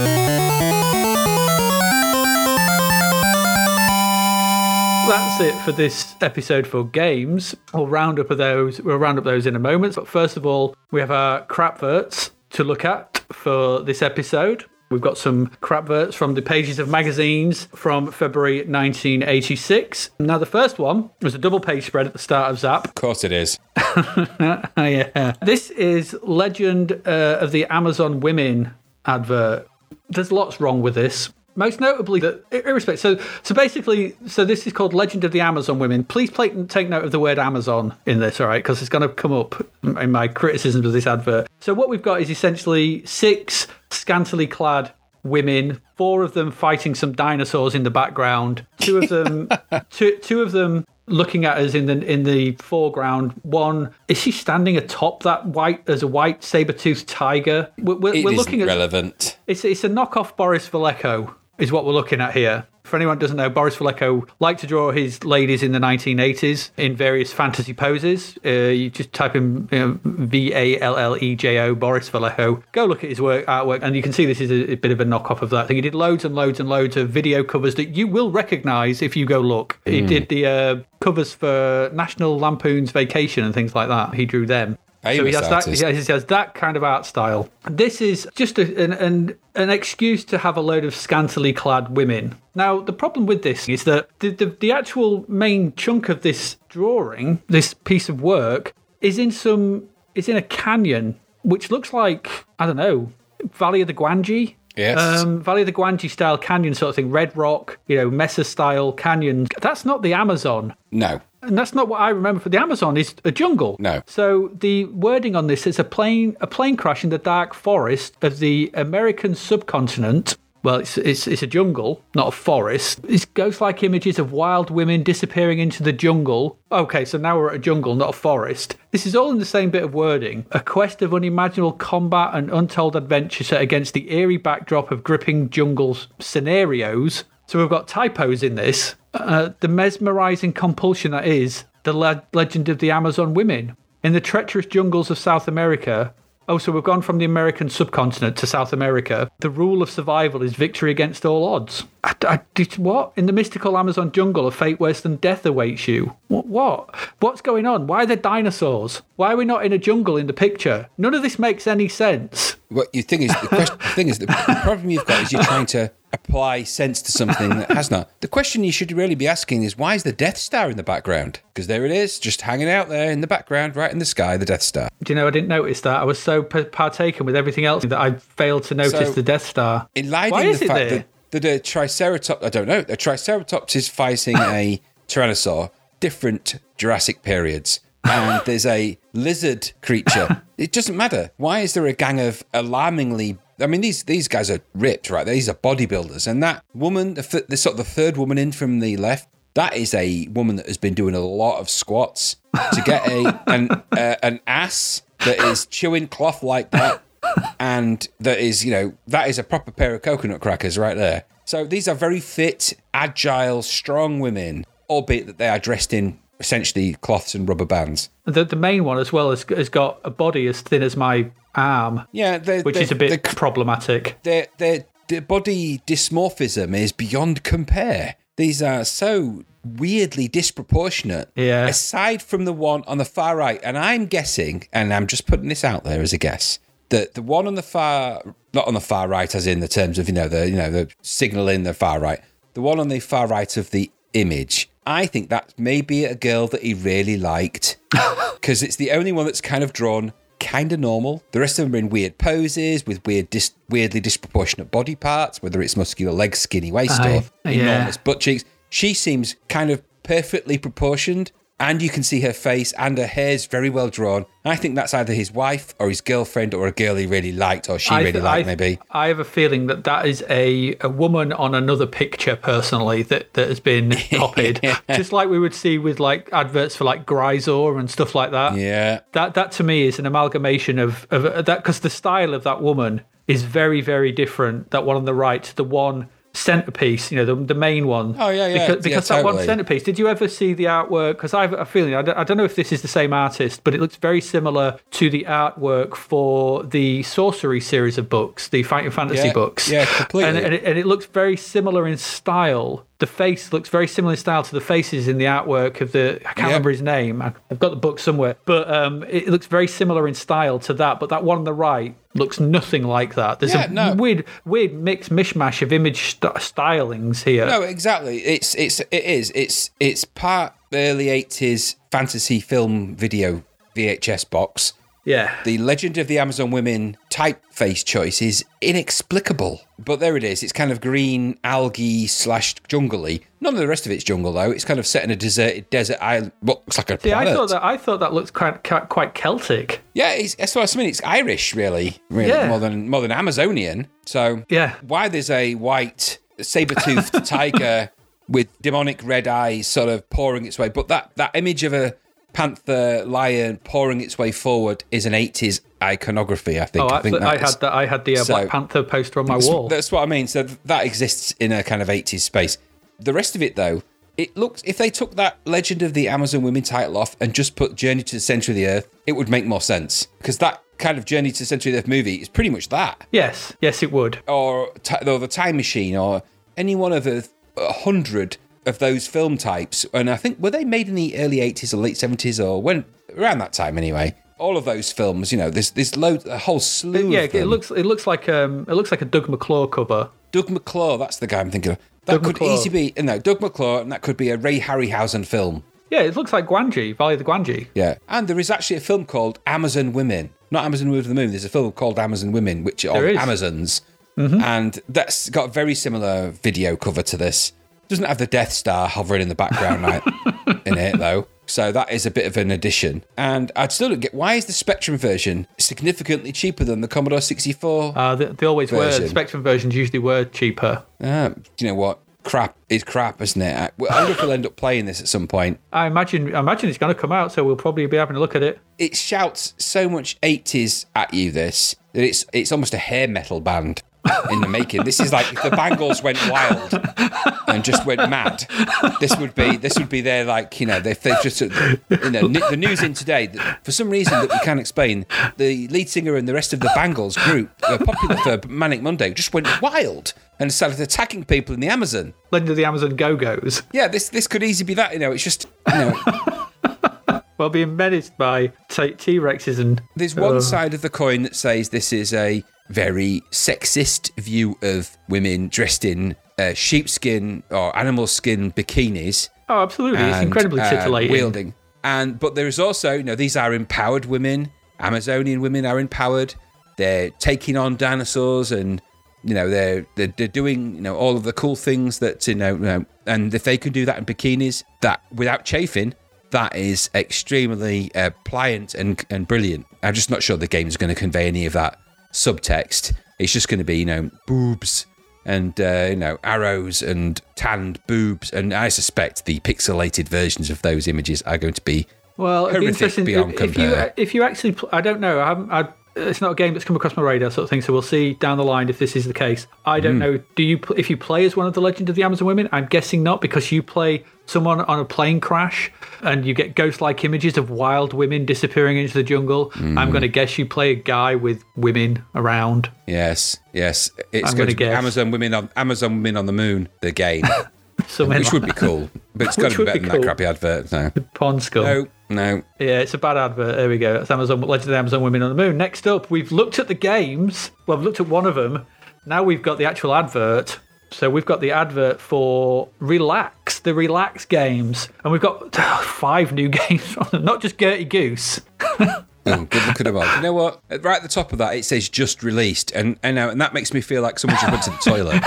That's it for this episode for games. We'll round up of those. We'll round up those in a moment. But first of all, we have our crapverts to look at for this episode. We've got some crapverts from the pages of magazines from February 1986. Now, the first one was a double page spread at the start of Zzap.
of course it is. [laughs]
Yeah. This is Legend uh, of the Amazon Women advert. There's lots wrong with this. Most notably, that irrespective. So, so basically, so this is called Legend of the Amazon Women. Please play, take note of the word Amazon in this, all right? Because it's going to come up in my criticisms of this advert. So, what we've got is essentially six scantily clad women, four of them fighting some dinosaurs in the background, two of them, [laughs] two, two of them looking at us in the in the foreground. One is she standing atop that white as a white saber toothed tiger? We're, we're,
It
we're looking at
relevant.
it's it's a knockoff Boris Vallejo is what we're looking at here. For anyone who doesn't know, Boris Vallejo liked to draw his ladies in the 1980s in various fantasy poses. Uh, you just type in you know, V A L L E J O, Boris Vallejo. Go look at his work, artwork, and you can see this is a, a bit of a knockoff of that thing. He did loads and loads and loads of video covers that you will recognize if you go look. He did the uh, covers for National Lampoon's Vacation and things like that. He drew them. So he has that.
artist.
Yeah, he has that kind of art style. This is just a, an, an an excuse to have a load of scantily clad women. Now, the problem with this is that the, the the actual main chunk of this drawing, this piece of work, is in some is in a canyon, which looks like I don't know, Valley of the Gwangi.
Yes.
Um, Valley of the Gwangi style canyon sort of thing, red rock, you know, Mesa style canyon. That's not the Amazon.
No.
And that's not what I remember for the Amazon. Is a jungle.
No.
So the wording on this is a plane a plane crash in the dark forest of the American subcontinent. Well, it's it's, it's a jungle, not a forest. It's ghost-like images of wild women disappearing into the jungle. Okay, so now we're at a jungle, not a forest. This is all in the same bit of wording. A quest of unimaginable combat and untold adventure set against the eerie backdrop of gripping jungle scenarios. So we've got typos in this. Uh, the mesmerizing compulsion that is the le- legend of the Amazon women. In the treacherous jungles of South America, oh, so we've gone from the American subcontinent to South America. The rule of survival is victory against all odds. I, I- did, what? In the mystical Amazon jungle, a fate worse than death awaits you. What? What? What's going on? Why are there dinosaurs? Why are we not in a jungle in the picture? None of this makes any sense.
What you think is the, question, the thing is the, the problem you've got is you're trying to apply sense to something that has not. The question you should really be asking is why is the Death Star in the background? Because there it is, just hanging out there in the background, right in the sky, the Death Star.
Do you know, I didn't notice that. I was so p- partaken with everything else that I failed to notice
So,
the Death Star.
Eliding
Why is
the
it
fact
there?
that, that a Triceratops, I don't know, a Triceratops is fighting a [laughs] Tyrannosaur, different Jurassic periods. And there's a lizard creature. [laughs] It doesn't matter. Why is there a gang of alarmingly? I mean, these these guys are ripped, right? These are bodybuilders, and that woman, the, the sort of the third woman in from the left, that is a woman that has been doing a lot of squats to get a [laughs] an uh, an ass that is chewing cloth like that and that is, you know, that is a proper pair of coconut crackers right there. So these are very fit, agile, strong women, albeit that they are dressed in essentially cloths and rubber bands.
The, the main one as well has, has got a body as thin as my arm,
Yeah, they're,
which
they're,
is a bit
They're,
problematic.
their their body dysmorphism is beyond compare. These are so weirdly disproportionate.
Yeah.
Aside from the one on the far right, and I'm guessing, and I'm just putting this out there as a guess, that the one on the far, not on the far right, as in the terms of you know the you know the signal in the far right, the one on the far right of the image. I think that may be a girl that he really liked [laughs] because it's the only one that's kind of drawn kind of normal. The rest of them are in weird poses with weird, dis- weirdly disproportionate body parts, whether it's muscular legs, skinny waist,
Aye,
or
yeah.
enormous butt cheeks. She seems kind of perfectly proportioned, and you can see her face and her hair's very well drawn. I think that's either his wife or his girlfriend or a girl he really liked or she
I
really liked,
I,
maybe.
I have a feeling that that is a, a woman on another picture personally that, that has been [laughs] copied. Just like we would see with like adverts for like Grisor and stuff like that.
Yeah.
That that to me is an amalgamation of, of that because the style of that woman is very very different. That one on the right, the one centerpiece, you know, the, the main one.
Oh, yeah, yeah.
Because, because
Yeah,
that one centerpiece. Did you ever see the artwork? Because I have a feeling I don't, I don't know if this is the same artist, but it looks very similar to the artwork for the Sorcery series of books, the Fighting Fantasy
Yeah,
books.
yeah, completely.
And, and, it, and it looks very similar in style. The face looks very similar in style to the faces in the artwork of the. I can't
Yeah.
remember his name. I've got the book somewhere, but um, it looks very similar in style to that. But that one on the right looks nothing like that. There's
Yeah,
a
no.
weird, weird mixed mishmash of image st- stylings here.
No, exactly. It's it's it is. It's it's part early eighties fantasy film video VHS box.
Yeah.
The Legend of the Amazon Women typeface choice is inexplicable. But there it is. It's kind of green, algae slash jungly. None of the rest of it's jungle though. It's kind of set in a deserted desert island. What looks like a
See, I thought that I thought that looked quite quite- Celtic.
yeah, it's, that's what I mean. It's Irish, really, really
Yeah.
more than more than Amazonian. So
Yeah.
why there's a white saber-toothed [laughs] tiger with demonic red eyes sort of pouring its way but that that image of a panther lion pouring its way forward is an 80s iconography i think.
Oh,
i think
I had the I had the uh,
so-
Black Panther poster on my
that's,
wall.
that's what i mean. So that exists in a kind of 80s space. The rest of it, though, it looks if they took that Legend of the Amazon Women title off and just put Journey to the Center of the Earth, it would make more sense. Because that kind of Journey to the Center of the Earth movie is pretty much that,
Yes, yes, it would.
or, or the Time Machine, or any one of the a hundred of those film types. And I think were they made in the early '80s or late '70s or when around that time anyway. All of those films, you know, there's there's loads, a whole slew.
Yeah,
of
it looks it looks like um it looks like a Doug McClure cover.
Doug McClure, that's the guy I'm thinking of. That
Doug
could
McClure.
easily be no Doug McClure, and that could be a Ray Harryhausen film.
Yeah, it looks like Gwangi, Valley of the Gwangi.
Yeah, and there is actually a film called Amazon Women, not Amazon Women of the Moon. There's a film called Amazon Women, which are
is. Mm-hmm.
Amazons, and that's got a very similar video cover to this. Doesn't have the Death Star hovering in the background right, [laughs] in it though. So that is a bit of an addition. And I'd still don't get why is the Spectrum version significantly cheaper than the Commodore 64?
Uh, they, they always were. The Spectrum versions usually were cheaper.
Uh, do you know what? Crap is crap, isn't it? I, I wonder if we'll end up playing this at some point.
I imagine I imagine it's going to come out, so we'll probably be having a look at it.
It shouts so much 80s at you, this, that it's it's almost a hair metal band in the making. This is like if the Bangles went wild and just went mad. This would be this would be their like you know they they just you know the news in today that for some reason that we can't explain the lead singer and the rest of the Bangles group uh, popular for Manic Monday just went wild and started attacking people in the Amazon.
Legend of the Amazon Go Go's.
Yeah, this this could easily be that. You know, it's just you know
Well, being menaced by T Rexes and
There's one
Uh.
side of the coin that says this is a very sexist view of women dressed in uh, sheepskin or animal skin bikinis.
oh, absolutely, it's
and,
incredibly
uh,
titillating.
wielding. And but there is also, you know, these are empowered women. Amazonian women are empowered. They're taking on dinosaurs, and you know, they're they're, they're doing you know all of the cool things that you know, you know. And if they can do that in bikinis, that without chafing, that is extremely uh, pliant and and brilliant. I'm just not sure the game's going to convey any of that subtext. It's just going to be you know boobs and uh, you know arrows and tanned boobs, and I suspect the pixelated versions of those images are going to be
Well, it'd be interesting
beyond
if, if you if you actually. Pl- I don't know. I haven't. I, it's not a game that's come across my radar, sort of thing. So we'll see down the line if this is the case. I don't know. Do you if you play as one of the Legend of the Amazon Women? I'm guessing not because you play someone on a plane crash and you get ghost-like images of wild women disappearing into the jungle.
Hmm.
I'm going to guess you play a guy with women around.
yes, yes. It's
I'm
going to be
guess.
Amazon women on Amazon women on the moon. The game, [laughs]
Something
which
like
would be cool, but it's [laughs] got to be better
be
than
cool.
that crappy advert. No,
Pond Skull.
no, no.
Yeah, it's a bad advert. There we go. That's Amazon Legend of the Amazon Women on the Moon. Next up, we've looked at the games. Well, we've looked at one of them. Now we've got the actual advert. So we've got the advert for Relax, the Relax games, and we've got oh, five new [laughs] games from them. Not just Gertie Goose. [laughs]
Oh, good look at them. You know what? Right at the top of that, it says just released, and and, now, and that makes me feel like someone just went to the toilet.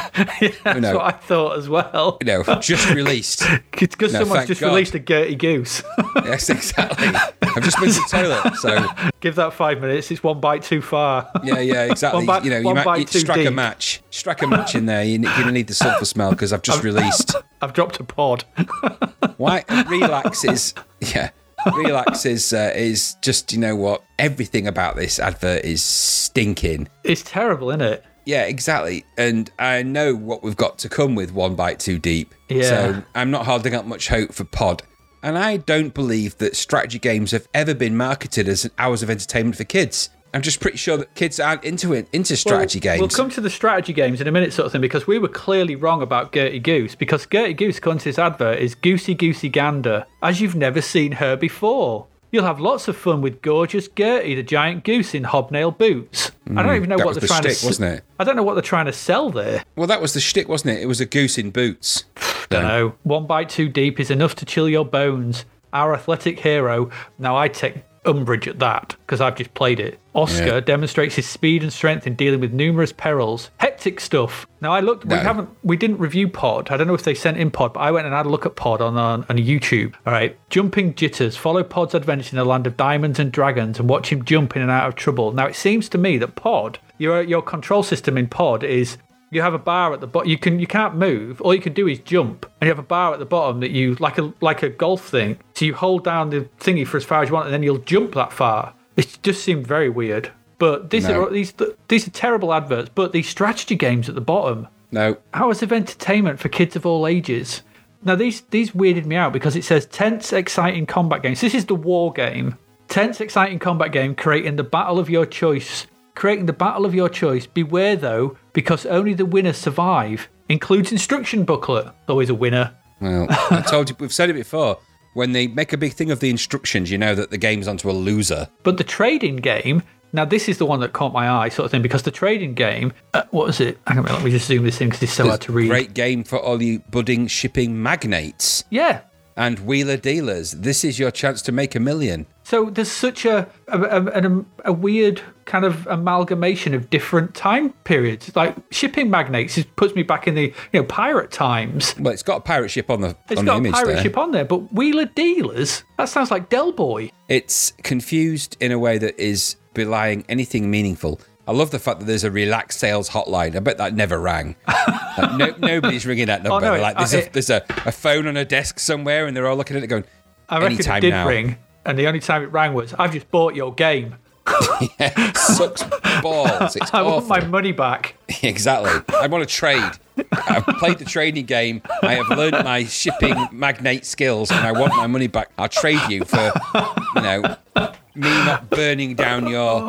[laughs]
That's
know.
what I thought as well.
You know, just released. [laughs]
It's because
No,
someone's just
God.
released a Gertie Goose. [laughs]
Yes, exactly. I've just been to the toilet, so
Give that five minutes. It's one bite too far.
yeah, yeah, exactly.
One bite-
you know, you,
one
might you
too
strike a match, strike a match in there. You, you're gonna need the sulfur smell because I've just released.
I've dropped a pod.
Why relax is yeah. Relax is uh, is just you know what everything about this advert is stinking.
It's terrible, isn't it?
Yeah, exactly. And I know what we've got to come with One Bite Too Deep.
Yeah.
So I'm not holding up much hope for Pod. And I don't believe that strategy games have ever been marketed as hours of entertainment for kids. I'm just pretty sure that kids aren't into it, into strategy
Well,
games.
We'll come to the strategy games in a minute, sort of thing, because we were clearly wrong about Gertie Goose. Because Gertie Goose, according to this advert, is Goosey Goosey Gander, as you've never seen her before. You'll have lots of fun with gorgeous Gertie, the giant goose in hobnail boots. I don't even know
Mm,
what they're
the
trying to.
wasn't it?
I don't know what they're trying to sell there.
well, that was the shtick, wasn't it? It was a goose in boots. [sighs]
Don't know. One bite too deep is enough to chill your bones. Our athletic hero. Now I take umbrage at that because I've just played it. Oscar
Yeah.
demonstrates his speed and strength in dealing with numerous perils. Hectic stuff. Now I looked. We haven't. We didn't review Pod. I don't know if they sent in Pod, but I went and had a look at Pod on on, on YouTube. All right. Jumping jitters. Follow Pod's adventure in the land of diamonds and dragons and watch him jump in and out of trouble. Now it seems to me that Pod, your your control system in Pod is you have a bar at the bottom. You can you can't move. All you can do is jump, and you have a bar at the bottom that you like a like a golf thing. So you hold down the thingy for as far as you want, and then you'll jump that far. It just seemed very weird. But these
No.
are these these are terrible adverts. But these strategy games at the bottom,
No.
hours of entertainment for kids of all ages. Now these these weirded me out because it says tense, exciting combat games. This is the war game. Tense, exciting combat game creating the battle of your choice. Creating the battle of your choice. Beware though, because only the winners survive. Includes instruction booklet. Always a winner.
Well, [laughs] I told you, we've said it before. When they make a big thing of the instructions, you know that the game's onto a loser.
But the trading game, now this is the one that caught my eye, sort of thing, because the trading game, uh, what was it? Hang on a minute, let me just zoom this in because it's so hard to read.
Great game for all you budding shipping magnates
Yeah.
And wheeler dealers. This is your chance to make a million.
So there's such a a, a, a, um, a weird kind of amalgamation of different time periods. Like shipping magnates it puts me back in the you know pirate times.
Well, it's got a pirate ship on the
It's
on
got
the
a pirate
there.
ship on there, but wheeler dealers that sounds like Del Boy.
It's confused in a way that is belying anything meaningful. I love the fact that there's a relaxed sales hotline. I bet that never rang. Like, no, [laughs] nobody's ringing that number.
Oh, no,
like there's,
uh,
a, there's a, a phone on a desk somewhere, and they're all looking at it going,
I reckon it did
now.
ring, and the only time it rang was I've just bought your game. [laughs]
yeah, sucks balls. It's [laughs]
I want
awful.
my money back.
Exactly. I want to trade. I've played the trading game. I have learned my shipping magnate skills, and I want my money back. I'll trade you for, you know, me not burning down your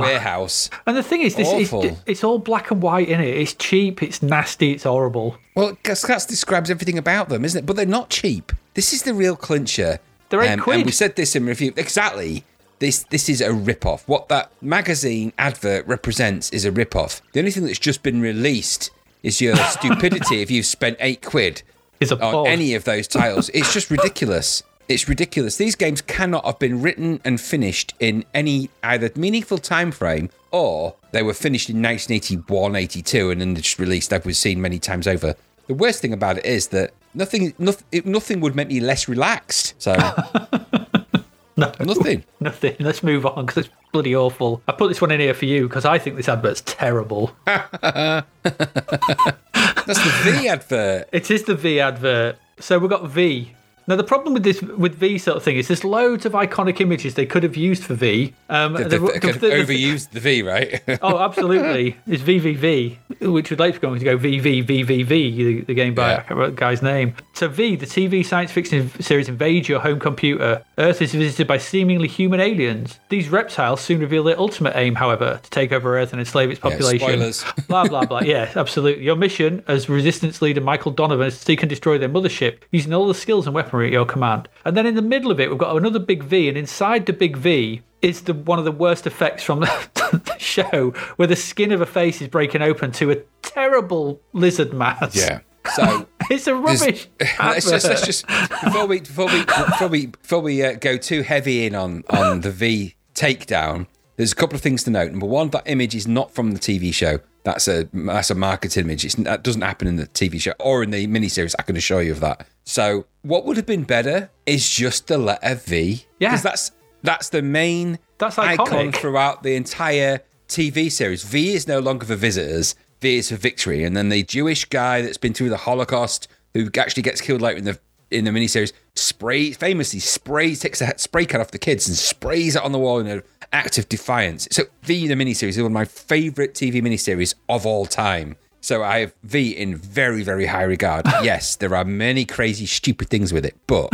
warehouse.
And the thing is, this is it's all black and white in it. It's cheap. It's nasty. It's horrible.
Well, that describes everything about them, isn't it? But they're not cheap. This is the real clincher.
They're eight
Um,
quid.
And we said this in review. Exactly. This this is a rip-off. What that magazine advert represents is a rip-off. The only thing that's just been released is your [laughs] stupidity if you've spent eight quid on any of those titles. It's just ridiculous. It's ridiculous. These games cannot have been written and finished in any either meaningful time frame or they were finished in 1981, 82 and then just released as we've seen many times over. The worst thing about it is that nothing nothing, nothing would make me less relaxed. So [laughs] nothing. [laughs]
Nothing. Let's move on because it's bloody awful. I put this one in here for you because I think this advert's terrible. [laughs]
That's the V advert.
It is the V advert. So we've got V. Now the problem with this with V sort of thing is there's loads of iconic images they could have used for V. Um,
They
the- the- the-
overused the V, right? [laughs]
Oh, absolutely. It's VVV, which would later going to go VVVVV, the, the game by
Yeah.
I can't remember the guy's name. So V, the TV science fiction series invades your home computer. Earth is visited by seemingly human aliens. These reptiles soon reveal their ultimate aim, however, to take over Earth and enslave its population.
spoilers. [laughs]
blah blah blah. Yeah, absolutely. Your mission as Resistance leader Michael Donovan is to seek and destroy their mothership using all the skills and weaponry at your command. And then in the middle of it, we've got another big V, and inside the big V is the one of the worst effects from [laughs] the, the show, where the skin of a face is breaking open to a terrible lizard mask.
yeah. [laughs] So
it's a rubbish. [laughs]
let's just let's just before we before we before we before we uh, go too heavy in on on the V takedown. There's a couple of things to note. Number one, that image is not from the TV show. That's a that's a marketing image. It's, that doesn't happen in the TV show or in the miniseries. I can assure you of that. So what would have been better is just the letter V.
Yeah.
because that's that's the main
That's
icon throughout the entire TV series. V is no longer for visitors. V is for victory. And then the Jewish guy that's been through the Holocaust, who actually gets killed later in the in the miniseries, spray famously sprays takes a spray can off the kids and sprays it on the wall in an act of defiance. So V the miniseries is one of my favourite TV miniseries of all time. So I have V in very very high regard. [laughs] yes, there are many crazy stupid things with it, but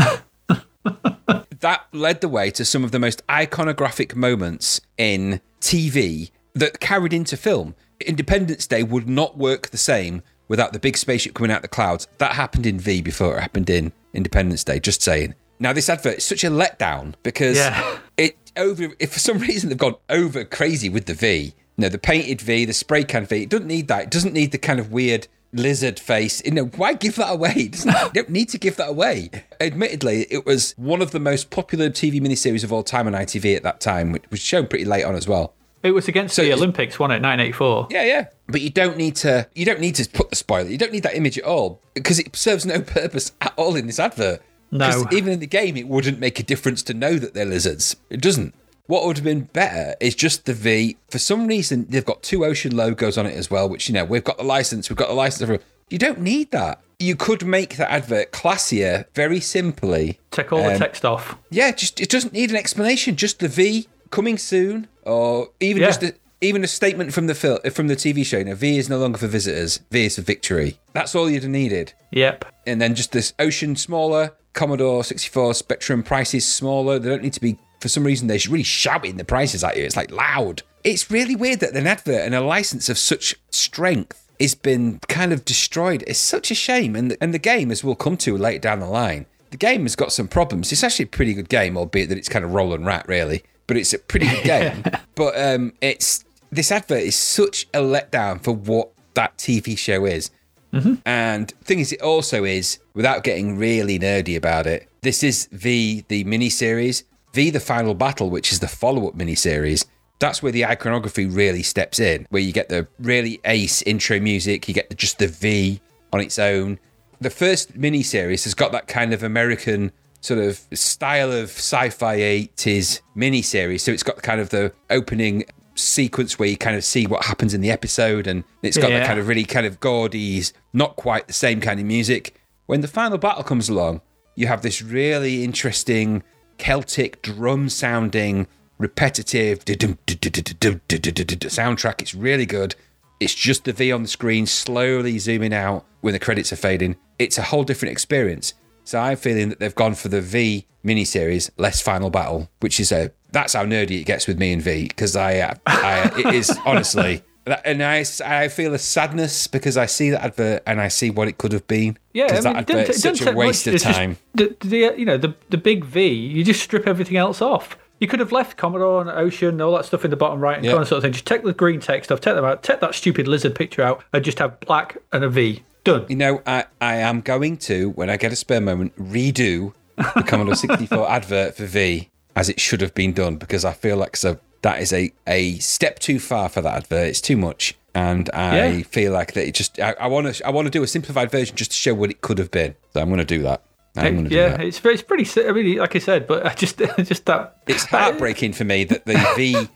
[laughs] that led the way to some of the most iconographic moments in TV that carried into film. Independence Day would not work the same without the big spaceship coming out of the clouds. That happened in V before it happened in Independence Day, just saying. Now this advert is such a letdown because
Yeah.
it over if for some [laughs] reason they've gone over crazy with the V. no, the painted V, the spray can V, it doesn't need that. It doesn't need the kind of weird lizard face. You know, why give that away? [laughs] It doesn't, you don't need to give that away. Admittedly, it was one of the most popular TV miniseries of all time on ITV at that time, which was shown pretty late on as well.
It was against
So
the Olympics, wasn't it? 1984.
Yeah, yeah. But you don't need to. You don't need to put the spoiler. You don't need that image at all because it serves no [laughs] purpose at all in this advert.
No.
even in the game, it wouldn't make a difference to know that they're lizards. It doesn't. What would have been better is just the V. For some reason, they've got two ocean logos on it as well, which you know we've got the license. We've got the license. You don't need that. You could make the advert classier very simply.
Take all the
Um,
text off.
Yeah, just it doesn't need an explanation. Just the V coming soon, or even
Yeah.
just the even a statement from the film from the TV show. You know, V is no longer for visitors. V is for victory. That's all you'd have needed.
Yep.
And then just this Ocean smaller, Commodore 64 Spectrum prices smaller. They don't need to be. For some reason, they're really shouting the prices at you. It's like loud. It's really weird that an advert and a license of such strength has been kind of destroyed. It's such a shame. And the, and the game, as we'll come to later down the line, the game has got some problems. It's actually a pretty good game, albeit that it's kind of roll and rat, really. But it's a pretty good game. [laughs] but um, it's this advert is such a letdown for what that TV show is. Mm-hmm. And thing is, it also is, without getting really nerdy about it, this is V, the miniseries, V, the final battle, which is the follow up miniseries. That's where the iconography really steps in, where you get the really ace intro music, you get just the V on its own. The first miniseries has got that kind of American sort of style of sci-fi 80s miniseries. So it's got kind of the opening sequence where you kind of see what happens in the episode and it's got that kind of really kind of gaudy, not quite the same kind of music. When the final battle comes along, you have this really interesting Celtic drum sounding, repetitive soundtrack. It's really good. It's just the V on the screen slowly zooming out when the credits are fading. It's a whole different experience. So I'm feeling that they've gone for the V miniseries, less Final Battle, which is a that's how nerdy it gets with me and V because I, uh, I it is [laughs] honestly, and I I feel a sadness because I see that advert and I see what it could have been.
Yeah,
because
I mean,
that advert is such a waste
much.
of
It's just
time.
the, the you know the the big V, you just strip everything else off. You could have left Commodore and Ocean, all that stuff in the bottom right and
Yeah.
corner sort of thing. Just take the green text off, take them out, take that stupid lizard picture out, and just have black and a V. Done.
You know, I, I am going to, when I get a spare moment, redo the Commodore 64 [laughs] advert for V as it should have been done because I feel like so that is a, a step too far for that advert. It's too much. And I
Yeah.
feel like that it just, I, want to I want to do a simplified version just to show what it could have been. So I'm going to do that. I'm going to do
yeah,
that.
it's it's pretty. I mean, like I said, but I just [laughs] just that.
It's heartbreaking for me that the V [laughs]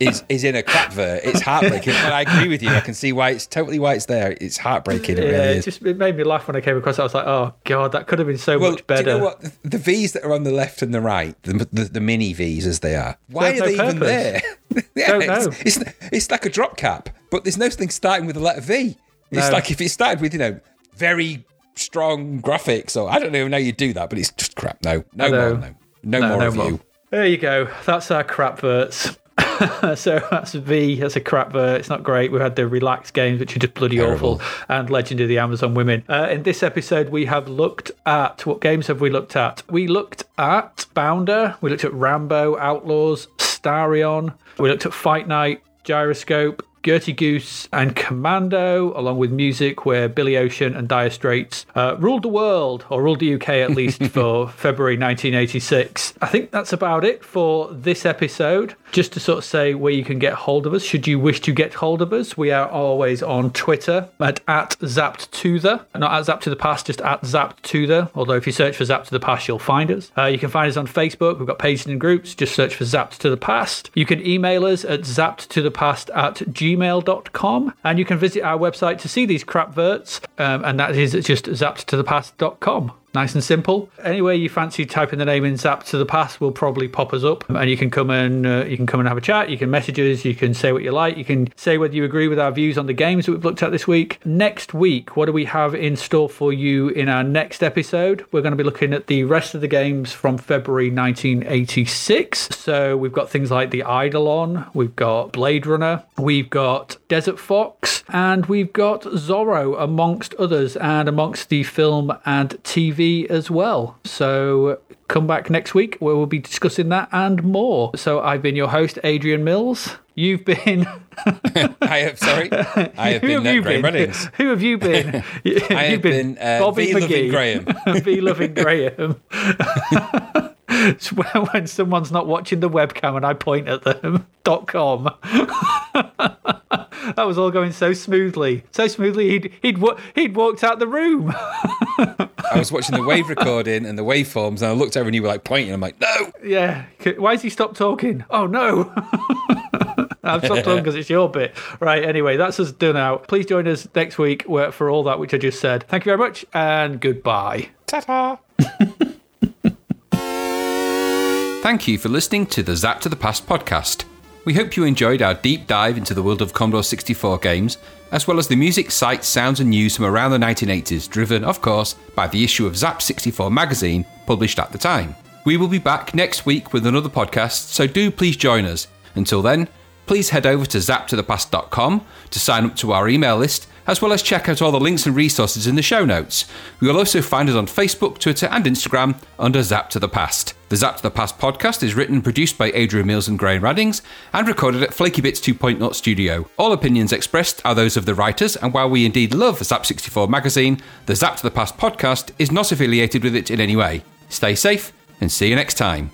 is is in a crapvert. It's heartbreaking, but I agree with you. I can see why it's totally why it's there. It's heartbreaking. It
Yeah,
really
it
is.
just it made me laugh when I came across. it. I was like, oh god, that could have been so
Well,
much better.
do you know what? The- V's that are on the left and the right, the, the, the mini V's as they are, why are they
no
even there? [laughs] yeah,
Don't
it's,
know.
It's, it's like a drop cap, but there's no thing starting with the letter V. It's
No.
like if it started with, you know, very strong graphics, or I don't even know you do that, but it's just crap. No, no more, no. No,
No,
more
no
of
more.
you.
There you go. That's our crap verts. [laughs] so that's V. That's a crap vert. It's not great. We had the relaxed games, which are just bloody
Terrible.
awful, and Legend of the Amazon Women. Uh, in this episode, we have looked at what games have we looked at? We looked at Bounder. We looked at Rambo, Outlaws, Starion. We looked at Fight Night, Gyroscope. Gertie Goose and Commando, along with music where Billy Ocean and Dire Straits uh, ruled the world, or ruled the UK at least [laughs] for February 1986. I think that's about it for this episode. Just to sort of say where you can get hold of us, should you wish to get hold of us, we are always on Twitter at, at ZappedToThe, not at Zapped to the Past, just at ZappedToThe. Although if you search for Zapped to the Past, you'll find us. Uh, you can find us on Facebook. We've got pages and groups. Just search for Zapped to the Past. You can email us at zappedtothepast at gmail.com. And you can visit our website to see these crap verts. Um, and that is just zappedtothepast.com. Nice and simple. Anywhere you fancy typing the name in Zapped to the Past will probably pop us up, and you can come and uh, you can come and have a chat. You can message us. You can say what you like. You can say whether you agree with our views on the games that we've looked at this week. Next week, what do we have in store for you in our next episode? We're going to be looking at the rest of the games from February 1986. So we've got things like the Eidolon, we've got Blade Runner, we've got Desert Fox, and we've got Zorro, amongst others, and amongst the film and TV as well. So come back next week where we'll be discussing that and more. So I've been your host, Adrian Mills. You've been. [laughs]
I have, sorry, [laughs] I have
Who
been
have
Graham
been?
Reddings. [laughs]
Who have you been? You've
have been, uh,
Bobby
V. Loving Graham.
V. Loving Graham. [laughs] It's when someone's not watching the webcam and I point at them. [laughs] dot com. [laughs] that was all going so smoothly, so smoothly. He'd he'd he'd walked out the room.
I was watching the wave recording and the waveforms, and I looked over and you were like pointing. I'm like, no.
yeah. Why has he stopped talking? Oh no. I've stopped talking because it's your bit. Right, anyway, that's us done out. Please join us next week for all that which I just said. Thank you very much and goodbye.
Ta-ta.
Thank you for listening to the Zapped to the Past podcast.
We hope you enjoyed our deep dive into the world of Commodore 64 games, as well as the music, sights, sounds, and news from around the 1980s, driven, of course, by the issue of Zzap 64 magazine published at the time. We will be back next week with another podcast, so do please join us. Until then, please head over to zappedtothepast.com to sign up to our email list, as well as check out all the links and resources in the show notes. You will also find us on Facebook, Twitter, and Instagram under Zapped to the Past. The Zapped to the Past podcast is written and produced by Adrian Mills and Graham Raddings, and recorded at Flaky Bits 2.0 Studio. All opinions expressed are those of the writers, and while we indeed love Zzap 64 magazine, the Zapped to the Past podcast is not affiliated with it in any way. Stay safe, and see you next time.